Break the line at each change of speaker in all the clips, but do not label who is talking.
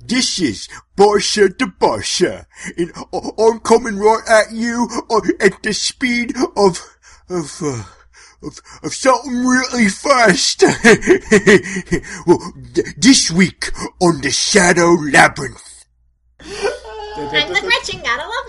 This is Barsha to Barsha, and I- I'm coming right at you uh, at the speed of of uh, of, of something really fast. well, th- this week on the Shadow Labyrinth.
I'm the Gretchen, gotta love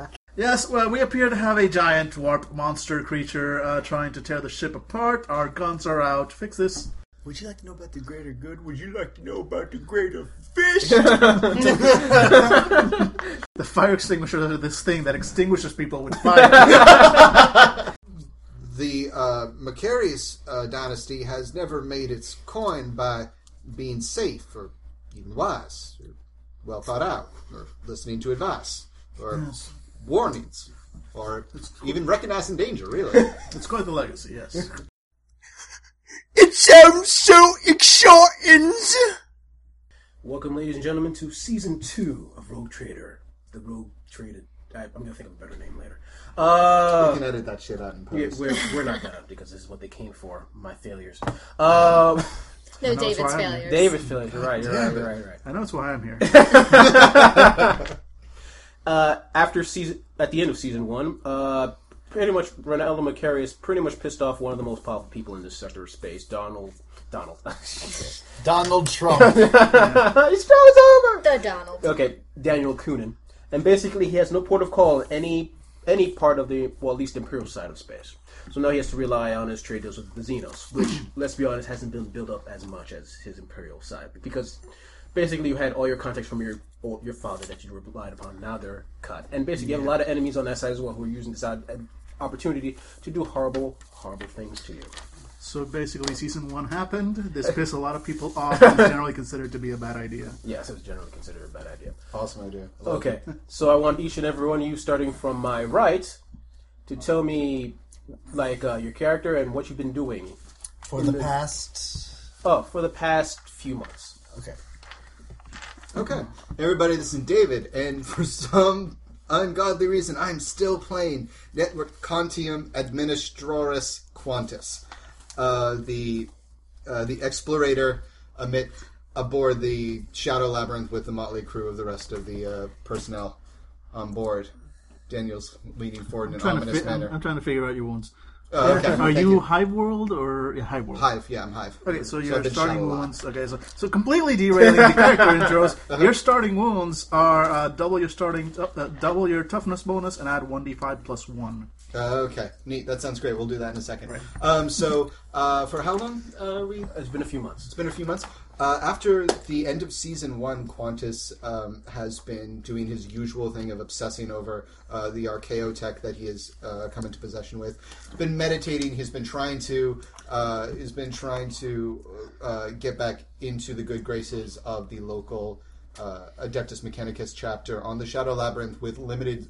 me.
Yes, well, we appear to have a giant warp monster creature uh, trying to tear the ship apart. Our guns are out. Fix this.
Would you like to know about the greater good? Would you like to know about the greater fish?
The fire extinguisher is this thing that extinguishes people with fire.
the uh, Macarius uh, dynasty has never made its coin by being safe or even wise, or well thought out, or listening to advice, or warnings, or even recognizing danger, really.
it's quite the legacy, yes.
It sounds so exciting.
Welcome, ladies and gentlemen, to season two of Rogue Trader. The Rogue Trader. I, I'm gonna think of a better name later.
you
Uh,
can edit that shit out in
we-
post.
we're, we're not gonna because this is what they came for. My failures. Um,
No,
that's
David's
why I'm-
failures.
David's failures. You're right. You're right. You're right. You're right.
I know it's why I'm here.
uh, after season at the end of season one, uh, pretty much Ronaldo Macarius pretty much pissed off one of the most powerful people in this sector of space, Donald. Donald.
Donald Trump.
His show is over.
The Donald.
Okay, Daniel Coonan, and basically he has no port of call in any any part of the well, at least imperial side of space. So now he has to rely on his trade deals with the Xenos, which, let's be honest, hasn't been built up as much as his imperial side because basically you had all your contacts from your your father that you relied upon. Now they're cut, and basically you have a lot of enemies on that side as well who are using this odd- opportunity to do horrible, horrible things to you.
So basically, season one happened. This pissed a lot of people off and is generally considered to be a bad idea.
Yes, it's generally considered a bad idea.
awesome idea. I love
Okay, so I want each and every one of you, starting from my right, to tell me, like, uh, your character and what you've been doing.
For the past.
Oh, for the past few months.
Okay.
Okay, everybody, this is David, and for some ungodly reason, I'm still playing Network Contium Administraris Quantus, uh, the uh, the explorator amid aboard the Shadow Labyrinth with the motley crew of the rest of the uh, personnel on board. Daniel's leaning forward in an ominous
fi- I'm,
manner.
I'm trying to figure out your wounds.
Oh, okay,
Are you Hive World or yeah, Hive World?
Hive? Yeah, I'm Hive.
Okay, so
I've
your starting wounds. Okay, so so completely derailing the character intros. Your starting wounds are uh, double your starting uh, double your toughness bonus and add one d5 plus one.
Uh, okay, neat. That sounds great. We'll do that in a second. Um, so, uh, for how long uh, are we?
It's been a few months.
It's been a few months. Uh, after the end of season one, Qantas um, has been doing his usual thing of obsessing over uh, the Archaeo tech that he has uh, come into possession with. He's been meditating. He's been trying to. Uh, he's been trying to uh, get back into the good graces of the local uh, Adeptus Mechanicus chapter on the Shadow Labyrinth with limited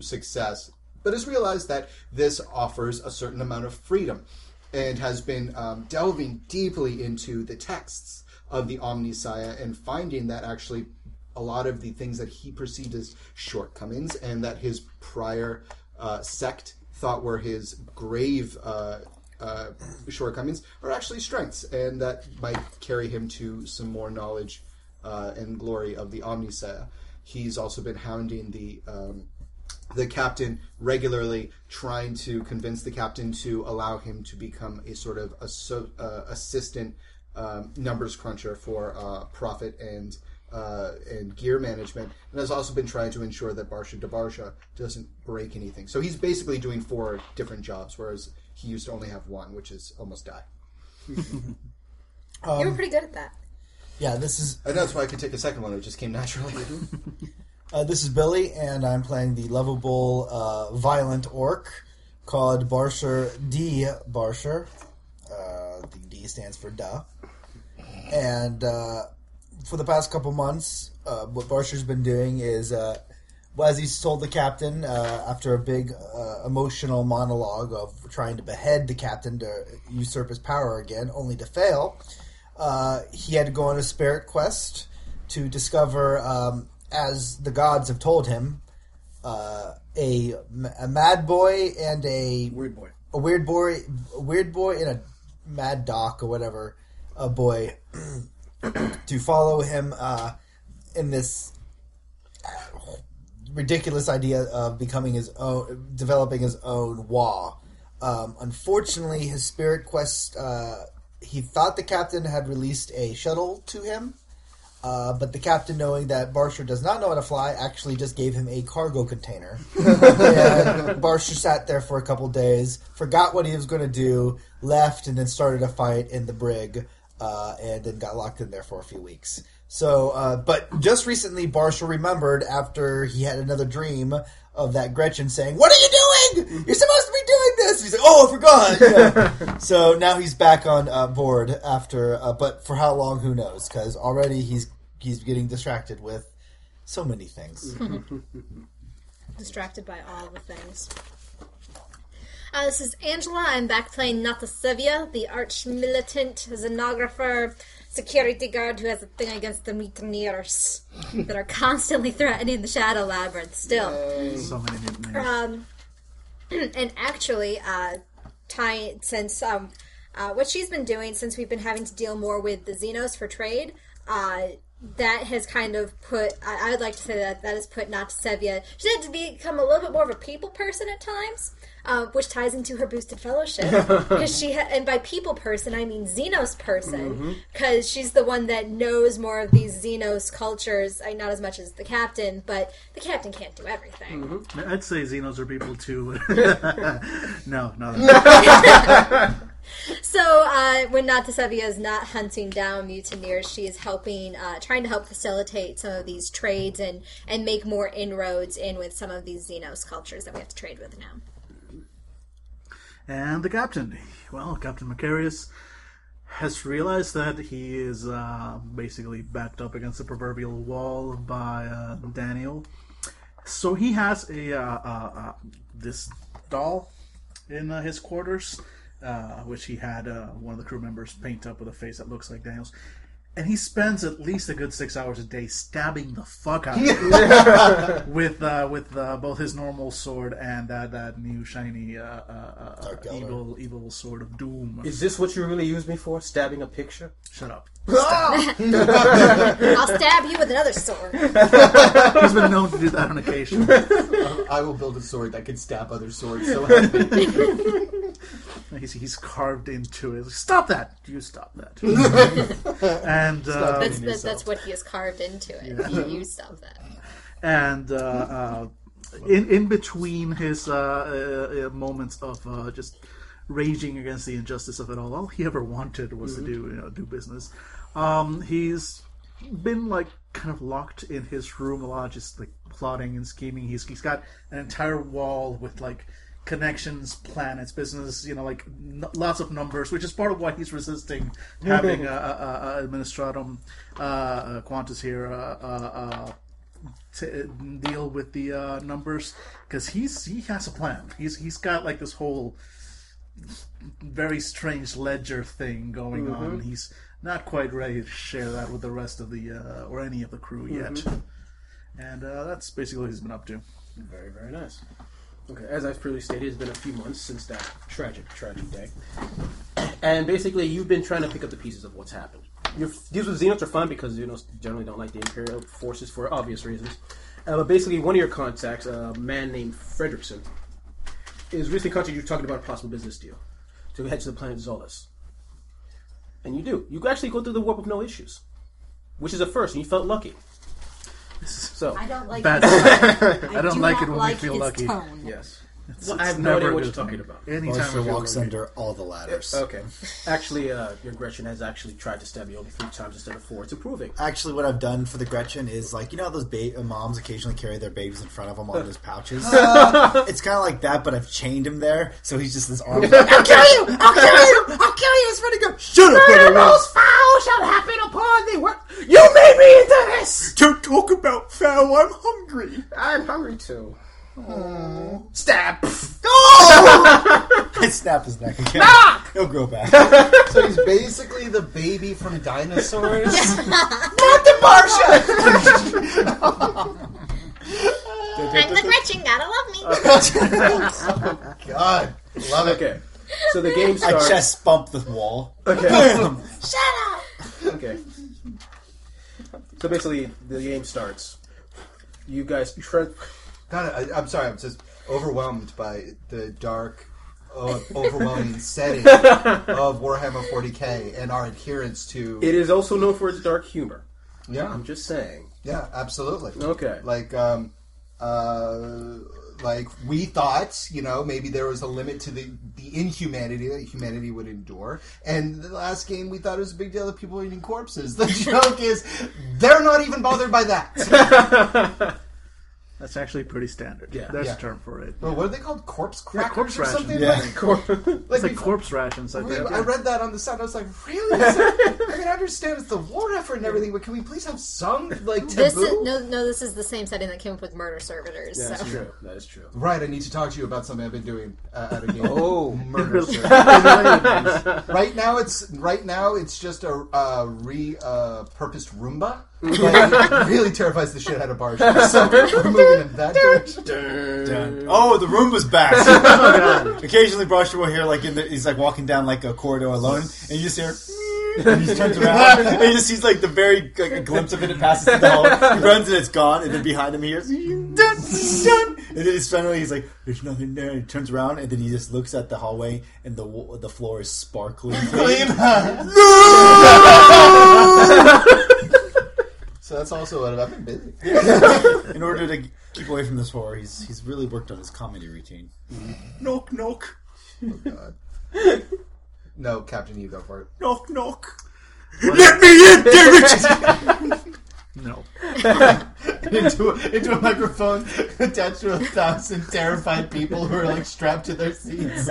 success, but has realized that this offers a certain amount of freedom and has been um, delving deeply into the texts of the Omnissiah and finding that actually a lot of the things that he perceived as shortcomings and that his prior uh, sect thought were his grave uh, uh, shortcomings are actually strengths, and that might carry him to some more knowledge uh, and glory of the Omnissiah. He's also been hounding the um, the captain regularly, trying to convince the captain to allow him to become a sort of asso- uh, assistant um, numbers cruncher for uh, profit and uh, and gear management, and has also been trying to ensure that Barsha Dabarsha doesn't break anything. So he's basically doing four different jobs, whereas he used to only have one, which is almost die.
you were pretty good at that.
Yeah, this is
And that's why I could take a second one; it just came naturally.
uh, this is Billy, and I'm playing the lovable, uh, violent orc called Barsher D. Barsher. Uh, the D stands for duh. And uh, for the past couple months, uh, what Barsher's been doing is, well, as he's told the captain, after a big emotional monologue of trying to behead the captain to usurp his power again, only to fail, he had to go on a spirit quest to discover, um, as the gods have told him, uh, a, a mad boy and a
Weird boy.
a weird boy, a weird boy and a mad doc or whatever, a boy, to follow him uh, in this uh, ridiculous idea of becoming his own, developing his own Waaagh. Um, unfortunately, his spirit quest. Uh, he thought the captain had released a shuttle to him, uh, but the captain, knowing that Barsher does not know how to fly, actually just gave him a cargo container. and Barsher sat there for a couple days, forgot what he was going to do, left, and then started a fight in the brig, uh, and then got locked in there for a few weeks. So, uh, but just recently, Barsher remembered after he had another dream of that Gretchen saying, "What are you doing? You're supposed to be doing this." He's like, "Oh, I forgot." Yeah. so now he's back on uh, board after, uh, but for how long? Who knows? Because already he's he's getting distracted with so many things.
Distracted by all the things. Uh, this is Angela. I'm back playing Natasevia, the arch militant xenographer security guard who has a thing against the mutineers that are constantly threatening the Shadow Labyrinth still.
So many nicknames.
Um, and actually, uh, Ty, since um, uh, what she's been doing since we've been having to deal more with the Xenos for trade, uh, that has kind of put. I, I would like to say that that has put not Sevia. She had to become a little bit more of a people person at times, uh, which ties into her boosted fellowship because she ha- and by people person I mean Xenos person because she's the one that knows more of these Xenos cultures. I, not as much as the captain, but the captain can't do everything.
I'd say Xenos are people too. no, no. no.
So uh, when Natasevia is not hunting down mutineers, she is helping, uh, trying to help facilitate some of these trades and and make more inroads in with some of these Xenos cultures that we have to trade with now.
And the captain, well, Captain Macarius has realized that he is uh, basically backed up against the proverbial wall by uh, Daniel. So he has a uh, uh, uh, this doll in uh, his quarters, which he had one of the crew members paint up with a face that looks like Daniel's. And he spends at least a good six hours a day stabbing the fuck out of it with uh, with uh, both his normal sword and that that new shiny uh, uh, uh,
Dark Eldar.
evil evil sword of doom.
Is this what you really use me for? Stabbing a picture?
Shut up.
I'll stab you with another sword.
He's been known to do that on occasion.
I will build a sword that can stab other swords. So help me.
He's, he's carved into it. Stop that! You stop that. and uh,
That's that's, that's what he has carved into it. You, you stop that.
and uh, uh, in in between his uh, uh, uh, moments of uh, just raging against the injustice of it all, all he ever wanted was to do you know do business. Um, he's been like kind of locked in his room a lot, just like plotting and scheming. He's he's got an entire wall with like connections, planets, business, you know, like n- lots of numbers, which is part of why he's resisting having a, a, a administratum uh, uh, quantus here uh, uh, uh, to deal with the uh, numbers because he's he has a plan. He's he's got like this whole very strange ledger thing going on. He's not quite ready to share that with the rest of the uh, or any of the crew yet. And uh, that's basically what he's been up to.
Very, very nice. Okay, as I've previously stated, it's been a few months since that tragic, tragic day. And basically, you've been trying to pick up the pieces of what's happened. Your deals with Xenos are fun because Xenos generally don't like the Imperial forces for obvious reasons. Uh, but basically, one of your contacts, a man named Fredrickson, is recently contacted you talking about a possible business deal to head to the planet Zolas. And you do. You actually go through the warp with no issues, which is a first, and you felt lucky. So,
I don't like.
Bad.
his
I don't
do
like it when we feel lucky.
Tone.
yes.
It's-
Well, I have no idea what you're talking about.
Anytime
Barsha walks
lucky.
under all the ladders.
Okay. Actually, uh, your Gretchen has actually tried to stab you only three times instead of four. It's improving.
Actually, what I've done for the Gretchen is like you know how those ba- uh, moms occasionally carry their babies in front of them on those pouches. it's kind of like that, but I've chained him there, so he's just this arm. Like, I'll kill you! I'll kill you! I'll kill you! It's ready to go. Shut up,
The
little
most foul shall happen upon thee. What? You made me into this.
Don't talk about foul, I'm hungry.
I'm hungry too. Stab.
I snap his neck again. He'll grow back.
So he's basically the baby from dinosaurs. Not the Barsha!
I'm the Gretchen. Gotta love me.
Oh, God, love it.
Okay. So the game starts.
I
starts.
chest bump the wall.
Okay.
Shut up.
Okay. So basically, the game starts. You guys try.
God, I, I'm sorry. I'm just overwhelmed by the dark, uh, overwhelming setting of Warhammer 40k and our adherence to.
It is also known for its dark humor.
yeah,
I'm just saying.
yeah, absolutely.
Okay.
Like, um, uh, like we thought, you know, maybe there was a limit to the the inhumanity that humanity would endure. And the last game, we thought it was a big deal that people were eating corpses. The joke is, they're not even bothered by that.
That's actually pretty standard.
Yeah.
There's
Yeah.
a term for it.
Bro, what are they called? Corpse crackers
corpse
or
ration.
something?
Yeah.
Like,
It's
like,
like corpse rations, I
we-
think.
I read that on the side. I was like, really? Is it- I can understand it's the war effort and everything, but can we please have some like taboo?
This is no, no. This is the same setting that came up with murder servitors.
Yeah, that's
so.
true. That is true.
Right, I need to talk to you about something I've been doing uh, at a game.
Oh.
murder! Sir. right now, it's right now it's just a uh, repurposed Roomba. But it really terrifies the shit out of Barge. So we're moving in that direction.
Done. Oh, the room was back. Oh, Occasionally, Brusher will hear like in the, he's like walking down like a corridor alone, and you just hear. And he just turns around, and he just sees like the very like a glimpse of it. It passes through the hallway. He runs, and it's gone. And then behind him, he hears dun, dun. And then he's finally he's like, "There's nothing there." He turns around, and then he just looks at the hallway, and the the floor is sparkling clean.
So that's also what I've been busy.
In order to keep away from this horror, he's he's really worked on his comedy routine. Mm-hmm. Knock knock, oh,
God. No, Captain, you go for it.
knock knock. Let me in, damn it!
No.
into a, into a microphone attached to a thousand terrified people who are like strapped to their seats.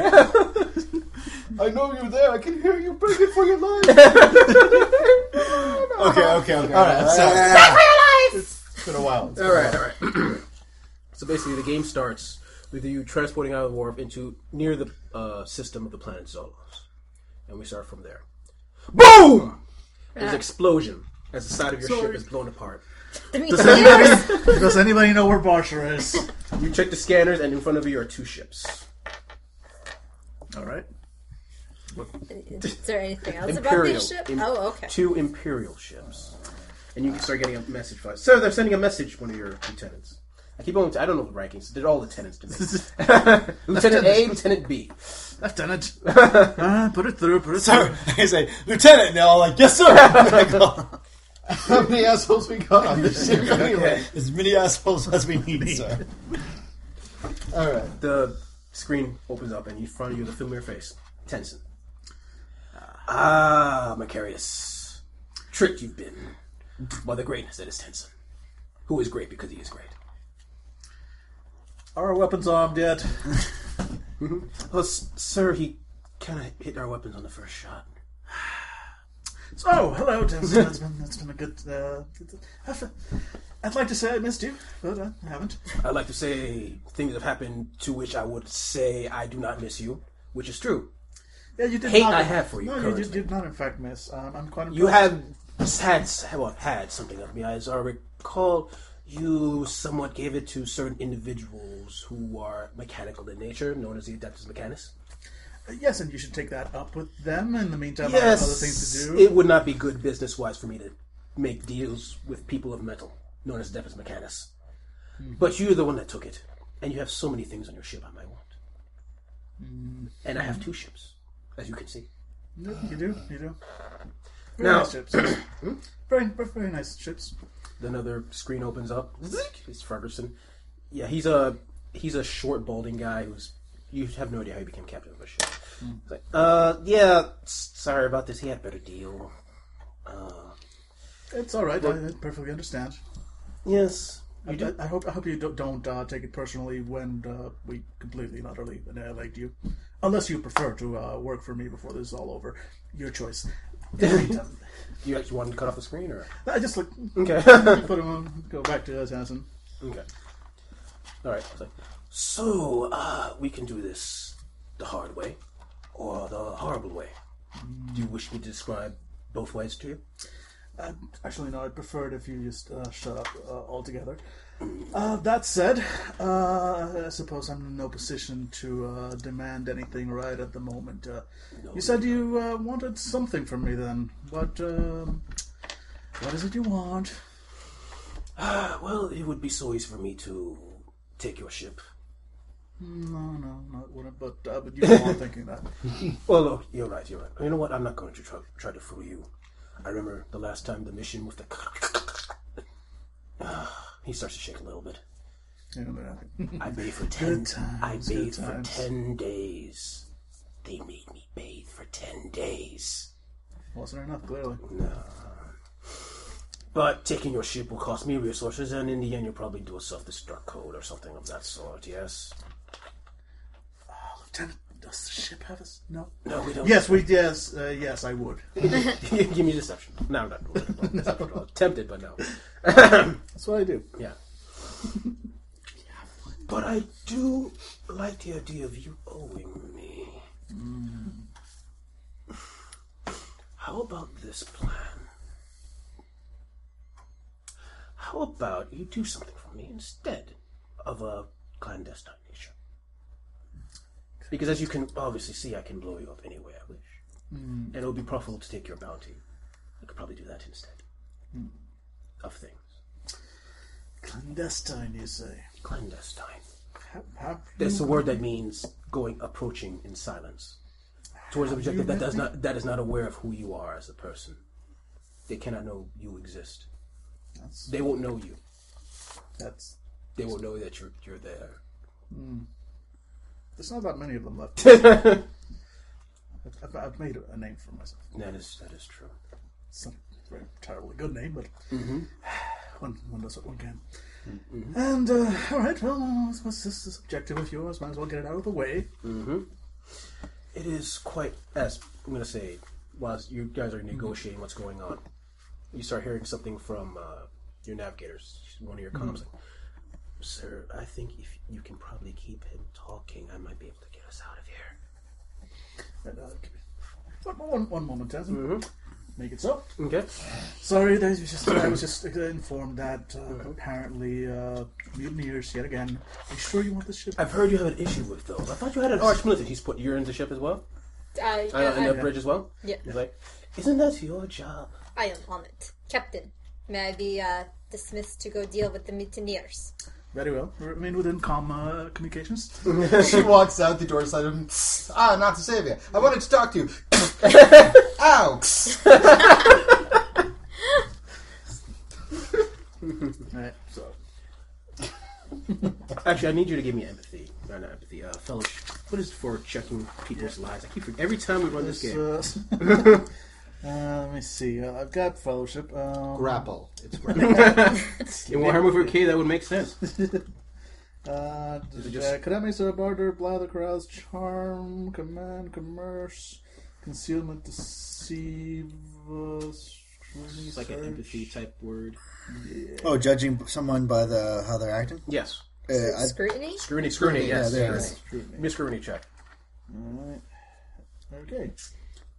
I know you're there. I can hear you begging for your life.
Okay, okay, okay.
All right, I'm sorry.
Ah.
It's been a while. It's been
All
a
right,
while.
all right. so basically, the game starts with you transporting out of the warp into near the uh, system of the planet Zolos, and we start from there. Boom! There's an explosion as the side of your ship is blown apart.
Does anybody, does anybody know where Barsha is?
You check the scanners, and in front of you are two ships.
All right.
Is there anything else about
Imperial.
these ships?
Im-
Oh, okay.
Two Imperial ships, and you can start getting a message. From, so they're sending a message. to One of your lieutenants. I keep on. I don't know the rankings. They're all lieutenants to me. Lieutenant A, Lieutenant B.
Lieutenant. Uh, put it through, put it
Sorry,
through.
I say, Lieutenant, and they're all like, yes, sir.
How many assholes we got on this ship anyway?
as many assholes as we need, sir.
All right.
The screen opens up, and in front of you, the familiar face, Tenson. Ah, Macarius. Tricked you've been by the greatness that is Tenson, who is great because he is great.
Are our weapons armed yet?
Well, s- sir, he kind of hit our weapons on the first shot.
So, hello, Tenson. That's been, that's been a good. Uh, I've- I'd like to say I missed you, but I haven't.
I'd like to say things have happened to which I would say I do not miss you, which is true.
Yeah, you did
Hate
not.
I have for you
No, you did, did not, in fact, miss. Um, I'm quite impressed.
You have had well, had something of me. As I recall, you somewhat gave it to certain individuals who are mechanical in nature, known as the Adeptus Mechanicus.
Yes, and you should take that up with them. In the meantime, I have other things to do.
it would not be good business wise for me to make deals with people of metal, known as Adeptus Mechanicus.
Hmm.
But you're the one that took it, and you have so many things on your ship I might want.
Hmm.
And I have two ships, as you can see.
you do, you do. Very
Now-
nice ships. very, very, very nice ships.
Another screen opens up. It's Ferguson. Yeah, he's a he's a short, balding guy who's you have no idea how he became captain of a ship. He's like, uh, yeah, s- sorry about this. He had a better deal. Uh,
It's all right. I, I perfectly understand.
yes,
I, I, I hope I hope you don't, don't uh, take it personally when uh, we completely and utterly annihilate you, unless you prefer to uh, work for me before this is all over. Your choice.
You actually wanted to cut off the screen, or
I just like
okay,
put him on. Go back to assassin.
okay, all right. I was like, so uh, we can do this the hard way or the horrible way. Do you wish me to describe both ways to you?
Uh, actually, no. I'd prefer it if you just uh, shut up uh, altogether. Uh, that said, uh, I suppose I'm in no position to uh, demand anything right at the moment. Uh, you said you uh, wanted something from me. Then what? Um, what is it you want?
Ah, well, it would be so easy for me to take your ship.
No, no, no, it wouldn't. But uh, but you go on thinking that.
Well, look, you're right, you're right. You know what? I'm not going to try, try to fool you. I remember the last time the mission with the. He starts to shake a little bit.
You know, that-
I bathed for ten.
times,
I
good
bathed for
times.
ten days. They made me bathe for ten days.
wasn't enough, clearly. No.
But taking your ship will cost me resources, and in the end, you'll probably do a self-destruct code or something of that sort. Yes.
Oh, Lieutenant, does the ship have us? No.
No, we don't.
Yes, we. Yes, uh, yes, I would.
Give me deception. No, not no. tempted, but no.
That's what I do.
Yeah. but I do like the idea of you owing me. How about this plan? How about you do something for me instead of a clandestine nature? Because as you can obviously see, I can blow you up any way I wish. Hmm. And it would be profitable to take your bounty. I could probably do that instead hmm. of things.
Clandestine, you say?
Clandestine.
Have, have
That's a word that means going, approaching in silence towards an objective that does not that is not aware of who you are as a person. They cannot know you exist.
That's,
They won't know you.
that's.
They won't know that you're you're there. Hmm.
There's not that many of them left. I've, I've made a name for myself.
That is that is true.
It's not a very terribly good name, but
Mm-hmm.
one, one does what one can. And, uh, alright, well, what's this, this objective of yours? Might as well get it out of the way.
It is quite as I'm gonna say. Whilst you guys are negotiating what's going on, you start hearing something from uh, your navigators, one of your comms. Like, Sir, I think if you can probably keep him talking, I might be able to get us out of here.
And, uh, give me- one, one, one moment, Tenzin. Make it so.
Okay.
Sorry, that was just, I was just uh, informed that uh, apparently uh, mutineers yet again. Are you sure you want this ship?
I've heard you have an issue with those. I thought you had an arch militant. He's put you're in the ship as well,
Uh,
uh,
yeah,
in the bridge as well.
yeah,
He's like, isn't that your job?
I am on it. Captain, may I be uh, dismissed to go deal with the mutineers?
Very well. Remain within calm uh, communications.
she walks out the door side of him. Ah, not to save you. I wanted to talk to you. Ow!
Alright, so.
Actually, I need you to give me empathy. No, not empathy. Uh, fellowship. What is for checking people's lives? I keep forgetting. every time we run this game.
This, uh, let me see. Uh, I've got fellowship. Um,
Grapple. It's grapple.
In Warhammer 40k, that would make sense.
Uh,
it
d-
just-
uh, Kademi, Barter, Blather, Carouse, Charm, Command, Commerce, Concealment, Deceive, uh, Scrutiny,
It's like an empathy type word.
Oh, judging someone by the how they're acting.
Yes.
Uh, I,
Scrutiny?
Scrutiny, scrutiny,
Yeah,
yes.
there it
scrutiny.
is.
Scrutiny.
Give me a scrutiny check.
Alright. Okay.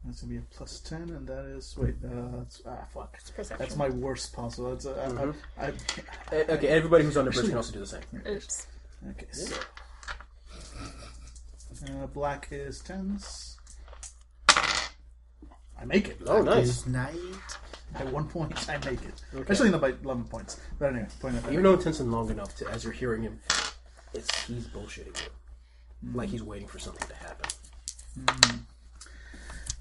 That's gonna be a plus 10, and that is. Wait, uh, that's, ah, fuck.
perception.
That's my worst possible. That's, uh,
Mm-hmm.
I, I,
Uh, Okay, everybody who's on the bridge can also do the same.
Oops.
Okay, so. Uh, black is 10s. I make it.
Oh, nice.
is night.
At one point, I make it. Actually, no, by 11 points. But anyway, point at that.
You've known Tinson long enough to, as you're hearing him, it's he's bullshitting you. Like he's waiting for something to happen.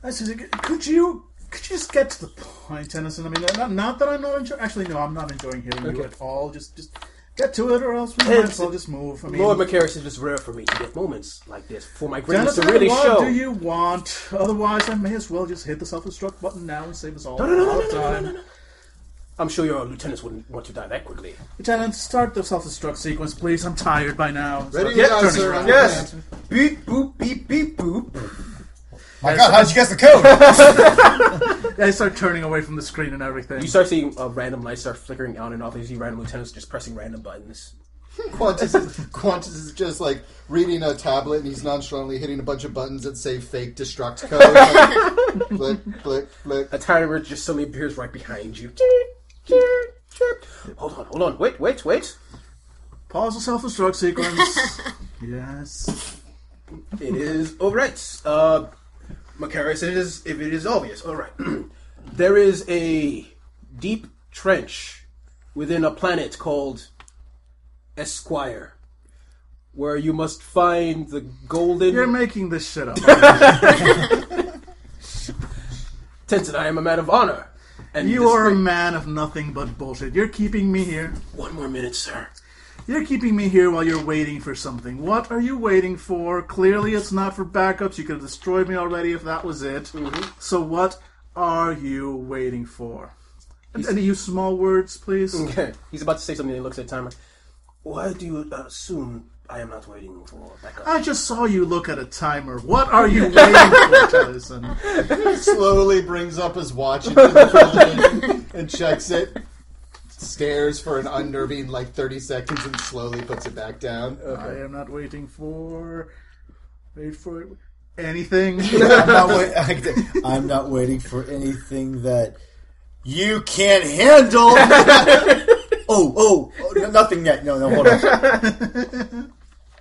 I said, could you could you just get to the point, Tennyson? I mean, not, not that I'm not enjoying. Actually, no, I'm not enjoying hearing you at all. Just just get to it, or else we might as well just move. I mean,
Lord Macaris, it is rare for me to get moments like this for my greatness
Tennyson,
to really
what
show.
do you want? Otherwise, I may as well just hit the self-destruct button now and save us all
No, no, no,
a
no,
lot
no,
of
no, no,
time.
no, no. I'm sure your lieutenants wouldn't want to die that quickly.
Lieutenant, start the self-destruct sequence, please. I'm tired by now.
Ready
Start
to go, sir.
around.
Yes. Beep boop beep beep boop.
My God, how'd you guess the code?
I start turning away from the screen and everything.
You start seeing uh, random lights start flickering on and off. You see random lieutenants just pressing random buttons.
Qantas is, Qantas is just like reading a tablet and he's nonchalantly hitting a bunch of buttons that say fake destruct code. Like, click, click, click.
A timer just suddenly appears right behind you. Hold on, hold on. Wait, wait, wait.
Pause the self-destruct sequence. yes.
It is all right. Uh, Macaris, it is if it is obvious. All right. there is a deep trench within a planet called Esquire, where you must find the golden.
You're making this shit up.
Tenzin, I am a man of honor. And
you
this
are a man of nothing but bullshit. You're keeping me here.
One more minute, sir.
You're keeping me here while you're waiting for something. What are you waiting for? Clearly, it's not for backups. You could have destroyed me already if that was it. Mm-hmm. So, what are you waiting for? And, and use small words, please.
Okay. He's about to say something and he looks at the timer. Why do you assume I am not waiting for backup?
I just saw you look at a timer. What are you waiting for, Tyson?
He slowly brings up his watch into the phone and checks it. Stares for an unnerving like 30 seconds and slowly puts it back down. Okay.
I am not waiting for. Wait for it. Anything.
I'm not, wait- I'm not waiting for anything that you can't handle. oh, oh, oh, no, nothing yet. No, no, hold on.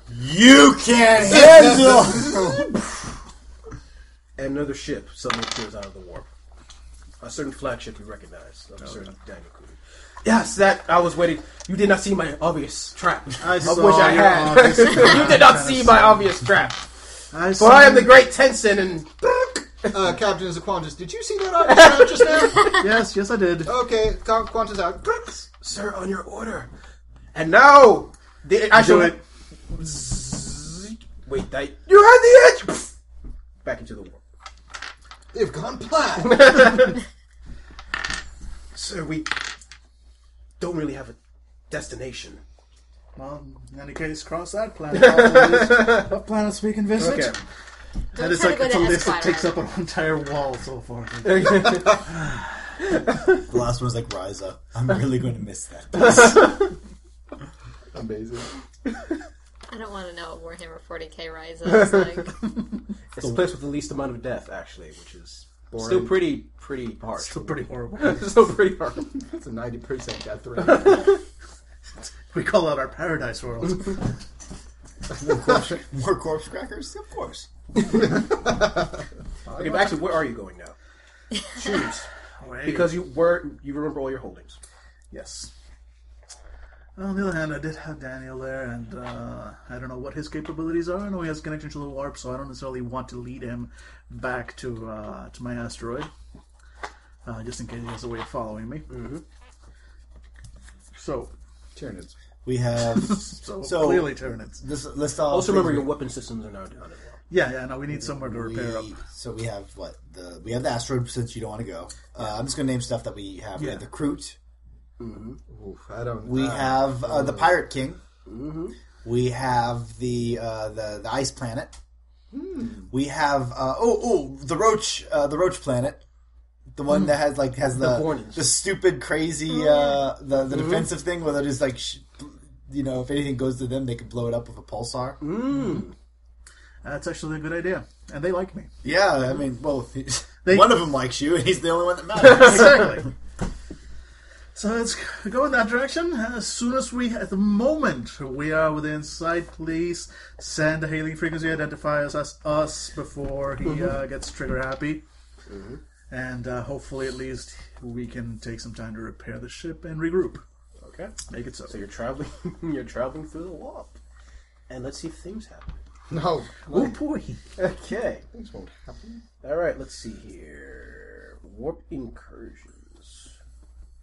You can't handle.
And another ship suddenly appears out of the warp. A certain flagship you recognize of a certain Daniel Coogan. Yes, that I was waiting. You did not see my obvious trap.
I
Of
saw
which I
your
had.
obvious
you did not see my obvious trap.
I
But I am the great Tenzin, and
Uh, Captain Zaquantis, did you see that on the just now?
Yes, yes, I did.
Okay, Qu- Qantas out.
sir, on your order. And now the
Do
actual
it.
Wait, that you had the edge. Back into the warp.
They've gone plaid.
Sir, we don't really have a destination.
Well, in any case, cross that planet. off the of planets we can visit.
Okay.
And it's like it's a list that takes up an entire wall so far.
The last one's like Ryza. I'm really going to miss that.
Amazing.
I don't want to know what Warhammer 40k Ryza is like.
It's the place with the least amount of death, actually, which is
Boring.
still pretty, pretty harsh.
Still pretty horrible.
still pretty hard.
That's a 90% death rate.
We call that our paradise world.
More corpse crackers? Of course.
Okay, but actually, where are you going now?
Choose.
Because you were, you remember all your holdings.
yes. On the other hand, I did have Daniel there, and uh, I don't know what his capabilities are. I know he has connection to the warp, so I don't necessarily want to lead him back to uh, to my asteroid, uh, just in case he has a way of following me. Mm-hmm. So,
Tyranids.
We have.
so,
So-
clearly Tyranids.
This list all.
Also, remember your weapon systems are now down as well.
Yeah, yeah. No, we need somewhere to repair up.
We, so we have what the we have the asteroid since you don't want to go. Uh, I'm just going to name stuff that we have. We
Yeah.
have the Kroot.
Oof, I don't.
We
uh,
have uh, the Pirate King. We have the uh, the the Ice Planet. We have uh, oh oh the Roach uh, the Roach Planet, the one that has like has the
Vornins.
the, stupid crazy uh, the the defensive thing where they're just like sh- you know if anything goes to them they can blow it up with a pulsar.
That's actually a good idea, and they like me.
Yeah, I mean, well,
They-
one of them likes you, and he's the only one that matters.
exactly. So let's go in that direction. As soon as we, at the moment we are within sight, please send a hailing frequency identifier as us, us before he uh, gets trigger happy. And uh, hopefully, at least, we can take some time to repair the ship and regroup.
Okay.
Make it so.
So you're traveling, you're traveling through the warp, and let's see if things happen.
No.
Oh boy!
Okay.
Things won't happen.
All right. Let's see here. Warp incursions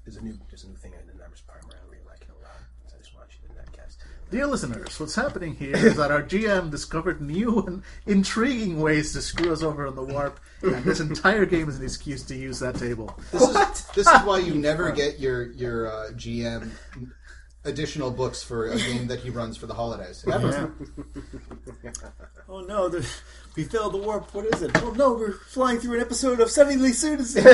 is a new, is a new thing in the Navis Primer. I really like it a lot. So I just want you to netcast.
Dear listeners, what's happening here is that our GM discovered new and intriguing ways to screw us over on the warp, and this entire game is an excuse to use that table.
This is this is why you never get your your uh, GM additional books for a game that he runs for the holidays. Ever.
oh no, the, we failed the warp. What is it? Oh no, we're flying through an episode of Suddenly Soonest.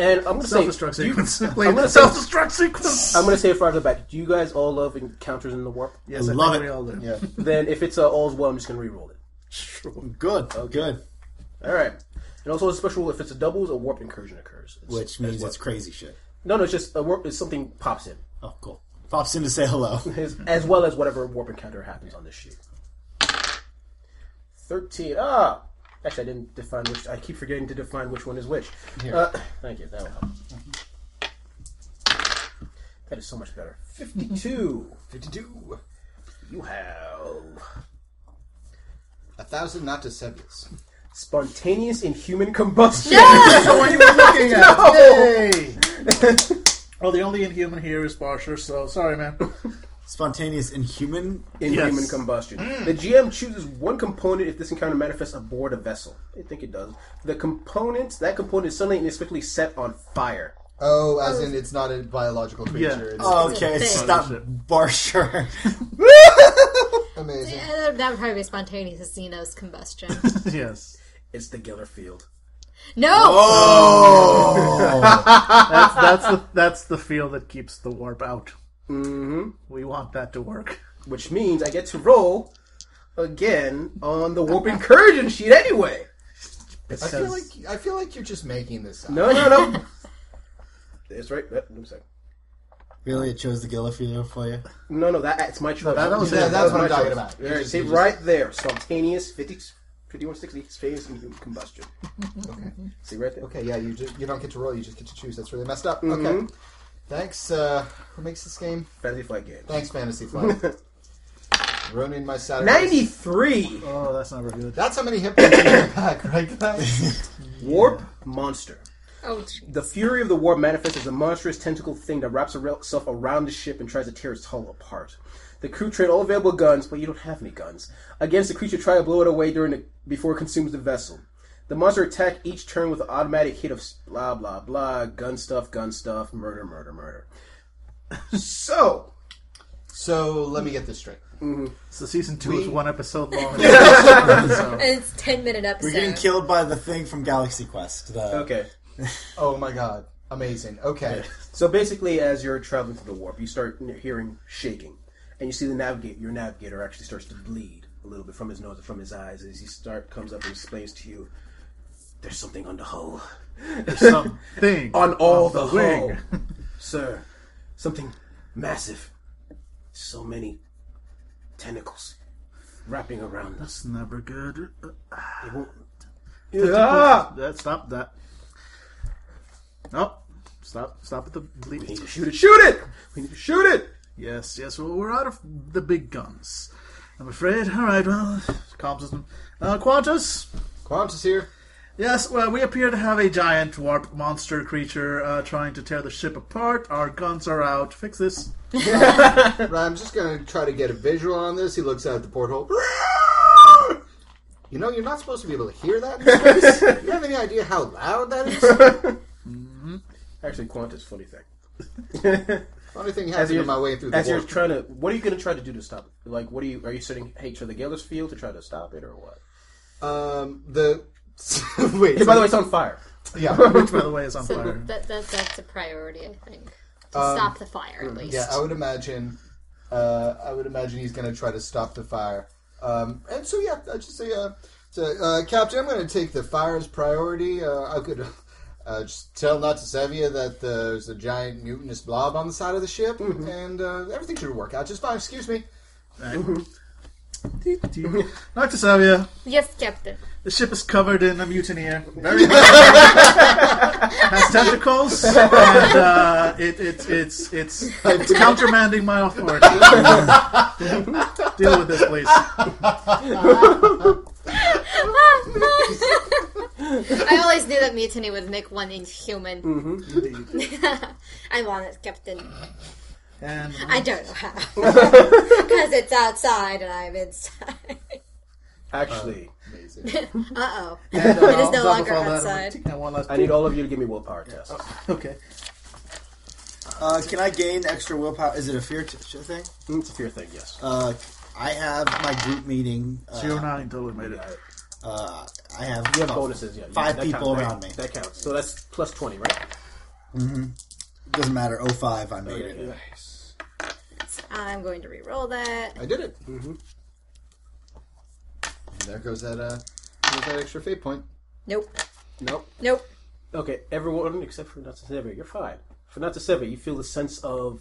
And I'm gonna say,
Self-destruct
do you-
sequence.
I'm gonna say,
Self-destruct sequence.
I'm gonna say it right off the back. Do you guys all love encounters in the warp?
yes, I
love
think
it.
we all do.
yeah,
Then if it's uh, all's well, I'm just gonna re-roll it.
good, Oh good.
All right. And also, a special if it's a doubles, a warp incursion occurs. It's-
Which means it's crazy shit.
no, no, it's just a warp. It's something pops in,
Oh, cool. Pops in to say hello.
as, as well as whatever warp encounter happens on this sheet. Thirteen. Ah, actually, I didn't define which. I keep forgetting to define which one is which. Uh, thank you. That will help. That is so much better. 52.
52.
You have
A thousand not to Sevius.
spontaneous inhuman combustion.
So what you were looking at? Yay! Well, the only inhuman here is Barsher, so sorry, man.
Spontaneous inhuman.
Inhuman
Yes.
combustion. Mm. The GM chooses one component if this encounter manifests aboard a vessel. I think it does. The component, that component is suddenly and inexplicably set on fire.
Oh, as oh. in it's not a biological creature.
Yeah.
It's
Oh, okay,
thing.
stop, Barsher.
amazing.
That would probably be spontaneous Xenos combustion.
yes.
It's the Geller field.
No!
Oh,
That's, that's, the, that's the feel that keeps the warp out.
Mm-hmm.
We want that to work.
Which means I get to roll again on the warp incursion sheet anyway.
I feel like I feel like you're just making this up.
No, no, no. It's right. That, one second.
really? It chose the Geller field for you?
No, no, that it's my choice.
that was
Yeah,
it.
that's what
my
I'm talking about. You
There,
just-
see,
you just-
right there, spontaneous 50, 5160 phase inhuman combustion.
Okay.
See right there.
Okay, yeah, you just you don't get to roll, you just get to choose. That's really messed up.
Mhm.
Okay. Thanks, uh who makes this game?
Fantasy Flight Game.
Thanks, Fantasy Flight. Ruining my Saturday.
93
Oh, that's never good.
That's how many hit points you get back, right guys?
Warp Monster.
Oh.
The fury of the warp manifests as a monstrous tentacle thing that wraps itself around the ship and tries to tear its hull apart. The crew train all available guns, but you don't have any guns, against the creature try to blow it away during the, before it consumes the vessel. The monster attack each turn with an automatic hit of blah blah blah, gun stuff, gun stuff, murder, murder, murder. so,
So let me get this straight. Mm-hmm.
So season two is one episode long. so,
And it's 10 minute episode.
We're getting killed by the thing from Galaxy Quest. The,
okay.
Oh my god. Amazing. Okay.
So basically, as you're traveling through the warp, you start hearing shaking, and you see the navigate. Your navigator actually starts to bleed a little bit from his nose and from his eyes as he start comes up and explains to you, "There's something on the hull,
something
on all
on
the,
the
hull, sir. Something massive. So many tentacles wrapping around us.
That's never good.
It won't. Ah!
That stop that. No, stop, stop at the
We
bleed.
need to shoot it. Shoot it. We need to shoot it.
Yes, yes. Well, we're out of the big guns. I'm afraid. All right. Well, comm system. Uh, Qantas.
Qantas here.
Yes. Well, we appear to have a giant warp monster creature uh, trying to tear the ship apart. Our guns are out. Fix this.
Right, I'm just gonna try to get a visual on this. He looks out at the porthole. You know, you're not supposed to be able to hear that in you have any idea how loud that is?
Actually, Qantas, funny thing.
Funny thing
As
happened
you're,
my way through the
as you're trying to, what are you going to try to do to stop it? Like, what are you? Are you setting hate for the Galer's field to try to stop it, or what?
Um, the wait.
Hey, by the way, it's on fire.
yeah,
Which, by the way, is on
So
fire.
that, that, that's a priority, I think. To
Um,
stop the fire, at least.
yeah. I would imagine. Uh, I would imagine he's going to try to stop the fire. Um, and so yeah, I just say, uh, so, uh, Captain, I'm going to take the fire as priority. Uh, I could. Uh, just tell not to Sevia that there's a giant mutinous blob on the side of the ship, and uh, everything should work out just fine. Excuse me.
Dr. Savia,
Yes, Captain.
the ship is covered in a mutineer. Very has tentacles, and uh, it, it, it's it's it's countermanding my authority. Deal with this, please.
I always knew that mutiny would make one inhuman.
Indeed.
I want it, Captain.
And
I don't know how. Because it's outside and I'm inside.
Actually,
Amazing.
Uh oh.
and, uh,
It is
on
no
top
longer
of all that,
outside.
that one last
I need all of you to give me willpower test.
Okay.
Uh, can I gain extra willpower? Is it a fear t- thing?
It's a fear thing, yes.
Uh, I have my group meeting. Uh,
Zero nine totally made it.
Uh, I have,
You have bonuses, yeah.
five
That
people
counts,
around
right?
me.
That counts. So that's plus twenty, right?
Doesn't matter. 05, I made
Okay,
it.
yeah.
I'm going to re-roll that.
I did it. Mm-hmm. There goes that. Uh, goes that extra fate point.
Nope.
Nope.
Nope.
Okay, everyone except for Natsusevi, you're fine. For Natsusevi, you feel the sense of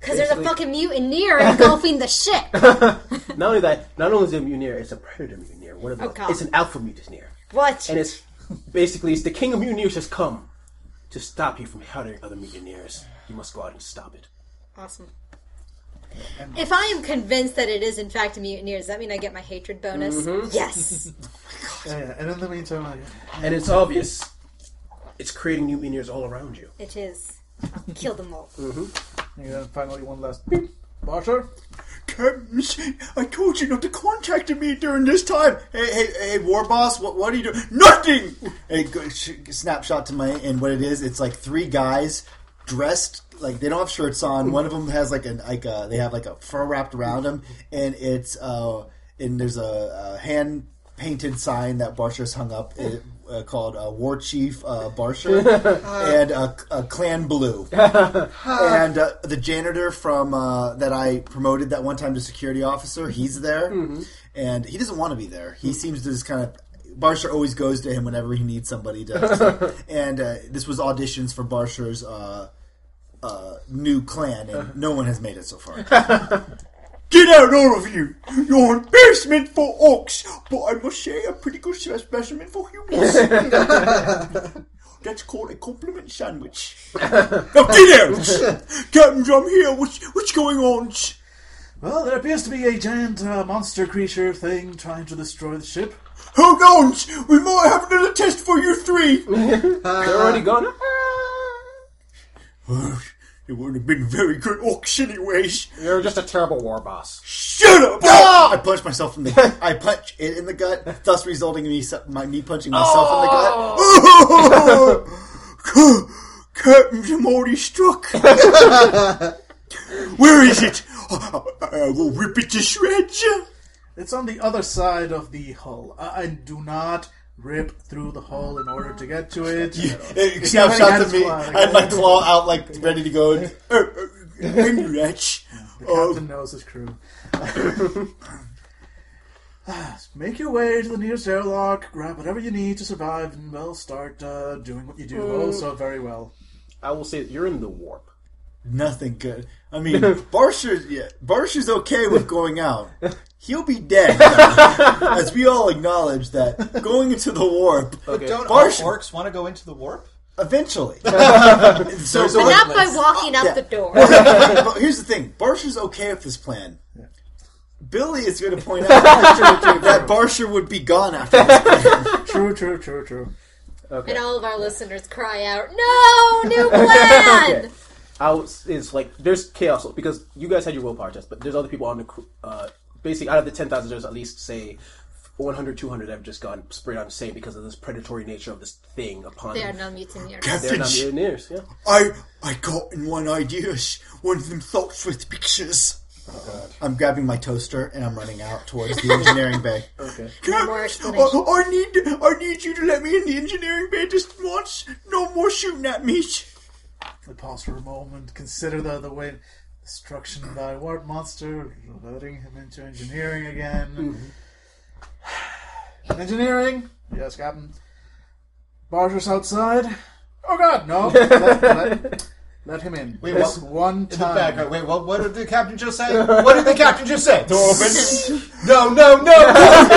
Because there's a fucking mutineer engulfing the ship.
not only that, not only is it a mutineer, it's a predator mutineer. One of
Oh,
it's an alpha mutineer,
What?
and it's basically it's the king of mutineers has come to stop you from hurting other mutineers. You must go out and stop it.
Awesome. If I am convinced that it is in fact a mutineer, does that mean I get my hatred bonus?
Mm-hmm.
Yes.
Yeah, yeah. And in the meantime, I,
And it's obvious. It's creating new mutineers all around you.
it is. I'll kill them all.
and then finally one last beep. Barsher,
I told you not to contact me during this time.
Hey, hey, hey, war boss, what, what are you doing? Nothing! Hey, snapshot to my, and what it is, it's like three guys dressed, like, they don't have shirts on. One of them has like a, like a, they have like a fur wrapped around them, and it's, uh, and there's a, a hand painted sign that Barsher's hung up it, uh, called uh, War Chief uh, Barsher and uh, uh, Clan Blue. and uh, the janitor from uh, that I promoted that one time to security officer, he's there, and he doesn't want to be there. He seems to just kind of. Barsher always goes to him whenever he needs somebody to. and uh, this was auditions for Barsher's uh, uh, new clan, and no one has made it so far.
Get out, all of you! You're embarrassment for orcs, but I must say a pretty good specimen for humans. That's called a compliment sandwich. now get out! Captain, I'm here. What's, what's going on?
well, there appears to be a giant uh, monster creature thing trying to destroy the ship.
Hold on! We might have another test for you three!
They're already gone.
It would have been very good orcs anyways.
You're just a terrible war boss.
Shut up! Ah!
I punch myself in the. I punch it in the gut, thus resulting in me, my me punching myself in the gut. Oh!
Captain, I'm already struck. Where is it? I, I will rip it to shreds.
It's on the other side of the hull. I, I do not rip through the hull in order to get to it.
It
you have any
snapshots
hands
of me.
flying.
I had my claw out, like ready to go.
Uh, uh, Henrich.
The captain knows his crew. Make your way to the nearest airlock, grab whatever you need to survive, and well, start uh, doing what you do. Oh, so very well.
I will say that you're in the warp.
Nothing good. I mean, Barsher's yeah, Barsher's okay with going out. He'll be dead, as we all acknowledge that going into the warp
Okay.
Don't all orcs want to go into the warp?
eventually. so,
There's a
But not by
list.
walking out
Yeah.
the door.
but here's the thing: Barsher's okay with this plan. Billy is going to point out that Barsher would be gone after this plan.
True, true, true, true.
And all of our listeners cry out, No! New plan!
Okay. I was, it's like there's chaos because you guys had your willpower test, but there's other people on the crew. Uh, basically, out of the ten thousand, there's at least say 100, 200 that have just gone sprayed on the same because of this predatory nature of this thing upon
They are
them.
no mutineers.
They're not mutineers. Yeah.
I, I got in one idea. One of them thoughts with pictures.
I'm grabbing my toaster and I'm running out towards the engineering bay.
Okay.
No more
I. I need, I need you to let me in the engineering bay just once. No more shooting at me.
We pause for a moment, consider the the way destruction of thy warp monster, letting him into engineering again. Mm-hmm. engineering? Yes, Captain. Barger's outside. Oh God, no! let, let- let him in.
Wait,
this
what-
one
In the
time.
background. Wait, what, what did the captain just say? What did the captain just say? Door open. no, no, no.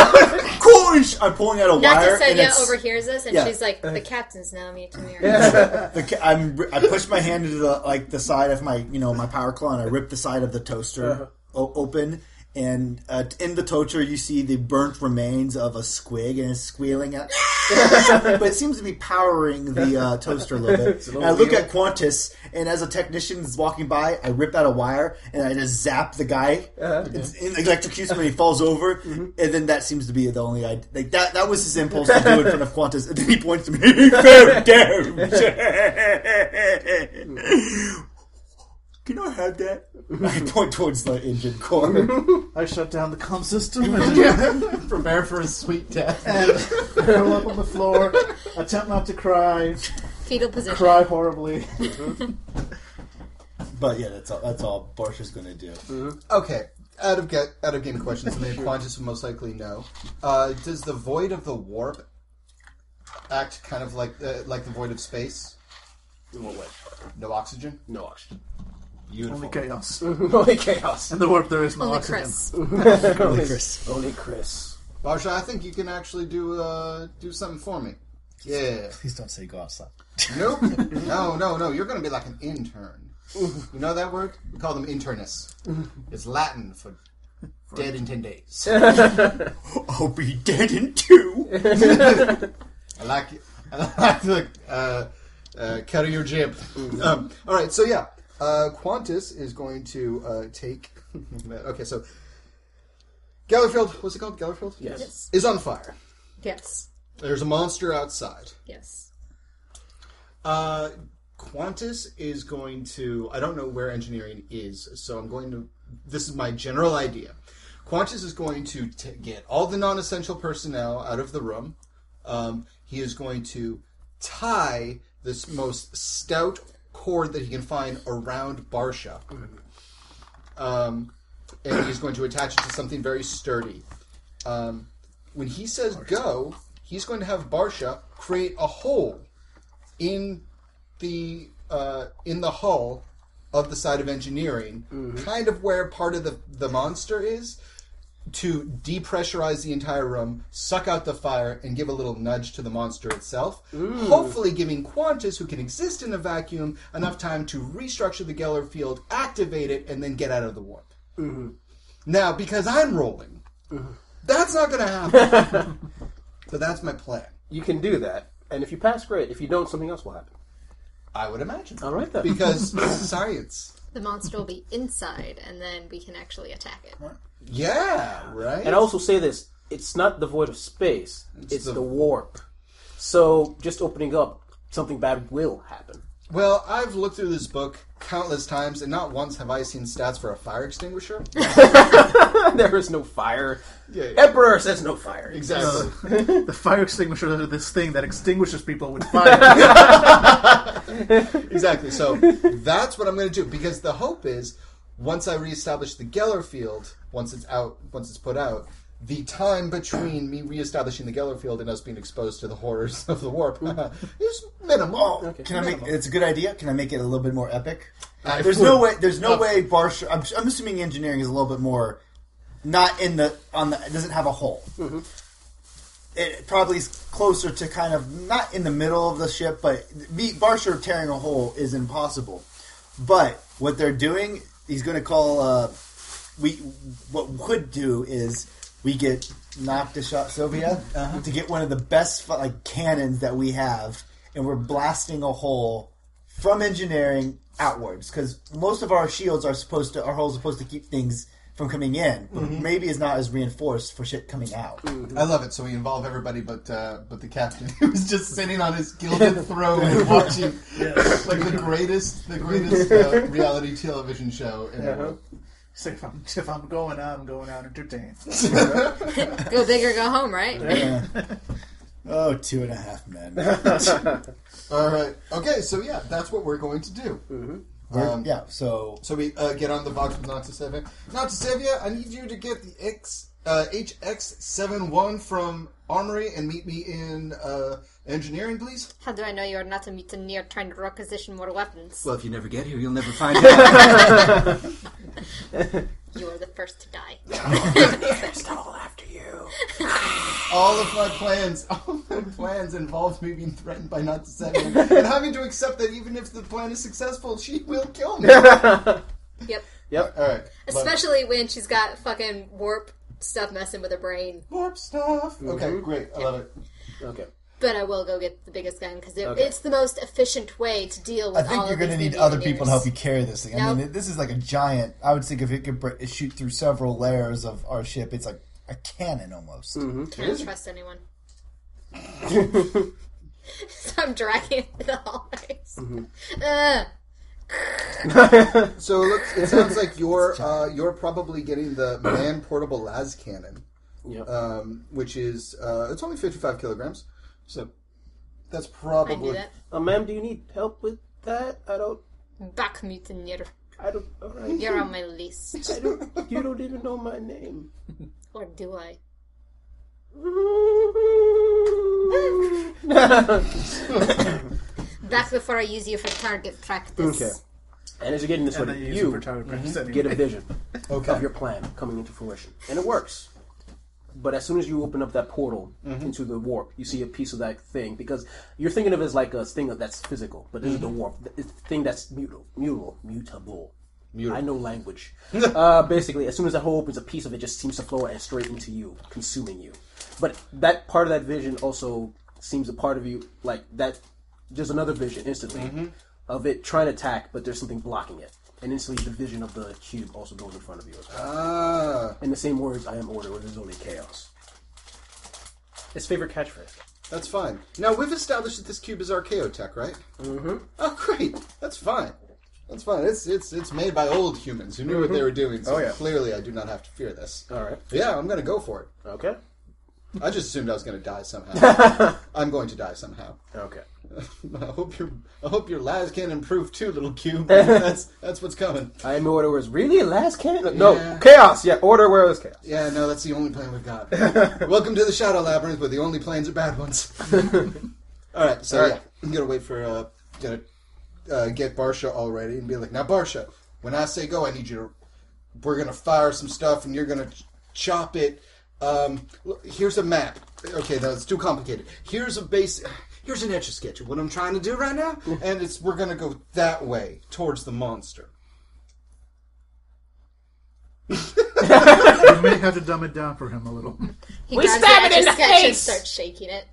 Course! I'm pulling out a
Not
wire.
to say
and it's-
overhears us, and
Yeah.
she's like, "The uh-huh. captain's now mutineer."
the ca- I'm, I push my hand into the like the side of my you know my power claw and I rip the side of the toaster uh-huh. o- open and uh, in the toaster you see the burnt remains of a squig and it's squealing at but it seems to be powering the uh, toaster a little bit. and I look at Qantas and as a technician is walking by I rip out a wire and I just zap the guy. It's- it electrocutes him and he falls over. And then that seems to be the only I like that that was his impulse to do in front of Qantas. And then he points to me.
He fell down. Can I have that?
I point towards the engine core.
I shut down the comm system and,
Prepare for a sweet death.
and curl up on the floor, attempt not to cry,
Fetal position.
cry horribly.
but yeah, that's all. That's all Barsha's going to do.
Okay, out of get out of game questions, and then Qantas will most likely know. Uh, does the void of the warp act kind of like the, like the void of space?
In what way?
No oxygen.
No oxygen.
Beautiful.
Only chaos.
Only chaos.
In the warp, there is no
Only
oxygen.
Chris.
Only
Chris.
Only Chris.
Barsha, I think you can actually do uh, do something for me. Yeah.
Please don't say go outside.
Nope. no, no, no. You're going to be like an intern. You know that word? We call them internists. It's Latin for dead in ten days.
I'll be dead in two.
I like I like the uh, uh, carry your jib. Um, all right, so yeah, uh, Qantas is going to uh, take. okay, so Geller field, what's it called? Geller field.
Yes.
Yes.
Is on fire.
Yes.
There's a monster outside.
Yes.
Uh, Qantas is going to. I don't know where engineering is, so I'm going to. This is my general idea. Qantas is going to t- get all the non-essential personnel out of the room. Um, he is going to tie this most stout cord that he can find around Barsha. Um, and he's going to attach it to something very sturdy. Um, when he says go, he's going to have Barsha create a hole in the uh, in the hull of the side of engineering, kind of where part of the the monster is, to depressurize the entire room, suck out the fire, and give a little nudge to the monster itself. Hopefully, giving Qantas, who can exist in a vacuum, enough time to restructure the Geller field, activate it, and then get out of the warp. Mm-hmm. Now, because I'm rolling, mm-hmm. that's not going to happen. so that's my plan.
You can do that, and if you pass, great. If you don't, something else will happen.
I would imagine.
All right then.
Because science.
The monster will be inside, and then we can actually attack it.
Yeah, right?
And I also say this: it's not the void of space; it's,
the-
the... warp. So, just opening up, something bad will happen.
Well, I've looked through this book countless times, and not once have I seen stats for a fire extinguisher.
there is no fire.
Yeah.
Emperor says no fire.
Exactly.
The fire extinguisher is this thing that extinguishes people with fire.
exactly. So that's what I'm going to do because the hope is once I reestablish the Geller field, once it's out, once it's put out, the time between me reestablishing the Geller field and us being exposed to the horrors of the warp is minimal.
Can I make? It's a good idea. Can I make it a little bit more epic?
I
There's
would
no way. There's no
love
way. Barsha. I'm, I'm assuming engineering is a little bit more, not in the on the. It doesn't have a hole. Mm-hmm. It probably is closer to kind of not in the middle of the ship, but me Barsha tearing a hole is impossible. But what they're doing, he's going to call. Uh, we what we could do is we get Noctisha Sylvia to get one of the best like cannons that we have, and we're blasting a hole from engineering outwards because most of our shields are supposed to our holes are supposed to keep things from coming in, but maybe it's not as reinforced for shit coming out.
I love it. So we involve everybody, but uh, but the captain who's just sitting on his gilded throne and watching like the greatest the greatest uh, reality television show in the world.
so if I'm if I'm going out, I'm going out entertained.
Go big or go home, right?
Oh, two and a half men.
All right. Okay. So yeah, that's what we're going to do.
We're-
Um,
yeah, so
So we uh, get on the box with Noctisavia. Noctisavia, I need you to get the X uh, HX71 from Armory and meet me in uh, engineering, please.
How do I know you are not a mutineer trying to requisition more weapons?
Well, if you never get here, you'll never find out.
You are the first to die.
all of my plans, all of my plans involve me being threatened by Noctisavia and having to accept that even if the plan is successful, she will kill me.
Yep.
Yep.
all right.
Especially when she's got fucking warp stuff messing with her brain.
warp stuff. Mm-hmm. Okay, great. I love it.
Okay.
But I will go get the biggest gun because
Okay.
it's the most efficient way to deal with
I think
all
you're going to need
new
other people to help you carry this thing. I mean, this is like a giant. I would think if it could br- shoot through several layers of our ship, it's like a cannon almost.
Can't trust anyone. so I'm dragging it through the hallways. Uh,
So it, looks, it sounds like you're uh, you're probably getting the man portable las cannon,
Yep.
um, which is uh, it's only 55 kilograms. So that's
I knew
probably
that.
Uh, ma'am, do you need help with that? I don't.
Back mutineer.
I don't. All right.
You're on my list.
I don't. You don't even know my name.
Or do I? Back before I use you for target practice.
Okay. And as you're getting this
And
ready,
you use it
you
for target practice
get a vision
okay.
of your plan coming into fruition, and it works. But as soon as you open up that portal mm-hmm. into the warp, you see a piece of that thing because you're thinking of it as like a thing that's physical, but this is mm-hmm. the warp, it's the thing that's mutable, mutable, mutable. I know language. uh, basically, as soon as that hole opens, a piece of it just seems to flow and straight into you, consuming you. But that part of that vision also seems a part of you, like that. There's another vision instantly of it trying to attack, but there's something blocking it, and instantly the vision of the cube also goes in front of you as well.
Ah,
In the same words, I am order, where there's only chaos. His favorite catchphrase.
that's fine. Now we've established that this cube is Archaeotech, right? Mm-hmm. Oh, great. That's fine. That's fine. It's it's it's made by old humans who knew what they were doing. So
Oh, yeah.
clearly, I do not have to fear this.
All right.
Yeah, I'm gonna go for it.
Okay.
I just assumed I was gonna die somehow. I'm going to die somehow.
Okay.
I hope your I hope your las can improve too, little cube. That's that's what's coming.
I am order was really last cannon. No,
Yeah.
chaos. Yeah, order where is chaos.
Yeah, no, that's the only plan we've got. Welcome to the Shadow Labyrinth, where the only planes are bad ones. all right, so
All right.
yeah, I'm gonna wait for uh, gonna uh, get Barsha all ready and be like, now Barsha, when I say go, I need you to. We're gonna fire some stuff, and you're gonna ch- chop it. Um, look, here's a map. Okay, that's too complicated. Here's a base. Here's an etch a sketch of what I'm trying to do right now, and it's we're gonna go that way towards the monster.
You may have to dumb it down for him a little.
He
We
grabs
stab
the
it in the
Etch-a-Sketch and
face!
starts shaking it.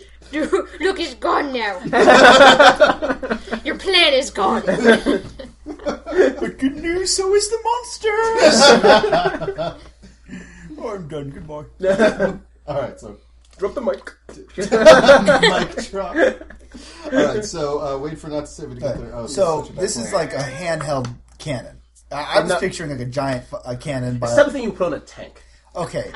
Look, it's gone now. Your plan is gone.
But good news, so is the monster! oh, I'm done. Goodbye.
All right, so
Drop the mic.
mic drop. All right, so uh, wait for not to say it to get there. Oh,
So
such a bad
this
plan.
is like a handheld cannon. I, I was
not-
picturing like a giant fu- a cannon, but
Something you put on a tank.
okay.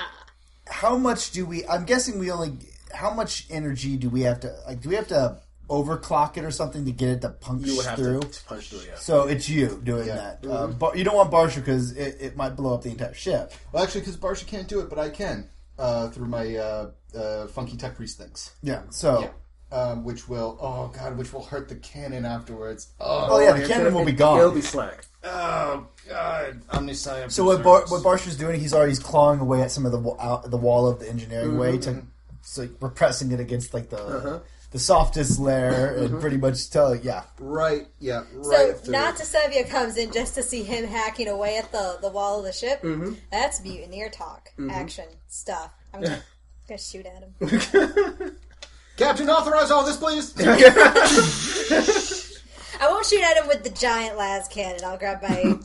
How much do we? I'm guessing we only. How much energy do we have to? Like, do we have to overclock it or something to get it to punch
You would have
through?
to punch through. Yeah.
So it's you doing
Yeah.
that. Uh, but you don't want Barsha because it, it might blow up the entire ship.
Well, actually, because Barsha can't do it, but I can uh, through my uh, uh, funky tech priest things.
Yeah. So.
Yeah. Um, which will, oh god, which will hurt the cannon afterwards. Oh,
Oh yeah, the cannon will be gone.
It'll be slack.
oh god, Omnissiah.
So what Bar- what Barsha's doing, he's already clawing away at some of the wa- out, the wall of the engineering way to, so like, repressing it against like the uh-huh. the softest layer and mm-hmm. pretty much tell yeah.
right, yeah,
So
right. through.
Natasevia comes in just to see him hacking away at the, the wall of the ship. Mm-hmm. That's mutineer talk, mm-hmm. action stuff. I'm gonna, gonna shoot at him.
Captain, authorize all this, please.
I won't shoot at him with the giant las cannon. I'll grab my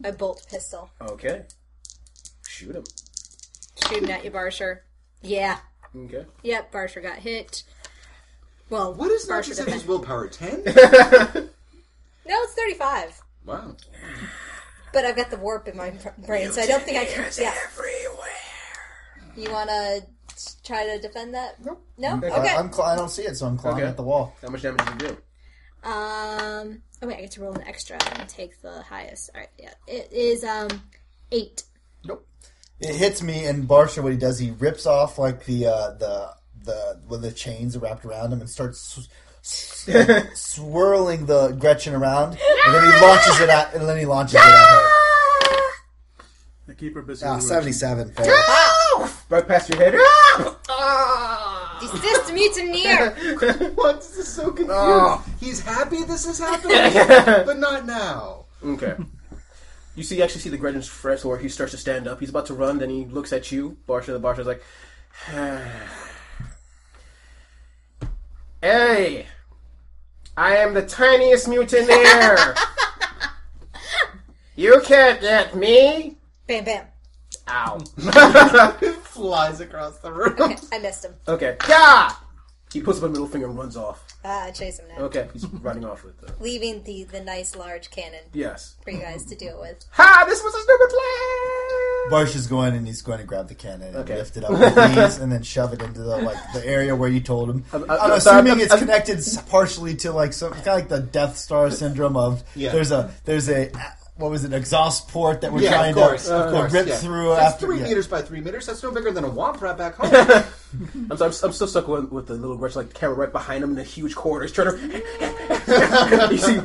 my bolt pistol.
Okay. Shoot him.
Shooting at you, Barsher. Yeah.
Okay.
Yep, Barsher got hit. Well,
what is
Barsher
Natasha's
defend-
willpower? Ten?
No, it's 35.
wow.
But I've got the warp in my brain, so I don't think I can. Yeah. You want to try to defend that? Nope. No. Okay.
I, am cl- I don't see it, so I'm clawing
Okay.
at the wall.
How much damage did you do?
Um. Oh wait, I get to roll an extra and take the highest. All right. Yeah. It is um eight.
It hits me, and Barsha, what he does, he rips off like the uh, the the with the chains wrapped around him and starts s- s- swirling the Gretchin around, and then he launches it at, and then he launches it at her.
The keeper busy.
Ah,
with-
seventy-seven. fail.
Right past your head.
Desist, mutineer.
What? This is so confused.
Oh.
He's happy this is happening, but not now.
Okay. You see, actually see the Gretchin's fresh, or he starts to stand up. He's about to run, then he looks at you, Barsha. The Barsha's like, "Hey, I am the tiniest mutant mutineer. you can't get me."
bam, bam.
Ow.
Flies across the room.
Okay, I missed him.
Okay. Yeah. He puts up a middle finger and runs off.
Uh, I chase him now,
Okay, he's running off with the.
leaving the the nice large cannon
Yes.
for you guys to deal with.
Ha! This was a stupid plan.
Barsha's going, and he's going to grab the cannon and lift it up with these, and then shove it into the like the area where you told him. I'm,
I'm- I'm sorry,
assuming
I'm-
it's
I'm-
connected s- partially to like some kind of like the Death Star syndrome of
Yeah.
there's a there's a what was it exhaust port that we're
Yeah,
trying
of course,
to,
of course.
rip
yeah.
through
That's
after
three
yeah.
meters by three meters. That's no bigger than a womp rat back home.
I'm, sorry, I'm, I'm still stuck with, with the little Gretchin, like camera right behind him in a huge corridor. He's trying to. you see,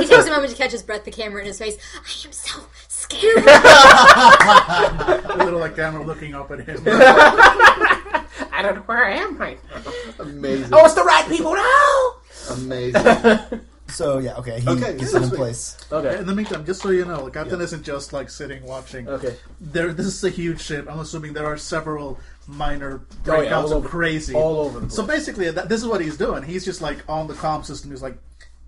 He takes a moment to catch his breath, the camera in his face. I am so scared.
A little like camera looking up at him.
I don't know where I am right now.
Amazing.
Oh, it's the right people now.
Amazing.
So yeah, okay, he
Okay,
gets
yeah,
in
sweet.
place.
Okay.
In the meantime, just so you know, the captain isn't just like sitting watching.
Okay.
There, this is a huge ship. I'm assuming there are several minor
Oh,
breakouts
yeah, all
of
over-
crazy.
all over the
So
place.
basically, that, this is what he's doing. He's just like on the comm system. He's like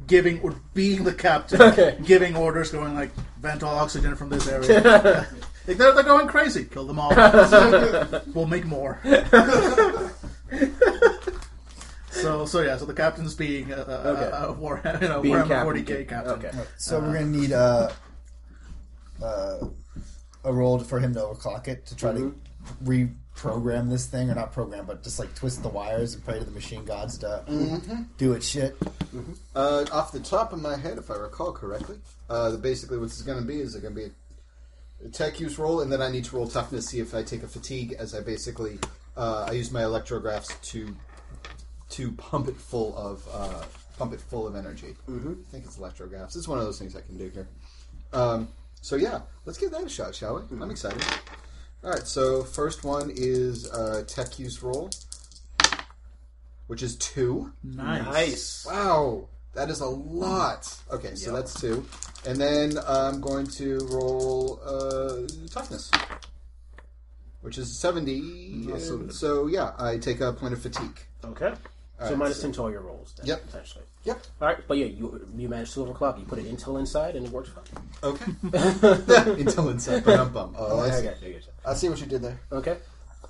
giving or being the captain,
Okay.
giving orders, going like vent all oxygen from this area. like they're, they're going crazy. Kill them all. we'll make more. So so yeah. So the captain's being a, a,
Okay.
a, a war, you know,
Being
Warhammer
captain.
40k captain.
Okay.
So we're gonna need uh, uh, a roll for him to overclock it to try to reprogram this thing, or not program, but just like twist the wires and pray to the machine gods to do its shit.
Uh, off the top of my head, if I recall correctly, uh, basically what's this going to be is it going to be a tech use roll, and then I need to roll toughness, to see if I take a fatigue, as I basically uh, I use my electrografts to to pump it full of uh, pump it full of energy. Mm-hmm. I think it's electrografts. It's one of those things I can do here. Um, so yeah, let's give that a shot, shall we? I'm excited. All right, so first one is uh, tech use roll, which is two.
Nice.
Nice.
Wow, that is a lot. Okay, so that's two, and then I'm going to roll uh, toughness, which is seventy.
so
and
good.
so yeah, I take a point of fatigue.
Okay. So
right,
minus
so-
ten to all your rolls. Then,
Yep.
Essentially.
Yep.
All right, but yeah, you you manage to overclock. You put an intel inside, and it works fine.
Okay. Until inside. Bum, bum. Oh, I see.
Okay, there you go.
I see what you did there.
Okay.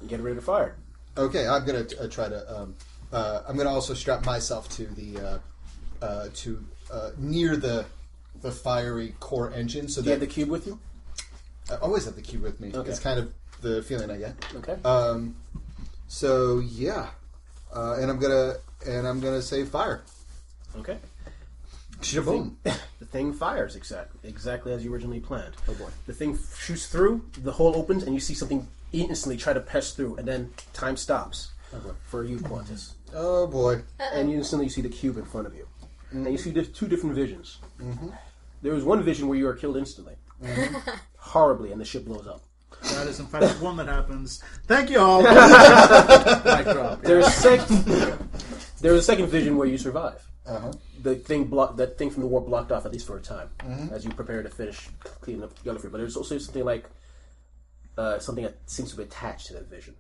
Get ready to fire.
Okay, I'm gonna uh, try to. Um, uh, I'm gonna also strap myself to the uh, uh, to uh, near the the fiery core engine, so
Do you have the cube with you?
I always have the cube with me.
Okay.
It's kind of the feeling I get.
Okay.
Um, so yeah, uh, and I'm gonna and I'm gonna say fire.
okay.
Shaboom.
The thing fires exactly exactly as you originally planned.
Oh, boy.
The thing shoots through, the hole opens, and you see something instantly try to pass through, and then time stops for you, Qantas.
Oh boy.
And you instantly see the cube in front of you, and you see dif- two different visions. There was one vision where you are killed instantly, horribly, and the ship blows up.
That is in fact one that happens. Thank you all. Mic drop.
There's a second. There's a second vision where you survive.
Uh-huh.
The thing blocked. That thing from the war blocked off at least for a time, as you prepare to finish cleaning up Gallifrey. But there's also something like uh, something that seems to be attached to that vision,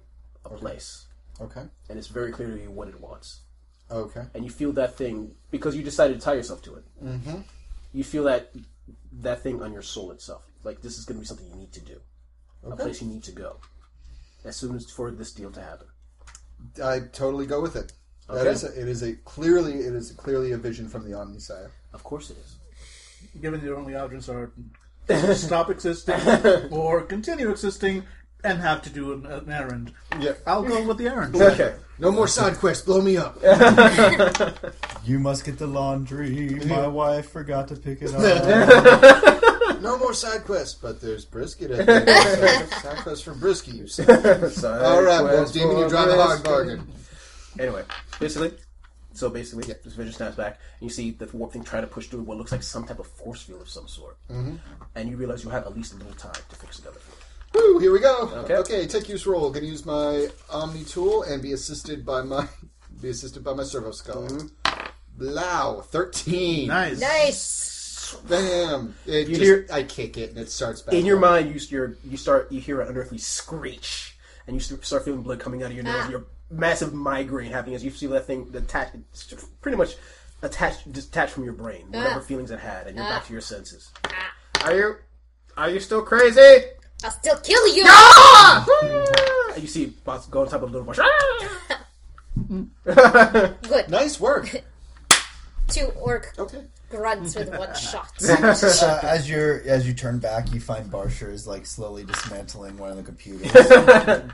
a place,
Okay.
and it's very clear to you what it wants.
Okay.
And you feel that thing because you decided to tie yourself to it. Mm-hmm. You feel that that thing on your soul itself. Like this is going to be something you need to do, a place you need to go, as soon as for this deal to happen.
I totally go with it. That
Okay.
is a, it is a clearly it is clearly a vision from the Omnissiah.
Of course it is.
Given your only options are stop existing or continue existing and have to do an, an errand,
Yeah.
I'll go with the errand.
Okay.
No more side quests. Blow me up.
You must get the laundry. My wife forgot to pick it up.
No more side quests. But there's brisket. At the end. side quests for brisket. You said. All right, well, Demon, you drive a hard bargain.
Anyway, basically, so basically, this vision snaps back, and you see the warp thing try to push through what looks like some type of force field of some sort, mm-hmm. and you realize you have at least a little time to fix it together.
Woo, here we go.
Okay.
Okay, take use roll. Gonna use my Omni tool and be assisted by my be assisted by my servo skull. Blow, thirteen.
Nice.
Nice.
Bam! It
You
just,
hear-
I kick it and it starts back.
In your
up.
mind, you you're, you start you hear an unearthly screech, and you start feeling blood coming out of your nose.
Ah.
and Your massive migraine happening as you see that thing attached, pretty much attached, detached from your brain, whatever
Ah.
feelings it had, and you're back to your senses.
Ah.
Are you? Are you still crazy?
I'll still kill you.
And you see Boss go on top of a little bush.
Good.
Nice work.
Two orc
Okay.
Grunts with one shot.
uh, as you're as you turn back, you find Barsher is like slowly dismantling one of the computers.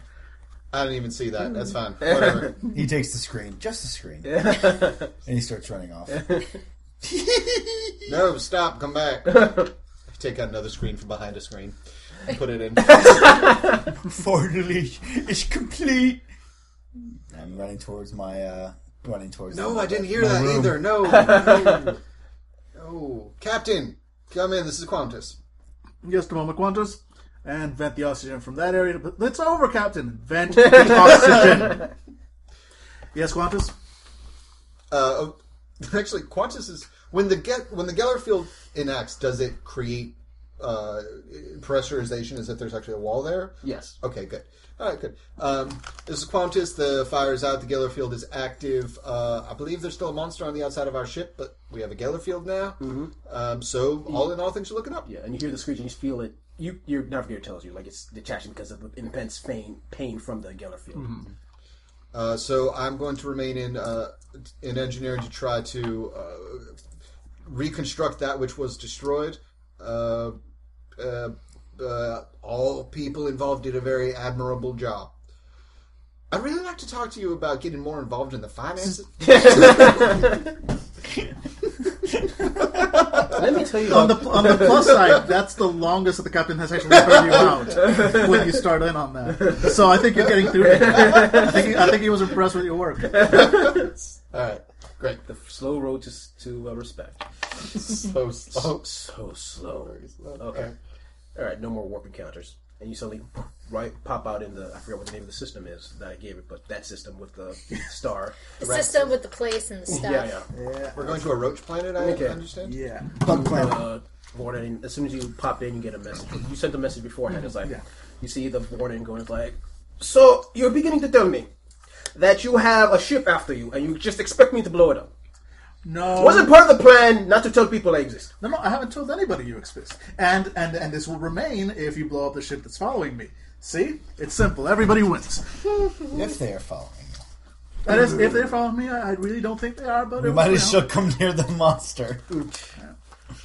I didn't even see that. That's fine. Whatever.
he takes the screen, just the screen, and he starts running off.
no, stop. Come back. Take out another screen from behind a screen. Put it in.
Finally, it's complete. I'm running towards my uh, running towards.
No,
my-
I didn't hear that
room.
either. No, no, no. Captain, come in. This is Quantus.
Just a moment, Qantas. And vent the oxygen from that area. But it's over, Captain. Vent the oxygen. yes, Qantas?
Uh, actually, Qantas is when the get when the Geller field enacts, does it create uh, pressurization is if there's actually a wall there?
Yes.
Okay, good. All right, good. Um, this is Qantas. The fire is out. The Geller field is active. Uh, I believe there's still a monster on the outside of our ship, but we have a Geller field now. Mm-hmm. Um, so all in all, things are looking up.
Yeah, and you hear the screech and you feel it. You your navigator tells you like it's detaching because of the intense pain pain from the Geller field.
Uh, so I'm going to remain in uh, in engineering to try to uh, reconstruct that which was destroyed. Uh, uh, uh, all people involved did a very admirable job. I'd really like to talk to you about getting more involved in the finances.
Let me tell you
On the on the plus side, that's the longest that the captain has actually heard you out when you start in on that. So I think you're getting through it. I think he, I think he was impressed with your work.
all right, great.
the slow road to to uh, respect.
So slow.
So slow. Okay. All right. No more warp encounters. And you suddenly right pop out in the I forget what the name of the system is that I gave it, but that system with the star.
The system with the place and the stuff.
Yeah, yeah.
We're going to a roach planet. I
Okay.
understand.
Yeah.
Bug planet.
uh, warning. As soon as you pop in, you get a message. You sent a message beforehand. It's like
Yeah.
you see the warning going. It's like, so you're beginning to tell me that you have a ship after you, and you just expect me to blow it up.
No.
Wasn't part of the plan not to tell people I exist.
No, no, I haven't told anybody you exist. And and and this will remain if you blow up the ship that's following me. See? It's simple. Everybody wins.
If they are following you.
That is, if they're following me, I, I really don't think they are, but
We
it
might as well come near the monster.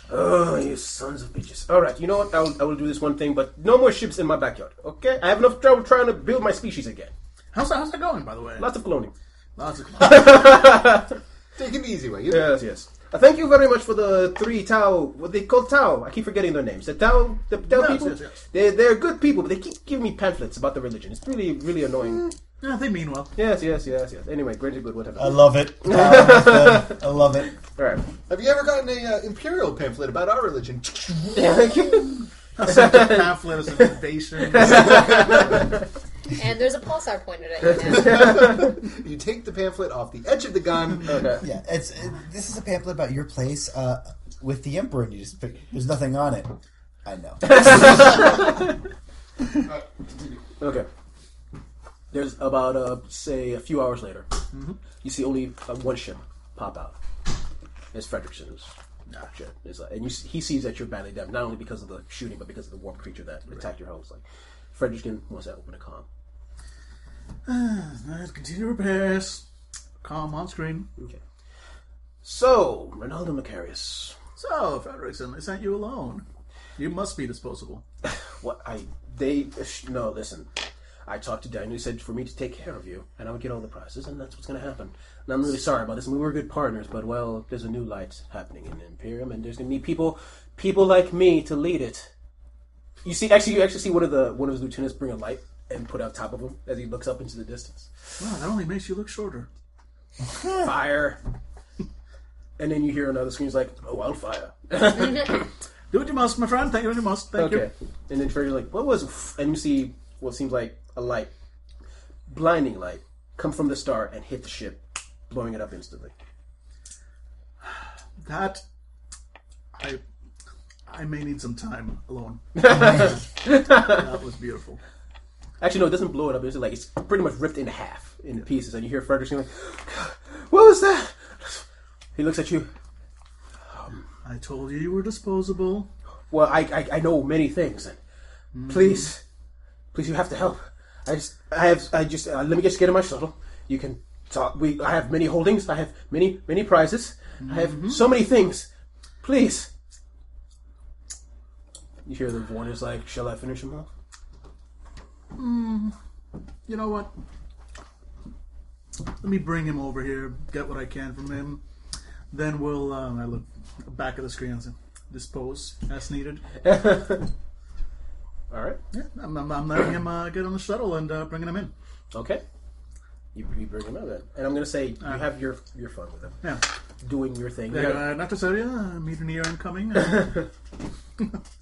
Oh, you sons of bitches. Alright, you know what? I will, I will do this one thing, but no more ships in my backyard, okay? I have enough trouble trying to build my species again.
How's that, how's that going, by the way?
Lots of cloning.
Lots of cloning.
Take it the easy way. You
Yes, yes. Uh, thank you very much for the three Tau. What they call Tau? I keep forgetting their names. The Tau, the Tau
Yes,
people.
yes, yes.
They're they're good people, but they keep giving me pamphlets about the religion. It's really really annoying.
Yeah, they mean well.
Yes, yes, yes, yes. Anyway, great and good, whatever.
I love it. I love it.
All right.
Have you ever gotten a uh, imperial pamphlet about our religion?
Such a pamphlet is an invasion.
And there's a pulsar pointed at you now.
you take the pamphlet off the edge of the gun.
okay.
Yeah, it's it, this is a pamphlet about your place uh, with the emperor, and you just pick. There's nothing on it. I know.
Okay. There's about uh, say a few hours later. You see only uh, one ship pop out. It's Fredrickson's ship. It's like, and you, he sees that you're badly damaged, not only because of the shooting, but because of the warp creature that attacked your home. It's like Fredrickson wants to open a comm.
Let's continue repairs. Calm on screen.
Okay. So, Ronaldo Macarius.
So, Frederickson, they sent you alone. You must be disposable.
What I they sh- no listen. I talked to Daniel. He said for me to take care of you, and I would get all the prizes, and that's what's going to happen. And I'm really sorry about this. We were good partners, but well, there's a new light happening in Imperium, and there's going to be people, people like me to lead it. You see, actually, you actually see one of the one of his lieutenants bring a light and put on top of him as he looks up into the distance.
Wow, that only makes you look shorter.
Fire. And then you hear another scream, like, "Oh, wildfire!"
Do what you must, my friend. Thank you what you must. Thank
Okay. And then Freddy's like, what was... And you see what seems like a light, blinding light, come from the star and hit the ship, blowing it up instantly.
That I I may need some time alone. that was beautiful.
Actually, no, it doesn't blow it up. It's like, it's pretty much ripped in half, in pieces. And you hear Frederick like, what was that? He looks at you.
Um, I told you you were disposable.
Well, I, I, I know many things. And please, please, you have to help. I just, I have, I just, uh, let me just get in my shuttle. You can talk. We, I have many holdings. I have many, many prizes. I have mm-hmm. so many things. Please. You hear the warner's like, shall I finish him off?
You know what? Let me bring him over here, get what I can from him. Then we'll, um, I look back at the screen and say, dispose as needed.
All right.
Yeah, I'm, I'm, I'm letting him uh, get on the shuttle and uh, bringing him in.
Okay. You, you bring him out then, and I'm gonna say you have your your fun with him,
Yeah.
doing your thing.
Yeah,
Yeah.
uh, not to say, uh, meet near incoming.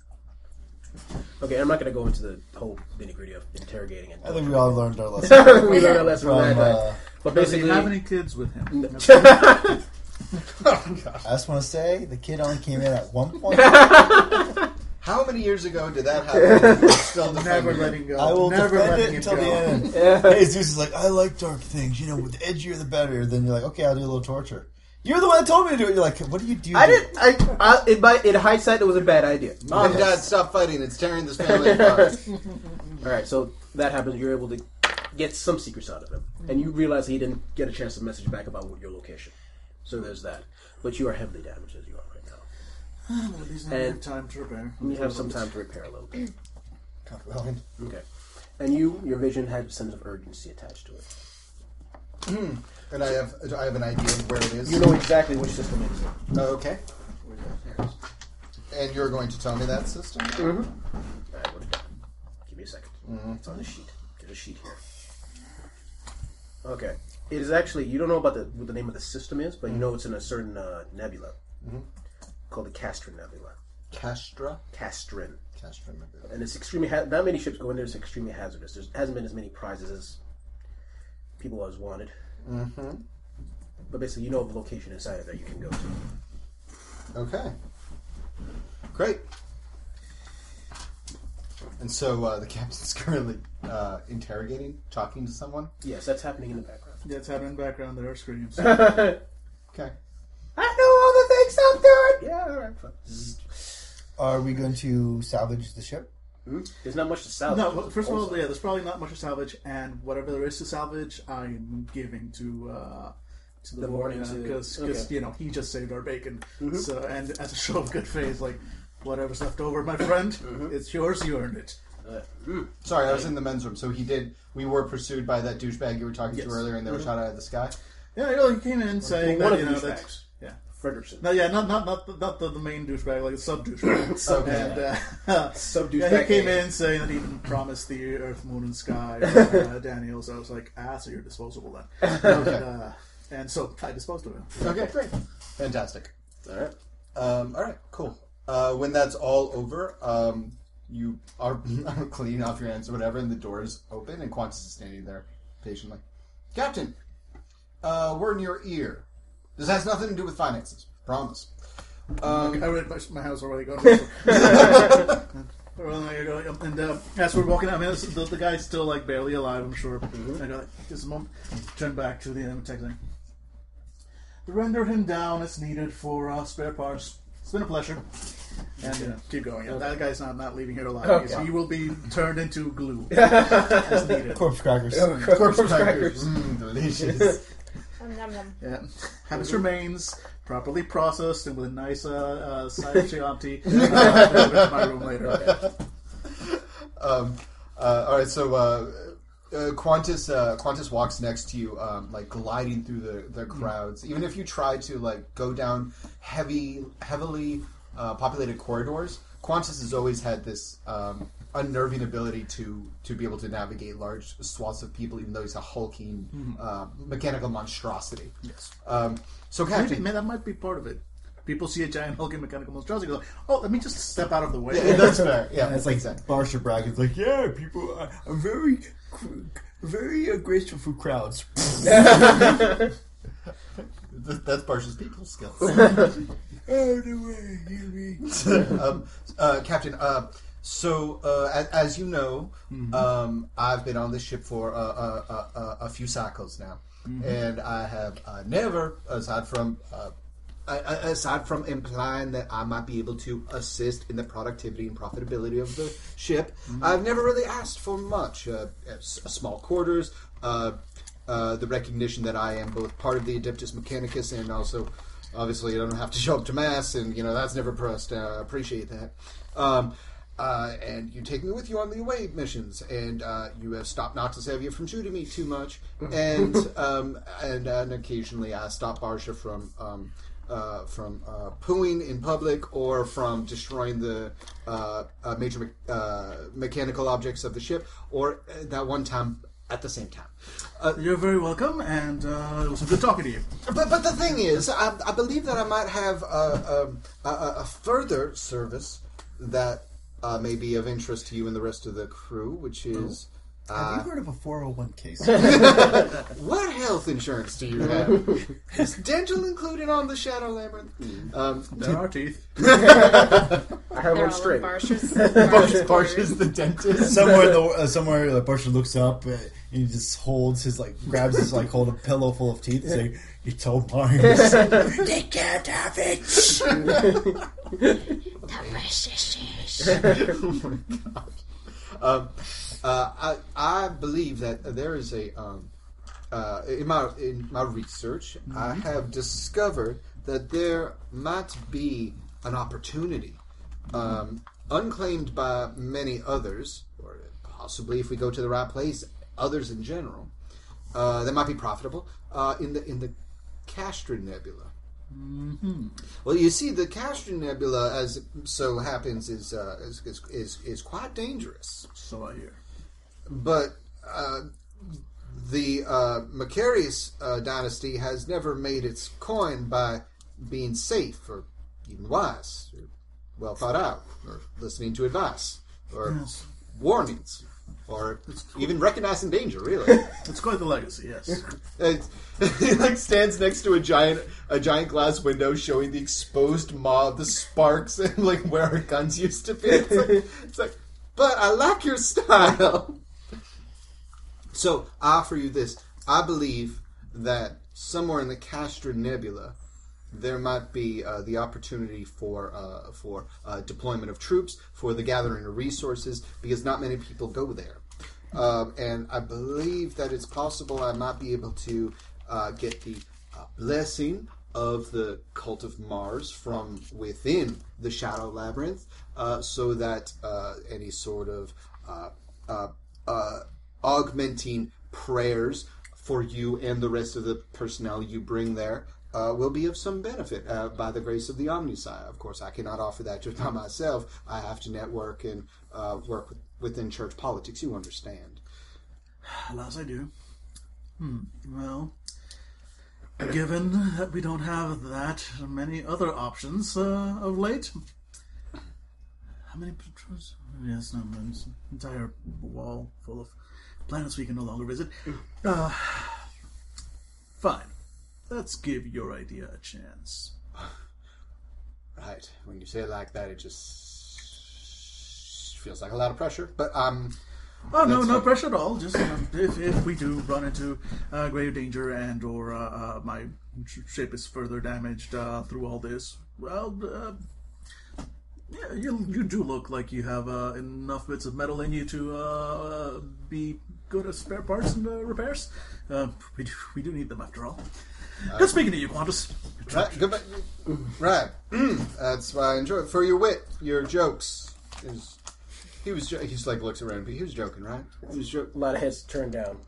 Okay, I'm not going to go into the whole nitty gritty of interrogating and.
I think we all learned our lesson
we learned our lesson from
from.
that. night.
Uh,
but
Does he
basically,
have any kids with him?
I just want to say the kid only came in at one point.
How many years ago did that happen? Still
Never letting go.
I will
Never
defend it
it
until
go.
the end. Hey, Zeus is like, I like dark things. You know, with the edgier the better. Then you're like, okay, I'll do a little torture. You're the one that told me to do it. You're like, what do you do?
I did. I, I in, my, in hindsight, it was a bad idea.
Mom, Dad, stop fighting. It's tearing this family apart.
All right, so that happens. You're able to get some secrets out of him, and you realize he didn't get a chance to message back about your location. So there's that. But you are heavily damaged as you are right now.
At least I
And-
have time to repair.
You have some time to repair a little bit.
God willing.
Okay. And you, your vision had a sense of urgency attached to it. Hmm.
And I have I have an idea of where it is.
You know exactly which system it is.
Oh, okay. And you're going to tell me that system?
Mm-hmm. All right, what do Give me a 2nd It's on the sheet. There's a sheet here. Okay. It is actually you don't know about the what the name of the system is, but you know it's in a certain uh, nebula called the Castrin Nebula.
Castra?
Castrin.
Castra. maybe.
and it's extremely ha- not many ships go in there. It's extremely hazardous. There hasn't been as many prizes as people always wanted. Mm-hmm. But basically, you know the location inside of there you can go to.
Okay. Great. And so uh, the captain's currently uh, interrogating, talking to someone.
Yes, that's happening in the background.
Yeah, it's happening in the background. There are screams.
Okay.
I know all the things I'm doing. Yeah, all right. Fine.
Are we going to salvage the ship?
There's not much to salvage.
no, well, first of all, yeah, there's probably not much to salvage, and whatever there is to salvage, I'm giving to uh, to the,
The
boy
morning to-
because
okay.
you know he just saved our bacon. So, and as a show of good faith, like whatever's left over, my friend, it's yours. You earned it.
Uh, mm.
Sorry, I was in the men's room. So he did. We were pursued by that douchebag you were talking
Yes.
to earlier, and they were shot out of the sky.
Yeah, you know, he came in saying
one
that
of
you know
the
that.
Douchebags. Frederickson.
No, yeah, not not not the, not the, the main douchebag, like the sub douchebag.
Okay.
And uh,
sub douchebag.
yeah, he came in saying that he didn't promise the Earth, Moon, and Sky, uh, Daniel. So I was like, ah, so you're disposable then.
Okay.
uh, and so I disposed of him.
Okay, great. Fantastic.
All right.
Um, all right, cool. Uh, when that's all over, um, you are cleaning off your hands or whatever, and the doors is open, and Qantas is standing there patiently. Captain, uh, we're in your ear. This has nothing to do with finances. Promise. Um,
I read my, my house already going. Well, there you go. And uh, as we're walking out, I mean, this, the, the guy's still like barely alive, I'm sure. I go, like, just a moment. Turn back to the um, text thing. Render him down as needed for uh, spare parts. It's been a pleasure. And uh, keep going. Yeah, That guy's not, not leaving here alive.
Okay.
because He will be turned into glue as needed.
Corpse crackers.
corpse crackers. Mm, delicious.
Nom, nom, nom.
Yeah. Have its remains properly processed and with a nice uh, uh, side Chianti. Uh, delivered to my room later.
um, uh, all right, so uh, uh, Qantas uh, Qantas walks next to you, um, like gliding through the, the crowds. Even if you try to like go down heavy, heavily uh, populated corridors, Qantas has always had this um, unnerving ability to to be able to navigate large swaths of people, even though he's a hulking uh, mechanical monstrosity.
Yes.
Um, so,
Maybe,
Captain,
man, that might be part of it. People see a giant hulking mechanical monstrosity, go, "Oh, let me just step out of the way."
yeah, that's fair. Yeah,
it's like
exactly.
Barsha Bracken's like, yeah, people, are, I'm very, very uh, graceful for crowds.
That's Barsha's people skills.
Out of the way, Huey.
um, uh, Captain, uh, so uh, as, as you know, um, I've been on this ship for uh, uh, uh, a few cycles now, and I have uh, never, aside from uh, aside from implying that I might be able to assist in the productivity and profitability of the ship, I've never really asked for much. Uh, small quarters, uh, uh, the recognition that I am both part of the Adeptus Mechanicus and also, obviously, I don't have to show up to mass, and you know that's never pressed. I appreciate that. Um, uh, and you take me with you on the away missions, and uh, you have stopped not to save you from shooting me too much, and um, and, and occasionally I stop Barsha from um, uh, from uh, pooing in public or from destroying the uh, uh, major me- uh, mechanical objects of the ship, or uh, that one time at the same time. Uh,
You're very welcome, and uh, it was a good talking to you.
but but the thing is, I, I believe that I might have a, a, a, a further service that uh, may be of interest to you and the rest of the crew, which is
Have you heard of a 401k?
what health insurance do you have? is dental included on the Shadow Labyrinth? Um,
There are teeth.
I heard
They're
one
all
straight.
in Barsha's.
Barsh, Barsh is the dentist.
somewhere, the, uh, somewhere, the Barsha looks up uh, and he just holds his like grabs his like hold a pillow full of teeth. Saying, "It's all mine. they can't have it."
Um, uh, I, I believe that there is a um, uh, in my in my research, I have discovered that there might be an opportunity um, unclaimed by many others, or possibly if we go to the right place, others in general, uh, that might be profitable uh, in the in the Castor Nebula. Well, you see, the Castor Nebula, as it so happens, is uh, is, is is is quite dangerous.
So I hear.
But uh, the uh, Macarius uh, dynasty has never made its coin by being safe or even wise, or well thought out, or listening to advice, or
Yes.
warnings, or even recognizing danger. Really.
It's quite the legacy, yes.
It's- he like stands next to a giant a giant glass window showing the exposed mob, the sparks, and like where our guns used to be. It's like, it's like but I like your style. So I offer you this. I believe that somewhere in the Castor Nebula, there might be uh, the opportunity for uh, for uh, deployment of troops, for the gathering of resources, because not many people go there. Um, and I believe that it's possible I might be able to uh, get the uh, blessing of the cult of Mars from within the Shadow Labyrinth, uh, so that any sort of augmenting prayers for you and the rest of the personnel you bring there uh, will be of some benefit uh, by the grace of the Omnissiah. Of course, I cannot offer that just by myself. I have to network and uh, work with, within church politics. You understand.
Alas, I do. Hmm. Well, given that we don't have that many other options uh, of late, how many patrols? Yes, no, an entire wall full of planets we can no longer visit. Uh, fine. Let's give your idea a chance.
Right. When you say it like that, it just feels like a lot of pressure. But um,
Oh no, no pressure at all. Just um, if, if we do run into uh, grave danger and or uh, uh, my sh- ship is further damaged uh, through all this, well, uh, yeah, you you do look like you have uh, enough bits of metal in you to uh, uh, be good at spare parts and uh, repairs. We do, we do need them after all. Good speaking to you, Qantas.
right, goodbye. right. Mm, that's why I enjoy it. For your wit, your jokes. Is he was jo- he just like looks around. But he was joking, right? He was joking.
A lot of heads turned down.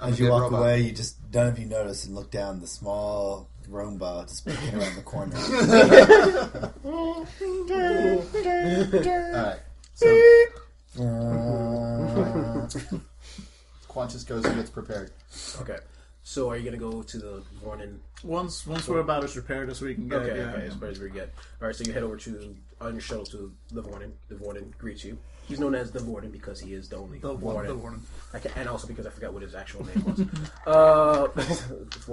As you walk away, you just none of you notice and look down the small Roomba just peeking around the corner.
All right. So Qantas goes and gets prepared.
Okay. So are you gonna go to the Vornin?
Once once we're about as repaired as we can get.
Okay,
yeah,
okay, as far as we get. All right, so you head over to on your shuttle to the Vornin. The Vornin greets you. He's known as the Vornin because he is the only
The one, the
Vornin. I can, and also because I forgot what his actual name was. uh,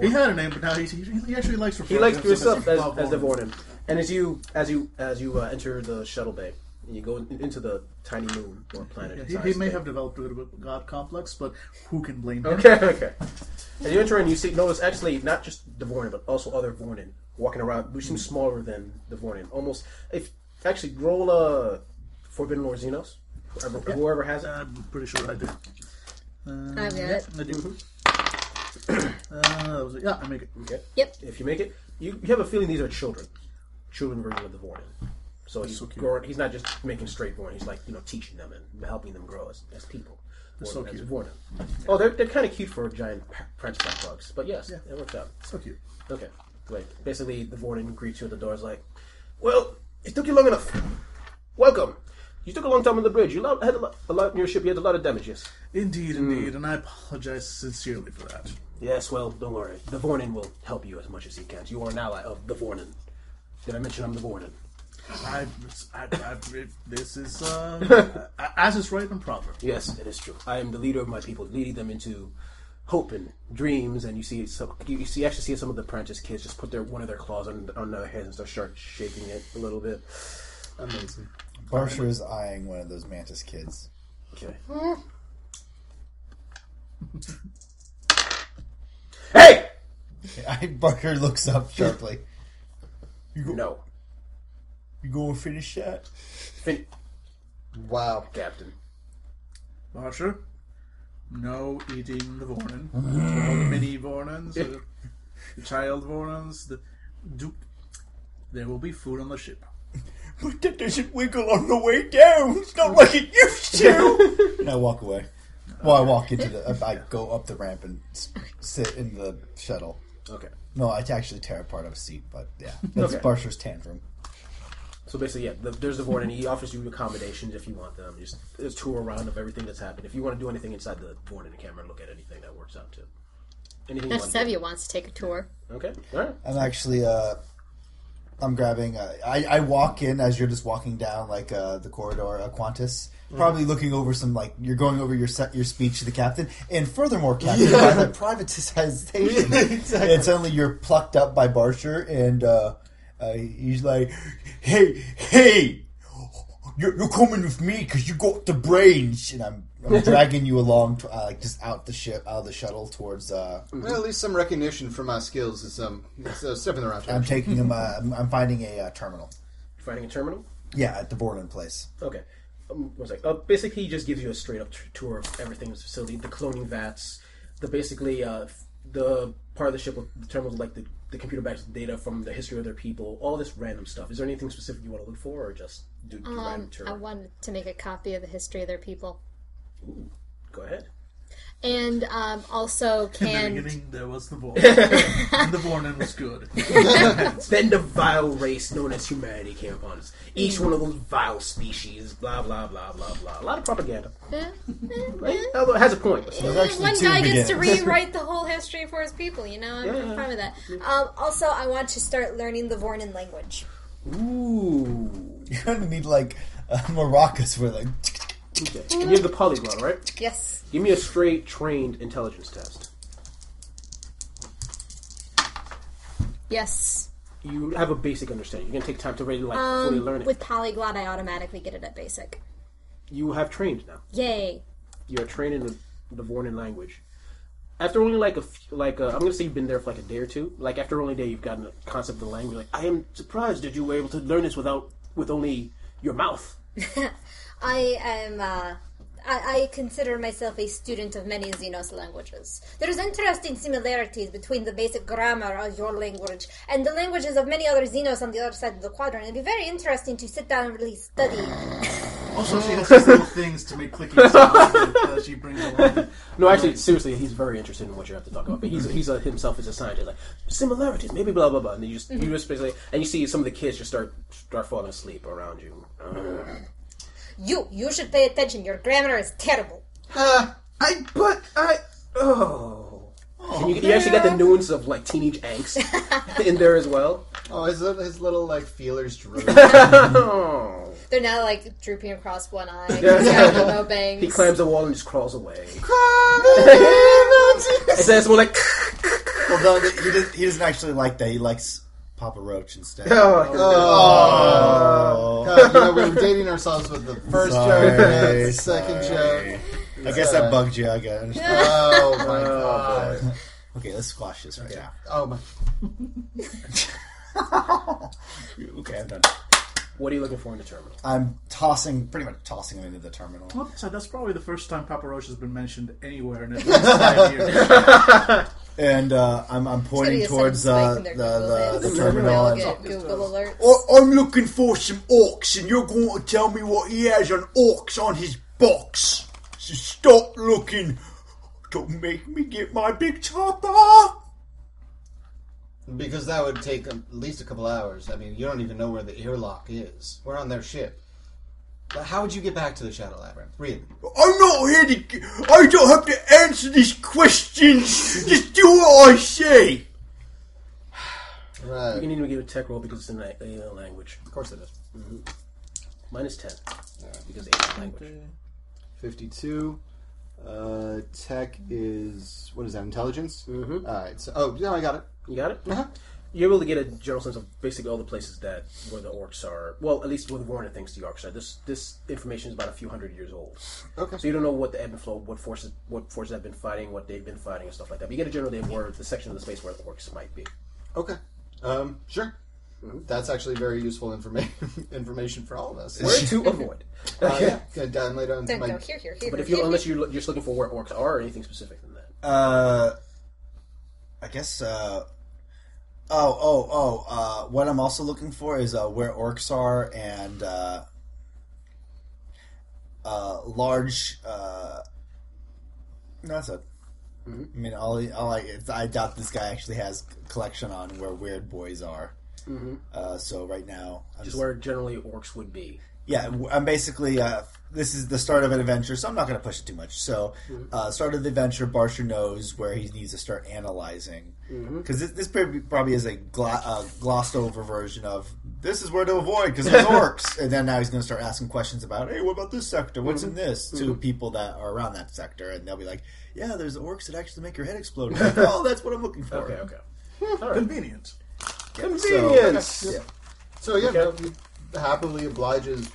He had a name, but now he, he, he actually likes
he likes to himself as, as the. Vornin. And as you as you as you uh, enter the shuttle bay you go in, into the tiny moon or planet,
Yeah, he, he may
thing.
have developed a little bit of a god complex, but who can blame him?
Okay, okay. As you enter in, you see notice actually not just the Vornin, but also other Vornin walking around, who seem smaller than the Vornin. Almost, if actually roll a Forbidden Lore Xenos, whoever, whoever has it.
I'm pretty sure I do.
I've uh, got it.
I do. Mm-hmm. uh, that was it. Yeah, I make it.
Okay.
Yep.
If you make it, you, you have a feeling these are children, children version of the Vornin. So he's
so
growing, he's not just making straight Vornin. He's like you know teaching them and helping them grow as, as people.
so
Or as
cute.
Vornin. Oh, they're, they're kind of cute for giant French black bugs, but yes, yeah. it works out.
So cute.
Okay. Like basically, the warden greets you at the door. Is like, "Well, it took you long enough. Welcome. You took a long time on the bridge. You had a lot, a lot in your ship. You had a lot of damages.
Indeed, hmm. indeed, and I apologize sincerely for that.
Yes. Well, don't worry. The Vornin will help you as much as he can. You are an ally of the Vornin. Did I mention I'm the Vornin?
I, I, I, this is uh, as is right and proper.
Yes, it is true. I am the leader of my people, leading them into hope and dreams. And you see, some, you see, actually see some of the apprentice kids just put their one of their claws on on their heads and start start shaking it a little bit.
Amazing.
Barsha is eyeing one of those mantis kids.
Okay. hey!
I, Barker looks up sharply.
No,
You going to finish that?
fin-
Wow.
Captain.
Barsha, no eating the Vornin. All the mini Vornins, uh, the child Vornins. The, do, there will be food on the ship.
But that doesn't wiggle on the way down. It's not like it used to.
And I walk away. Well, I walk into the. I go up the ramp and s- sit in the shuttle.
Okay.
No, I actually tear apart a seat, but yeah, that's
Okay.
Barsha's tantrum.
So basically, yeah, the, there's the Vorn, and he offers you accommodations if you want them. Just a tour around of everything that's happened. If you want to do anything inside the Vorn and the camera, look at anything that works out too. Anything you
If
want to
wants to take a tour.
Okay. All right.
I'm actually. uh I'm grabbing. Uh, I I walk in as you're just walking down like uh, the corridor, uh, Qantas. Probably looking over some like you're going over your set, your speech to the captain, and furthermore, captain, by the privatization, and suddenly you're plucked up by Barsher, and uh, uh, he's like,
hey, hey, you're, you're coming with me because you got the brains.
and I'm, I'm dragging you along, to, uh, like just out the ship, out of the shuttle towards. Uh,
Well, at least some recognition for my skills is um, it's a step in the right
I'm taking him. Uh, I'm, I'm finding a uh, terminal.
Finding a terminal.
Yeah, at the Borden place.
Okay. Um, one sec. Uh, basically, he just gives you a straight up t- tour of everything in the facility, the cloning vats, the basically uh, the part of the ship with the terminals like the, the computer backs data from the history of their people, all this random stuff. Is there anything specific you want to look for, or just do do random
Um,
tour?
I wanted to make a copy of the history of their people.
Go ahead.
And um, also
In the
can
beginning, there was the Vornin. and the Vornin was good.
Then the vile race known as humanity came upon us. Each one of those vile species, blah blah blah blah blah. A lot of propaganda. Right? Although it has a point.
There's actually
One
two
guy gets to rewrite the whole history for his people, you know? I'm,
Yeah,
I'm
yeah.
fine with that. Um, also, I want to start learning the Vornin language.
Ooh.
You're gonna need like uh, maracas for like.
Okay. And you're the polyglot, right?
Yes.
Give me a straight trained intelligence test.
Yes.
You have a basic understanding. You're gonna take time to really like fully
Um,
learn it.
with polyglot, I automatically get it at basic.
you have trained now.
Yay.
You are trained in the, the Vornin language. After only like a f- like i I'm gonna say you've been there for like a day or two. Like after only a day, you've gotten a concept of the language. Like I am surprised that you were able to learn this without with only your mouth.
I am. Uh, I, I consider myself a student of many Xenos languages. There's interesting similarities between the basic grammar of your language and the languages of many other Xenos on the other side of the quadrant. It'd be very interesting to sit down and really study.
Also, she has these little things to make clicking sounds that uh, she brings along.
No, actually, seriously, he's very interested in what you have to talk about. But he's he's a, himself is a scientist, like similarities, maybe blah blah blah. And you just you just basically and you see some of the kids just start start falling asleep around you. Uh,
You, you should pay attention. Your grammar is terrible.
Uh, I but I oh. And you, you actually got the nuance of like teenage angst in there as well.
Oh, his, little- his little like feelers droop.
Oh.
They're now like drooping across one eye. He's no bangs.
He climbs the wall and just crawls away. It says more like.
Well, no, he, does, he doesn't actually like that. He likes Papa Roach instead.
Oh,
Oh.
God, you know, we were dating ourselves with the first
Sorry,
joke and the second
sorry.
joke.
I guess that bugged you. I guess.
Oh my oh, god.
Okay, let's squash this right now.
Oh my.
Okay, I'm done.
What are you looking for in the terminal?
I'm tossing, pretty much tossing him into the terminal.
Well, so that's probably the first time Papa Roach has been mentioned anywhere in at least five years.
And uh, I'm, I'm pointing towards
sent
uh, the,
in their Google
the, the terminal. And,
Google alerts.
I, I'm looking for some orcs, and you're going to tell me what he has on orcs on his box. So stop looking. Don't make me get my big chopper.
Because that would take at least a couple hours. I mean, you don't even know where the airlock is. We're on their ship. But how would you get back to the Shadow Labyrinth? Really?
I'm not here to. I don't have to answer these questions. Just do what I say. Right.
You
Right.
can even give a tech roll because it's in a alien language.
Of course it is.
Minus ten because alien language.
52. Uh, tech is what is that? Intelligence.
Mhm.
All right. So, oh, yeah, I got it.
You got it.
Uh-huh.
You're able to get a general sense of basically all the places that where the orcs are. Well, at least where the Warner thinks the orcs are. This this information is about a few hundred years old.
Okay.
So you don't know what the ebb and flow, what forces, what forces have been fighting, what they've been fighting, and stuff like that. But you get a general idea of where the section of the space where the orcs might be.
Okay. Um, sure. That's actually very useful information information for all of us.
Where to avoid.
Uh, yeah. Good. Download on
Don't
my.
go here, here, here.
But if you unless you're lo- just looking for where orcs are or anything specific than that.
Uh, I guess. Uh, oh, oh, oh. Uh, what I'm also looking for is uh, where orcs are and uh, uh, large. Uh, no, that's it. I mean, all, all I, it's, I doubt this guy actually has a collection on where weird boys are. Uh, so right now, I'm
Just where generally orcs would be.
yeah, I'm basically. This is the start of an adventure, so I'm not going to push it too much. So, uh, start of the adventure, Barsha knows where he needs to start analyzing because this, this probably probably is a gla- uh, glossed over version of this is where to avoid because there's orcs, and then now he's going to start asking questions about, hey, what about this sector? What's in this? To people that are around that sector, and they'll be like, yeah, there's orcs that actually make your head explode. Like, oh, that's what I'm looking for.
Okay, okay.
Convenient.
Convenience.
Yeah.
So yeah, no, he happily obliges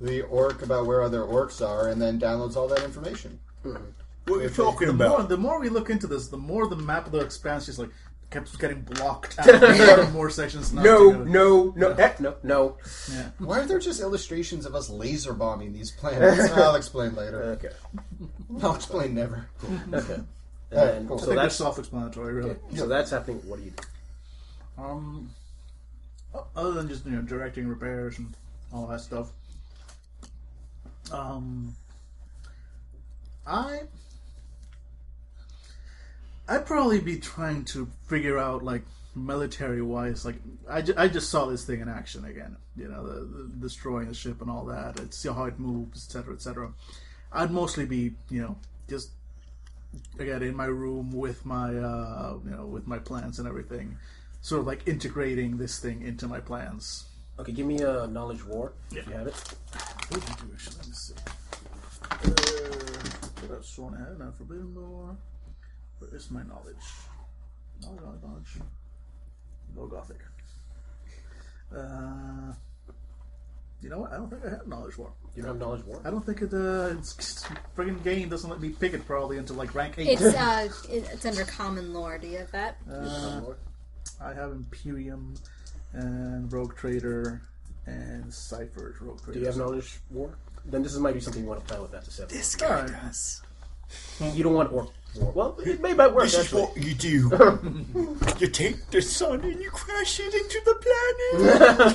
the orc about where other orcs are, and then downloads all that information.
What are you talking
The
about?
more, the more we look into this, the more the map of the expanse just like kept getting blocked out. more and more sections. Not
No,
to
no, no, no, no.
Yeah.
Why are there just illustrations of us laser bombing these planets? I'll explain later.
Okay,
I'll explain never.
okay. And
Alright,
then,
cool.
I
so
think that's
that's
self-explanatory, really.
so that's happening. What do you do?
Um, o- other than just you know directing repairs and all that stuff. Um, I I'd probably be trying to figure out like military wise, like I, ju- I just saw this thing in action again. You know, the, the destroying the ship and all that. And see how it moves, etc., etc. I'd mostly be you know just again in my room with my uh, you know with my plans and everything, sort of like integrating this thing into my plans.
Okay, give me a knowledge war. If you have it.
What did you do actually? Let me see. Uh, that's Sworn Ahead, now Forbidden Lore. Where is my knowledge? Knowledge, knowledge, knowledge. No Gothic. Uh, you know what? I don't think I have Knowledge War.
You don't have knowledge war.
I don't think it, uh, it's, friggin' game doesn't let me pick it probably until like rank 8.
It's uh, it- it's under common lore. Do you have that?
Uh, I have Imperium and Rogue Trader and Cypher's Rogue Trader.
Do you have knowledge war? Then this is might be something you want to plan with after seven.
This guy
right.
does.
You don't want orc war. Well, it may might work
This is
actually.
what you do. you take the sun and you crash it into the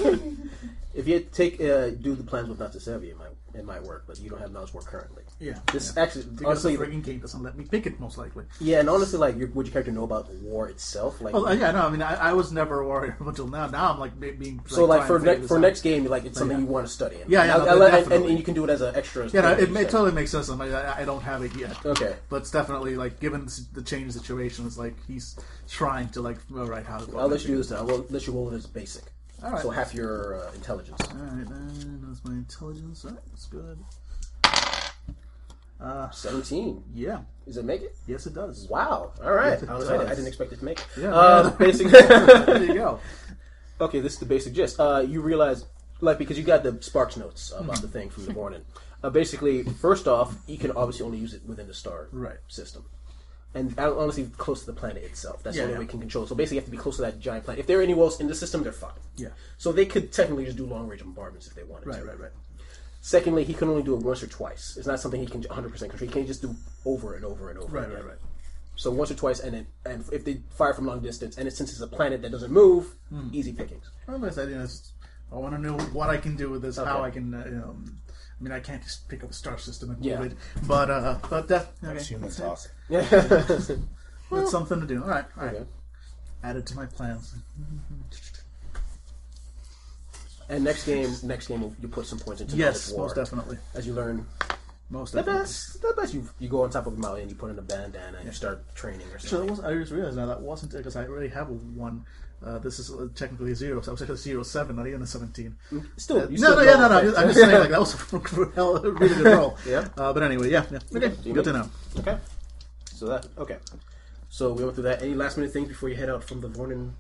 planet.
If you take uh, do the plans with not to Sevi, it might it might work, but you don't have knowledge war currently.
Yeah.
This
yeah.
actually,
Because
honestly,
the game doesn't let me pick it, most likely.
yeah, and honestly, like, your, would your character know about the war itself? Like,
Well, yeah, no, I mean, I, I was never a warrior until now. Now I'm like be- being.
so like for ne- for
out.
next game, like it's something
yeah.
you want to study. And,
Yeah, yeah,
I-
no,
I- and- and, and you can do it as an extra.
Yeah, no, it, it totally makes sense. I, mean, I, I don't have it yet.
Okay.
But it's definitely like given the change situation, it's like he's trying to like all right how.
I'll let you do this. I'll let you roll it as basic.
All right.
So half your uh, intelligence.
All right, then that's my intelligence. All right, that's good.
Seventeen.
Yeah,
Does it make it?
yes, it does.
Wow. All right.
Yes, it
Honestly, I. I didn't expect it to make it.
Yeah,
Uh,
yeah.
basic.
there you go.
Okay, this is the basic gist. Uh, you realize, like, because you got the Sparks notes about the thing from the morning. Uh, basically, first off, you can obviously only use it within the star
Right.
system. And uh, honestly, close to the planet itself. That's
Yeah,
the only
yeah.
way you can control. So basically, you have to be close to that giant planet. If they're anywhere else in the system, they're fine.
Yeah.
So they could technically just do long range bombardments if they wanted
Right,
to.
right, right. right.
Secondly, he can only do it once or twice. It's not something he can 100% control. He can't just do over and over and over.
Right,
again.
right, right.
So once or twice, and then and if they fire from long distance, and it, since it's a planet that doesn't move,
Hmm.
easy pickings.
I said, you know, it's- I want to know what I can do with this, how I can, uh, you know, I mean, I can't just pick up a star system and
Yeah.
move it, but uh, but that okay,
That's human
that's,
talk.
that's something to do. All right, all right.
Okay.
Add it to my plans.
And next game, next game, you put some points into
Yes,
knowledge war
most definitely.
as you learn
Most
The
definitely.
best, the best. You you go on top of a mountain, you put in a bandana, and you start training or
So
something.
that was, I just realized now that wasn't because I already have a one. Uh, this is uh, technically a zero, so I was actually a zero seven, not even a seventeen.
Still,
Uh,
you
no,
still
no, yeah,
go
no, no. I'm just saying like that was a hell- really good roll.
Yeah.
Uh, but anyway, yeah, yeah. Okay,
you
good to
know.
know.
Okay. So that okay. So we went through that. Any last minute things before you head out from the Vornin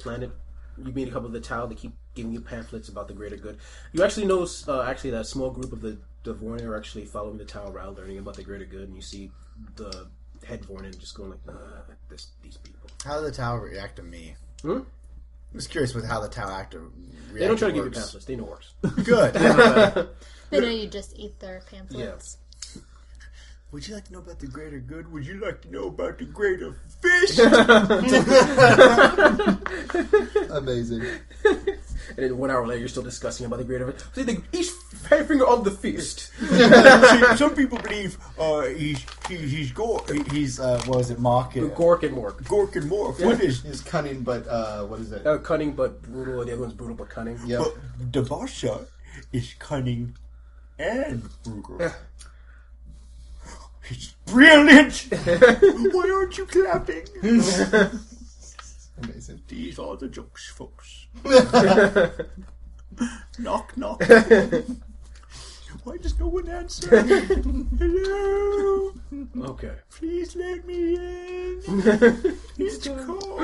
planet? You meet a couple of the Tau. They keep giving you pamphlets about the greater good. You actually know, uh, actually, that small group of the the Vornin are actually following the Tau around, learning about the greater good. And you see the head Vornin just going like, uh, this, these people.
How did the Tau react to me?
Hmm?
I'm just curious with how the tower actor.
They don't try to give you
works.
pamphlets. They know it works.
Good.
They know you just eat their pamphlets.
Would you like to know about the greater good? Would you like to know about the greater fish?
Amazing.
And then one hour later, you're still discussing about the greater. See, the, each finger of the feast.
See, some people believe uh, he's he, he's gore.
He's uh, what was it, Mock? and-
Gork and Mork.
Gork and Morph. What is?
He's cunning, but uh, what is it?
Uh, cunning but brutal, and the other one's brutal but cunning.
Yeah.
But Dabasha is cunning and brutal. It's brilliant. Why aren't you clapping?
Amazing.
These are the jokes, folks. knock, knock. Why does no one answer? Hello.
Okay.
Please let me in. It's cold.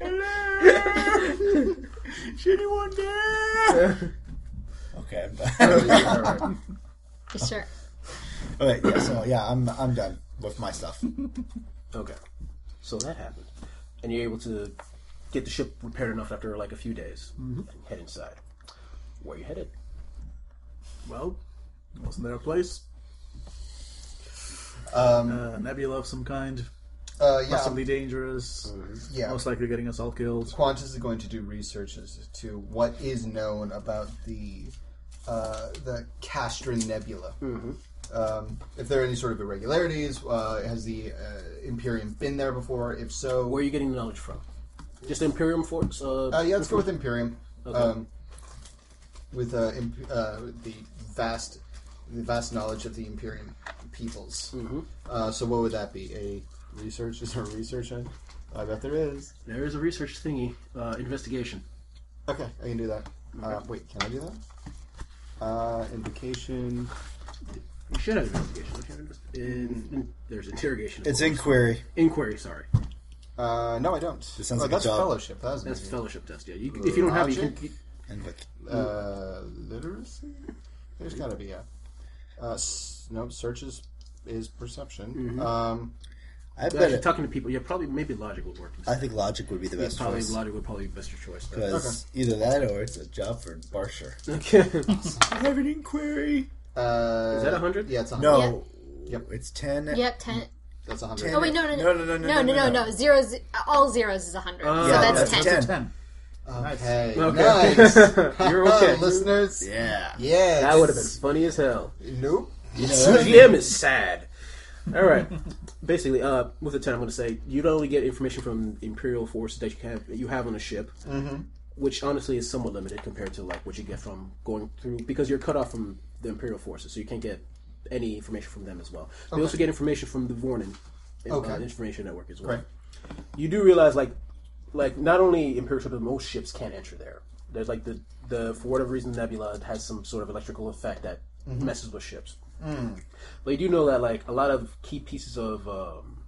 Hello. Is anyone there?
Okay, I'm done.
Alright.
You Sure.
okay, yeah, so yeah, I'm I'm done with my stuff.
Okay. So that happened. And you're able to get the ship repaired enough after like a few days mm-hmm. and head inside. Where you headed?
Well, wasn't there a place?
Um,
Uh, nebula of some kind,
uh, yeah.
possibly dangerous,
Yeah.
most likely getting us all killed.
Qantas is going to do research as to what is known about the uh, the Castron Nebula. Um, if there are any sort of irregularities, uh, has the uh, Imperium been there before? If so,
Where are you getting the knowledge from? Just the Imperium Forts? Uh,
Uh, yeah, let's go with Imperium.
Okay.
Um, with uh, imp- uh, the vast, the vast knowledge of the Imperium peoples.
Mm-hmm.
Uh, so, what would that be? A research? Is there a research? on- I bet there is.
There is a research thingy, uh, investigation.
Okay, I can do that. Uh, wait, can I do that? Uh, indication.
You should have investigation. don't you have invest- in, in, there's interrogation. of
It's
course.
inquiry.
inquiry. Sorry,
Uh, no, I don't.
It sounds
oh,
like a
that's
job.
fellowship. That's,
that's
easy.
fellowship test. Yeah, you, if you don't have it, you can.
Logic?
And with
Uh, literacy. There's got to be a. Uh, s- no, search is is perception. Um,
I
Actually,
bet it,
talking to people, yeah, probably maybe logic would work.
I think logic would be the
Yeah,
best
probably
choice
logic would probably be best your choice. but-
because either that or it's a job for Barsher.
Okay.
I have an inquiry.
uh,
Is that 100?
Yeah, it's a hundred.
No,
Yep.
it's ten.
Yep, ten.
That's a hundred.
Oh wait, no, no,
No,
no,
no, no, no,
no,
no,
no,
no.
no. Zeros, all zeros is a hundred. So
Yeah,
that's,
that's
ten.
ten.
Okay.
Okay.
Nice.
You're okay.
listeners.
Yeah.
Yeah.
That would have been funny as hell.
Nope.
You know?
GM is sad. All right. Basically, uh, with the ten, I'm going to say you don't only get information from Imperial forces that you have you have on a ship, which honestly is somewhat limited compared to like what you get from going through because you're cut off from the Imperial forces, so you can't get any information from them as well. You also get information from the Vornin uh,
Okay.
information network as well.
Right.
You do realize like like not only Imperial but most ships can't enter there. There's like the the for whatever reason Nebula has some sort of electrical effect that mm-hmm. messes with ships. Mm. But you do know that like a lot of key pieces of um,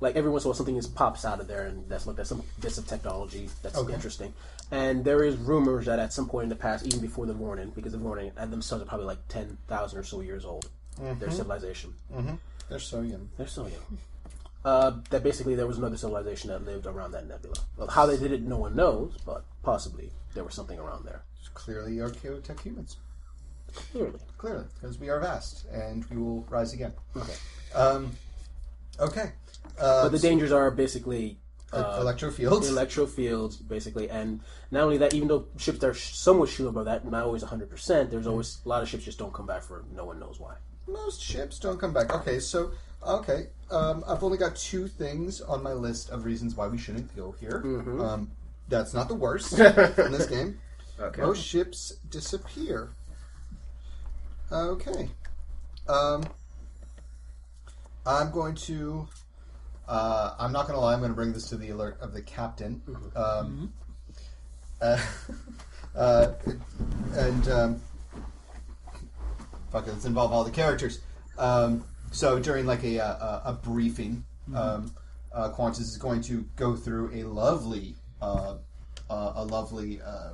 like every once in a while something just pops out of there and that's like that's some bits of technology that's
Okay.
interesting. And there is rumors that at some point in the past, even before the warning, because the warning at uh, themselves are probably like ten thousand or so years old, their mm-hmm. civilization. Mm-hmm.
They're so young.
They're so young. Uh, that basically there was another civilization that lived around that nebula. Well, how they did it, no one knows, but possibly there was something around there.
Clearly, archaeotech humans.
Clearly.
Clearly, because we are vast and we will rise again.
Okay.
Um, okay. Uh,
But the dangers are basically uh,
electro fields.
electro fields, basically, and not only that, even though ships are somewhat shielded by that, not always 100%, there's always a lot of ships just don't come back for no one knows why.
Most ships don't come back. Okay, so okay, um, I've only got two things on my list of reasons why we shouldn't go here. Um, that's not the worst in this game.
Okay.
Most ships disappear. Okay. Um, I'm going to. Uh, I'm not going to lie. I'm going to bring this to the alert of the captain. Um, uh, uh, and um, fuck it, let's involve all the characters. Um, so during like a a, a briefing, um, uh, Qantas is going to go through a lovely, uh, uh, a lovely uh,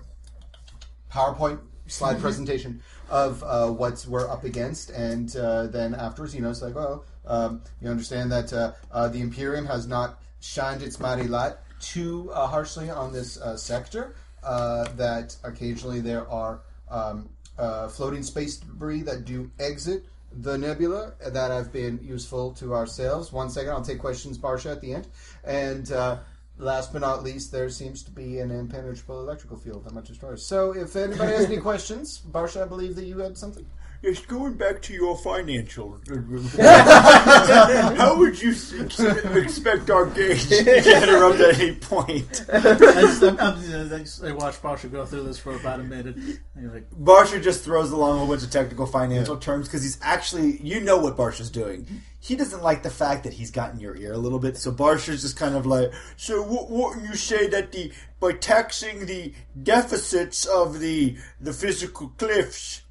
PowerPoint slide presentation of uh, what we're up against, and uh, then afterwards, you know, it's like, well, um, you understand that uh, uh, the Imperium has not shined its mighty light too uh, harshly on this uh, sector. Uh, that occasionally there are um, uh, floating space debris that do exit the nebula that have been useful to ourselves. One second, I'll take questions, Barsha, at the end. And uh, last but not least, there seems to be an impenetrable electrical field that might destroy us. So if anybody has any questions, Barsha, I believe that you had something.
Yes, going back to your financial. How would you expect our gauge to interrupt at any point?
I, just, I'm, I'm, I, just, I watched Barsha go through this for about a minute. And you're like,
Barsha just throws along a whole bunch of technical financial terms because he's actually, you know what Barsha's doing. He doesn't like the fact that he's gotten your ear a little bit, so Barsha's just kind of like,
So, what, what you say that the by taxing the deficits of the the physical cliffs,